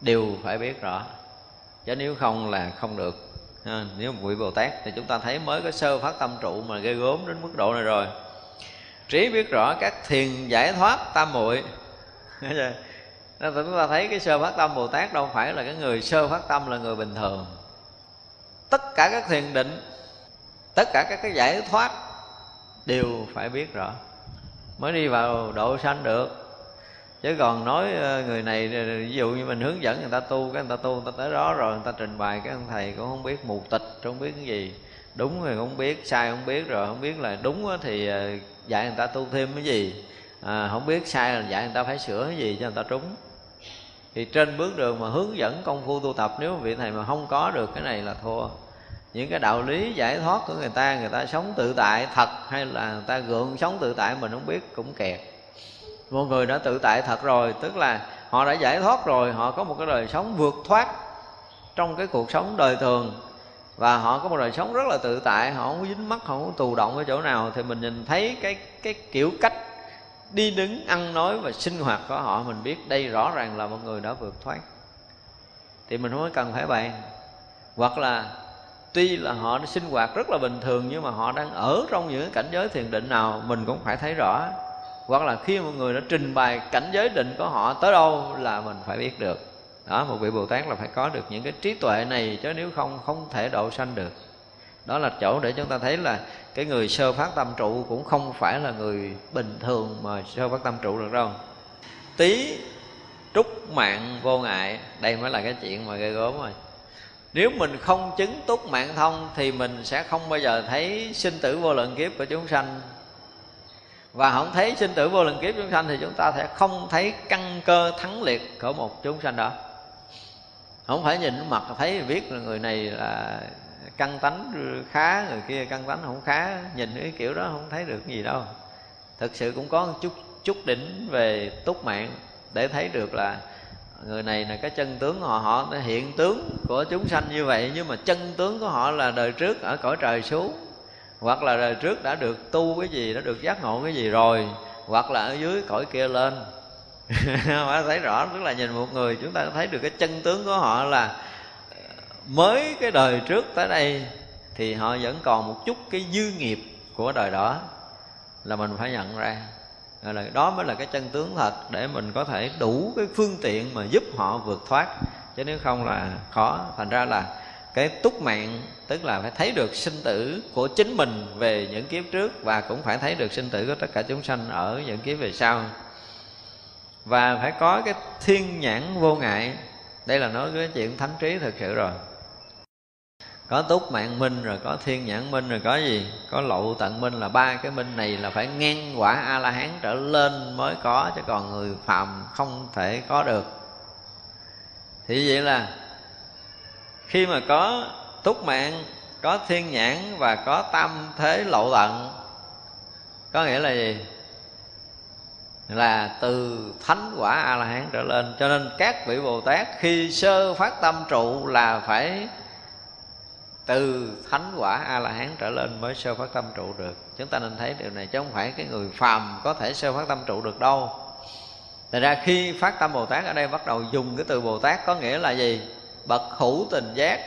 đều phải biết rõ. Chứ nếu không là không được. À, nếu một vị bồ tát thì chúng ta thấy mới có sơ phát tâm trụ mà gây gốm đến mức độ này rồi. Trí biết rõ các thiền giải thoát tam muội. *laughs* Dạ. Nên chúng ta thấy cái sơ phát tâm bồ tát đâu phải là cái người sơ phát tâm là người bình thường. Tất cả các thiền định tất cả các cái giải thoát đều phải biết rõ mới đi vào độ sanh được. Chứ còn nói ờ, người này ờ, ví dụ như mình hướng dẫn người ta tu cái người ta tu người ta tới đó rồi người ta trình bày cái ông thầy cũng không biết mù tịch không biết cái gì. Đúng thì không biết sai không biết rồi không biết là đúng thì ờ, dạy người ta tu thêm cái gì. À, không biết sai là dạy người ta phải sửa cái gì cho người ta trúng. Thì trên bước đường mà hướng dẫn công phu tu tập nếu vị thầy mà không có được cái này là thua những cái đạo lý giải thoát của người ta người ta sống tự tại thật hay là người ta gượng sống tự tại mình không biết cũng kẹt. Một người đã tự tại thật rồi, tức là họ đã giải thoát rồi, họ có một cái đời sống vượt thoát trong cái cuộc sống đời thường. Và họ có một đời sống rất là tự tại, họ không có dính mắc, họ không có tù động ở chỗ nào. Thì mình nhìn thấy cái cái kiểu cách đi đứng, ăn nói và sinh hoạt của họ, mình biết đây rõ ràng là một người đã vượt thoát. Thì mình không cần phải bàn hoặc là tuy là họ sinh hoạt rất là bình thường, nhưng mà họ đang ở trong những cảnh giới thiền định nào, mình cũng phải thấy rõ. Hoặc là khi một người đã trình bày cảnh giới định của họ tới đâu là mình phải biết được. Đó, một vị bồ tát là phải có được những cái trí tuệ này, chứ nếu không không thể độ sanh được. Đó là chỗ để chúng ta thấy là cái người sơ phát tâm trụ cũng không phải là người bình thường mà sơ phát tâm trụ được đâu. Tí trúc mạng vô ngại, đây mới là cái chuyện mà gây gớm rồi nếu mình không chứng túc mạng thông, thì mình sẽ không bao giờ thấy sinh tử vô lượng kiếp của chúng sanh. Và không thấy sinh tử vô lượng kiếp chúng sanh thì chúng ta sẽ không thấy căn cơ thắng liệt của một chúng sanh đó. Không phải nhìn mặt thấy biết là người này là căn tánh khá, người kia căn tánh không khá, nhìn cái kiểu đó không thấy được gì đâu. Thực sự cũng có một chút chút đỉnh về túc mạng để thấy được là người này là cái chân tướng họ họ hiện tướng của chúng sanh như vậy. Nhưng mà chân tướng của họ là đời trước ở cõi trời xuống. Hoặc là đời trước đã được tu cái gì, đã được giác ngộ cái gì rồi, hoặc là ở dưới cõi kia lên. *laughs* Phải thấy rõ, tức là nhìn một người, chúng ta thấy được cái chân tướng của họ là ờ, mới cái đời trước tới đây, thì họ vẫn còn một chút cái dư nghiệp của đời đó, là mình phải nhận ra là đó mới là cái chân tướng thật để mình có thể đủ cái phương tiện mà giúp họ vượt thoát. Chứ nếu không là khó. Thành ra là cái túc mạng, tức là phải thấy được sinh tử của chính mình về những kiếp trước và cũng phải thấy được sinh tử của tất cả chúng sanh ở những kiếp về sau. Và phải có cái thiên nhãn vô ngại. Đây là nói cái chuyện thánh trí thực sự rồi có túc mạng minh rồi có thiên nhãn minh rồi có gì? Có lậu tận minh là ba cái minh này là phải ngang quả a la hán trở lên mới có, chứ còn người phàm không thể có được. Thì vậy là khi mà có túc mạng, có thiên nhãn và có tâm thế lậu tận, có nghĩa là gì? Là từ thánh quả a la hán trở lên. Cho nên các vị bồ tát khi sơ phát tâm trụ là phải từ thánh quả a la hán trở lên mới sơ phát tâm trụ được. Chúng ta nên thấy điều này chứ không phải cái người phàm có thể sơ phát tâm trụ được đâu. Thật ra khi phát tâm Bồ Tát ở đây bắt đầu dùng cái từ Bồ Tát có nghĩa là gì? Bậc hữu tình giác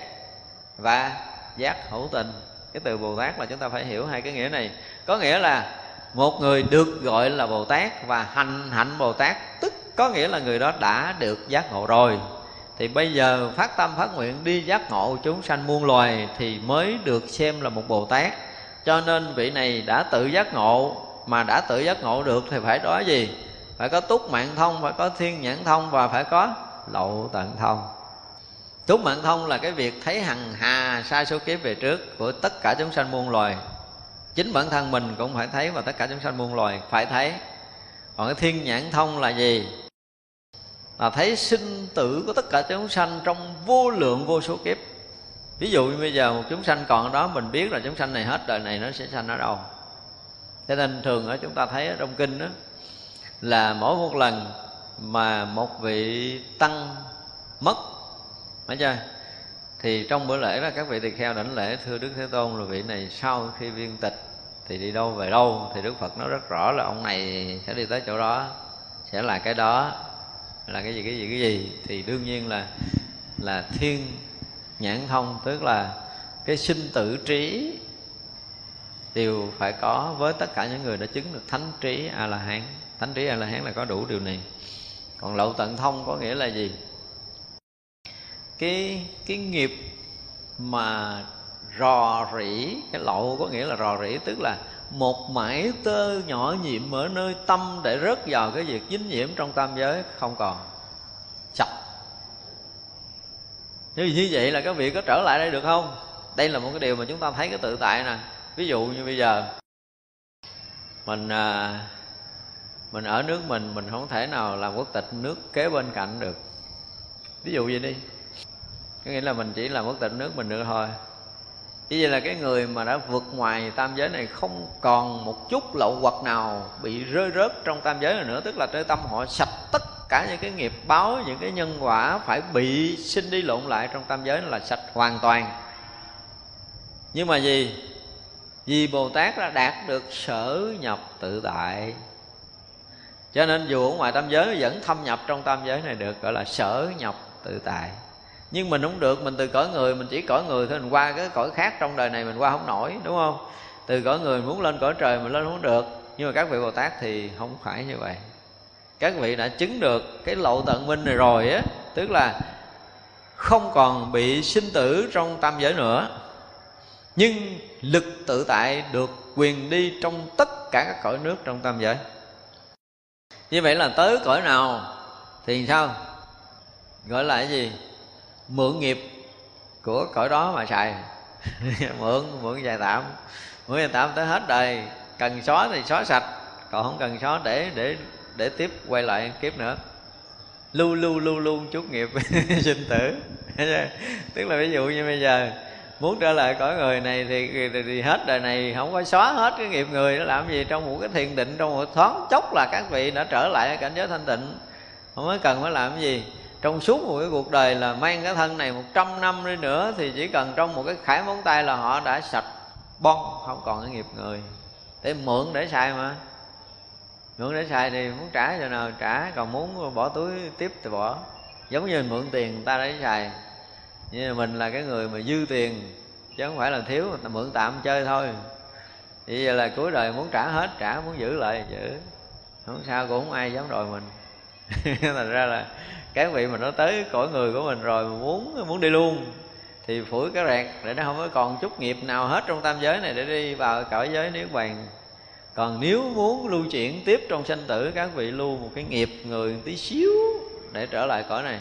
và giác hữu tình. Cái từ Bồ Tát là chúng ta phải hiểu hai cái nghĩa này. Có nghĩa là một người được gọi là Bồ Tát và hành hạnh Bồ Tát, Tức có nghĩa là người đó đã được giác ngộ rồi thì bây giờ phát tâm, phát nguyện đi giác ngộ chúng sanh muôn loài thì mới được xem là một bồ tát. Cho nên vị này đã tự giác ngộ, mà đã tự giác ngộ được thì phải đó gì? Phải có túc mạng thông, phải có thiên nhãn thông và phải có lậu tận thông. Túc mạng thông là cái việc thấy hằng hà sai số kiếp về trước của tất cả chúng sanh muôn loài. Chính bản thân mình cũng phải thấy và tất cả chúng sanh muôn loài phải thấy. Còn cái thiên nhãn thông là gì? Là thấy sinh tử của tất cả chúng sanh trong vô lượng vô số kiếp. Ví dụ như bây giờ một chúng sanh còn ở đó, mình biết là chúng sanh này hết, đời này nó sẽ sanh ở đâu. Cho nên thường ở chúng ta thấy ở trong kinh đó là mỗi một lần mà một vị tăng mất, phải chưa? Thì trong bữa lễ đó, các vị tỳ kheo đảnh lễ, thưa đức thế tôn là vị này sau khi viên tịch thì đi đâu về đâu? Thì đức phật nói rất rõ là ông này sẽ đi tới chỗ đó, sẽ là cái đó là cái gì cái gì cái gì? Thì đương nhiên là là thiên nhãn thông, tức là cái sinh tử trí đều phải có với tất cả những người đã chứng được thánh trí a la hán thánh trí a la hán là có đủ điều này. Còn lậu tận thông có nghĩa là gì? Cái cái nghiệp mà rò rỉ, cái lậu có nghĩa là rò rỉ, tức là một mảy tơ nhỏ nhiệm ở nơi tâm để rớt vào cái việc dính nhiễm trong tam giới không còn. Sạch nếu như vậy là các vị có trở lại đây được không? Đây là một cái điều mà chúng ta thấy cái tự tại nè. Ví dụ như bây giờ mình à, mình ở nước mình mình không thể nào làm quốc tịch nước kế bên cạnh được. Ví dụ vậy đi. Có nghĩa là mình chỉ làm quốc tịch nước mình được thôi như vậy là cái người mà đã vượt ngoài tam giới này không còn một chút lậu hoặc nào bị rơi rớt trong tam giới này nữa, tức là nơi tâm họ sạch tất cả những cái nghiệp báo, những cái nhân quả phải bị sinh đi lộn lại trong tam giới là sạch hoàn toàn. Nhưng mà gì? Vì bồ tát đã đạt được sở nhập tự tại. Cho nên dù ở ngoài tam giới vẫn thâm nhập trong tam giới này được, gọi là sở nhập tự tại nhưng mình không được, mình từ cõi người, mình chỉ cõi người thôi, mình qua cái cõi khác trong đời này mình qua không nổi, đúng không? Từ cõi người muốn lên cõi trời mình lên không được. Nhưng mà các vị bồ tát thì không phải như vậy. Các vị đã chứng được cái lậu tận minh này rồi á, tức là không còn bị sinh tử trong tam giới nữa. Nhưng lực tự tại được quyền đi trong tất cả các cõi nước trong tam giới. Như vậy là tới cõi nào thì sao? Gọi là cái gì? Mượn nghiệp của cõi đó mà xài. *laughs* Mượn mượn dài tạm. Mượn dài tạm tới hết đời. Cần xóa thì xóa sạch còn không cần xóa để để để tiếp quay lại kiếp nữa. Lưu lưu lưu luôn chút nghiệp *laughs* sinh tử. *laughs* Tức là ví dụ như bây giờ muốn trở lại cõi người này thì, thì, thì hết đời này không có xóa hết cái nghiệp người nó làm gì? Trong một cái thiền định trong một thoáng chốc là các vị đã trở lại cảnh giới thanh tịnh. Không có cần phải làm cái gì trong suốt một cái cuộc đời là mang cái thân này một trăm năm đi nữa, thì chỉ cần trong một cái khải móng tay là họ đã sạch bon không còn cái nghiệp người. Để mượn để xài mà. Mượn để xài thì muốn trả cho nào trả, còn muốn bỏ túi tiếp thì bỏ. Giống như mình mượn tiền người ta để xài. Như là mình là cái người mà dư tiền, chứ không phải là thiếu người ta mượn tạm chơi thôi. Vậy giờ là cuối đời muốn trả hết, trả muốn giữ lại, giữ. Không sao cũng không ai dám đòi mình. *laughs* Thành ra là các vị mà nó tới cõi người của mình rồi mà muốn muốn đi luôn, thì phủi cái rạc để nó không có còn chút nghiệp nào hết trong tam giới này để đi vào cõi giới niết bàn. Còn nếu muốn lưu chuyển tiếp trong sanh tử, các vị lưu một cái nghiệp người một tí xíu để trở lại cõi này.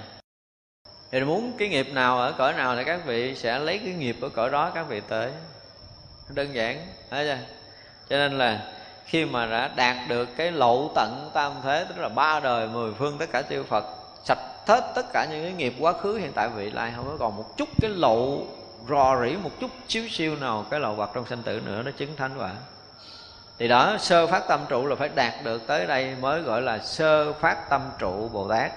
Thì muốn cái nghiệp nào ở cõi nào thì các vị sẽ lấy cái nghiệp ở cõi đó các vị tới. Đơn giản, thấy chưa? Cho nên là khi mà đã đạt được cái lộ tận tam thế, tức là ba đời, mười phương tất cả chư phật sạch hết tất cả những cái nghiệp quá khứ. Hiện tại vị lai không có còn một chút cái lộ rò rỉ, một chút xíu siêu nào cái lộ vật trong sanh tử nữa nó chứng thánh quả. Thì đó, sơ phát tâm trụ là phải đạt được tới đây mới gọi là sơ phát tâm trụ bồ tát.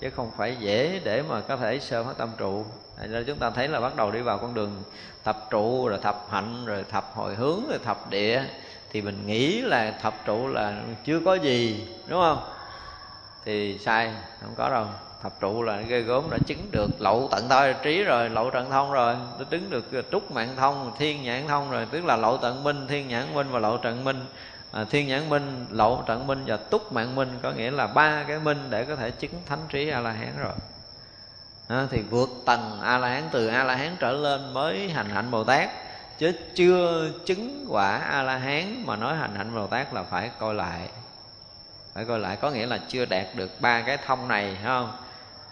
Chứ không phải dễ để mà có thể sơ phát tâm trụ. Nên chúng ta thấy là bắt đầu đi vào con đường thập trụ, rồi thập hạnh, rồi thập hồi hướng, rồi thập địa. Thì mình nghĩ là thập trụ là chưa có gì, đúng không? Thì sai không có đâu. Thập trụ là ghê gốm đã chứng được lậu tận thôi trí rồi lậu tận thông rồi. Nó chứng được trúc mạng thông thiên nhãn thông rồi. Tức là lậu tận minh thiên nhãn minh và lậu trận minh. À, thiên nhãn minh lậu trận minh và túc mạng minh có nghĩa là ba cái minh để có thể chứng thánh trí a la hán rồi. À, thì vượt tầng a la hán từ a la hán trở lên mới hành hạnh bồ tát. Chứ chưa chứng quả a la hán mà nói hành hạnh bồ tát là phải coi lại phải coi lại có nghĩa là chưa đạt được ba cái thông này phải không?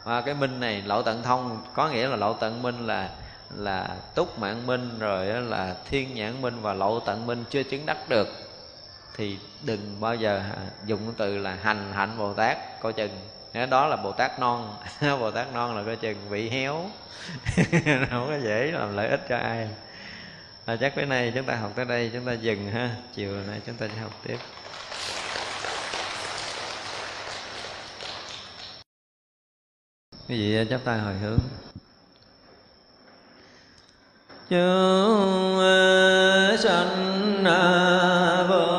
Ba cái minh này lộ tận thông có nghĩa là lộ tận minh là là túc mạng minh rồi là thiên nhãn minh và lộ tận minh chưa chứng đắc được. Thì đừng bao giờ à, dùng từ là hành hạnh bồ tát coi chừng. Đó là bồ tát non *laughs* bồ tát non là coi chừng bị héo. *laughs* Không có dễ làm lợi ích cho ai. À, chắc cái này chúng ta học tới đây chúng ta dừng ha. Chiều nay chúng ta sẽ học tiếp. Quý vị chắp tay hồi hướng. Chúng sanh cho tôi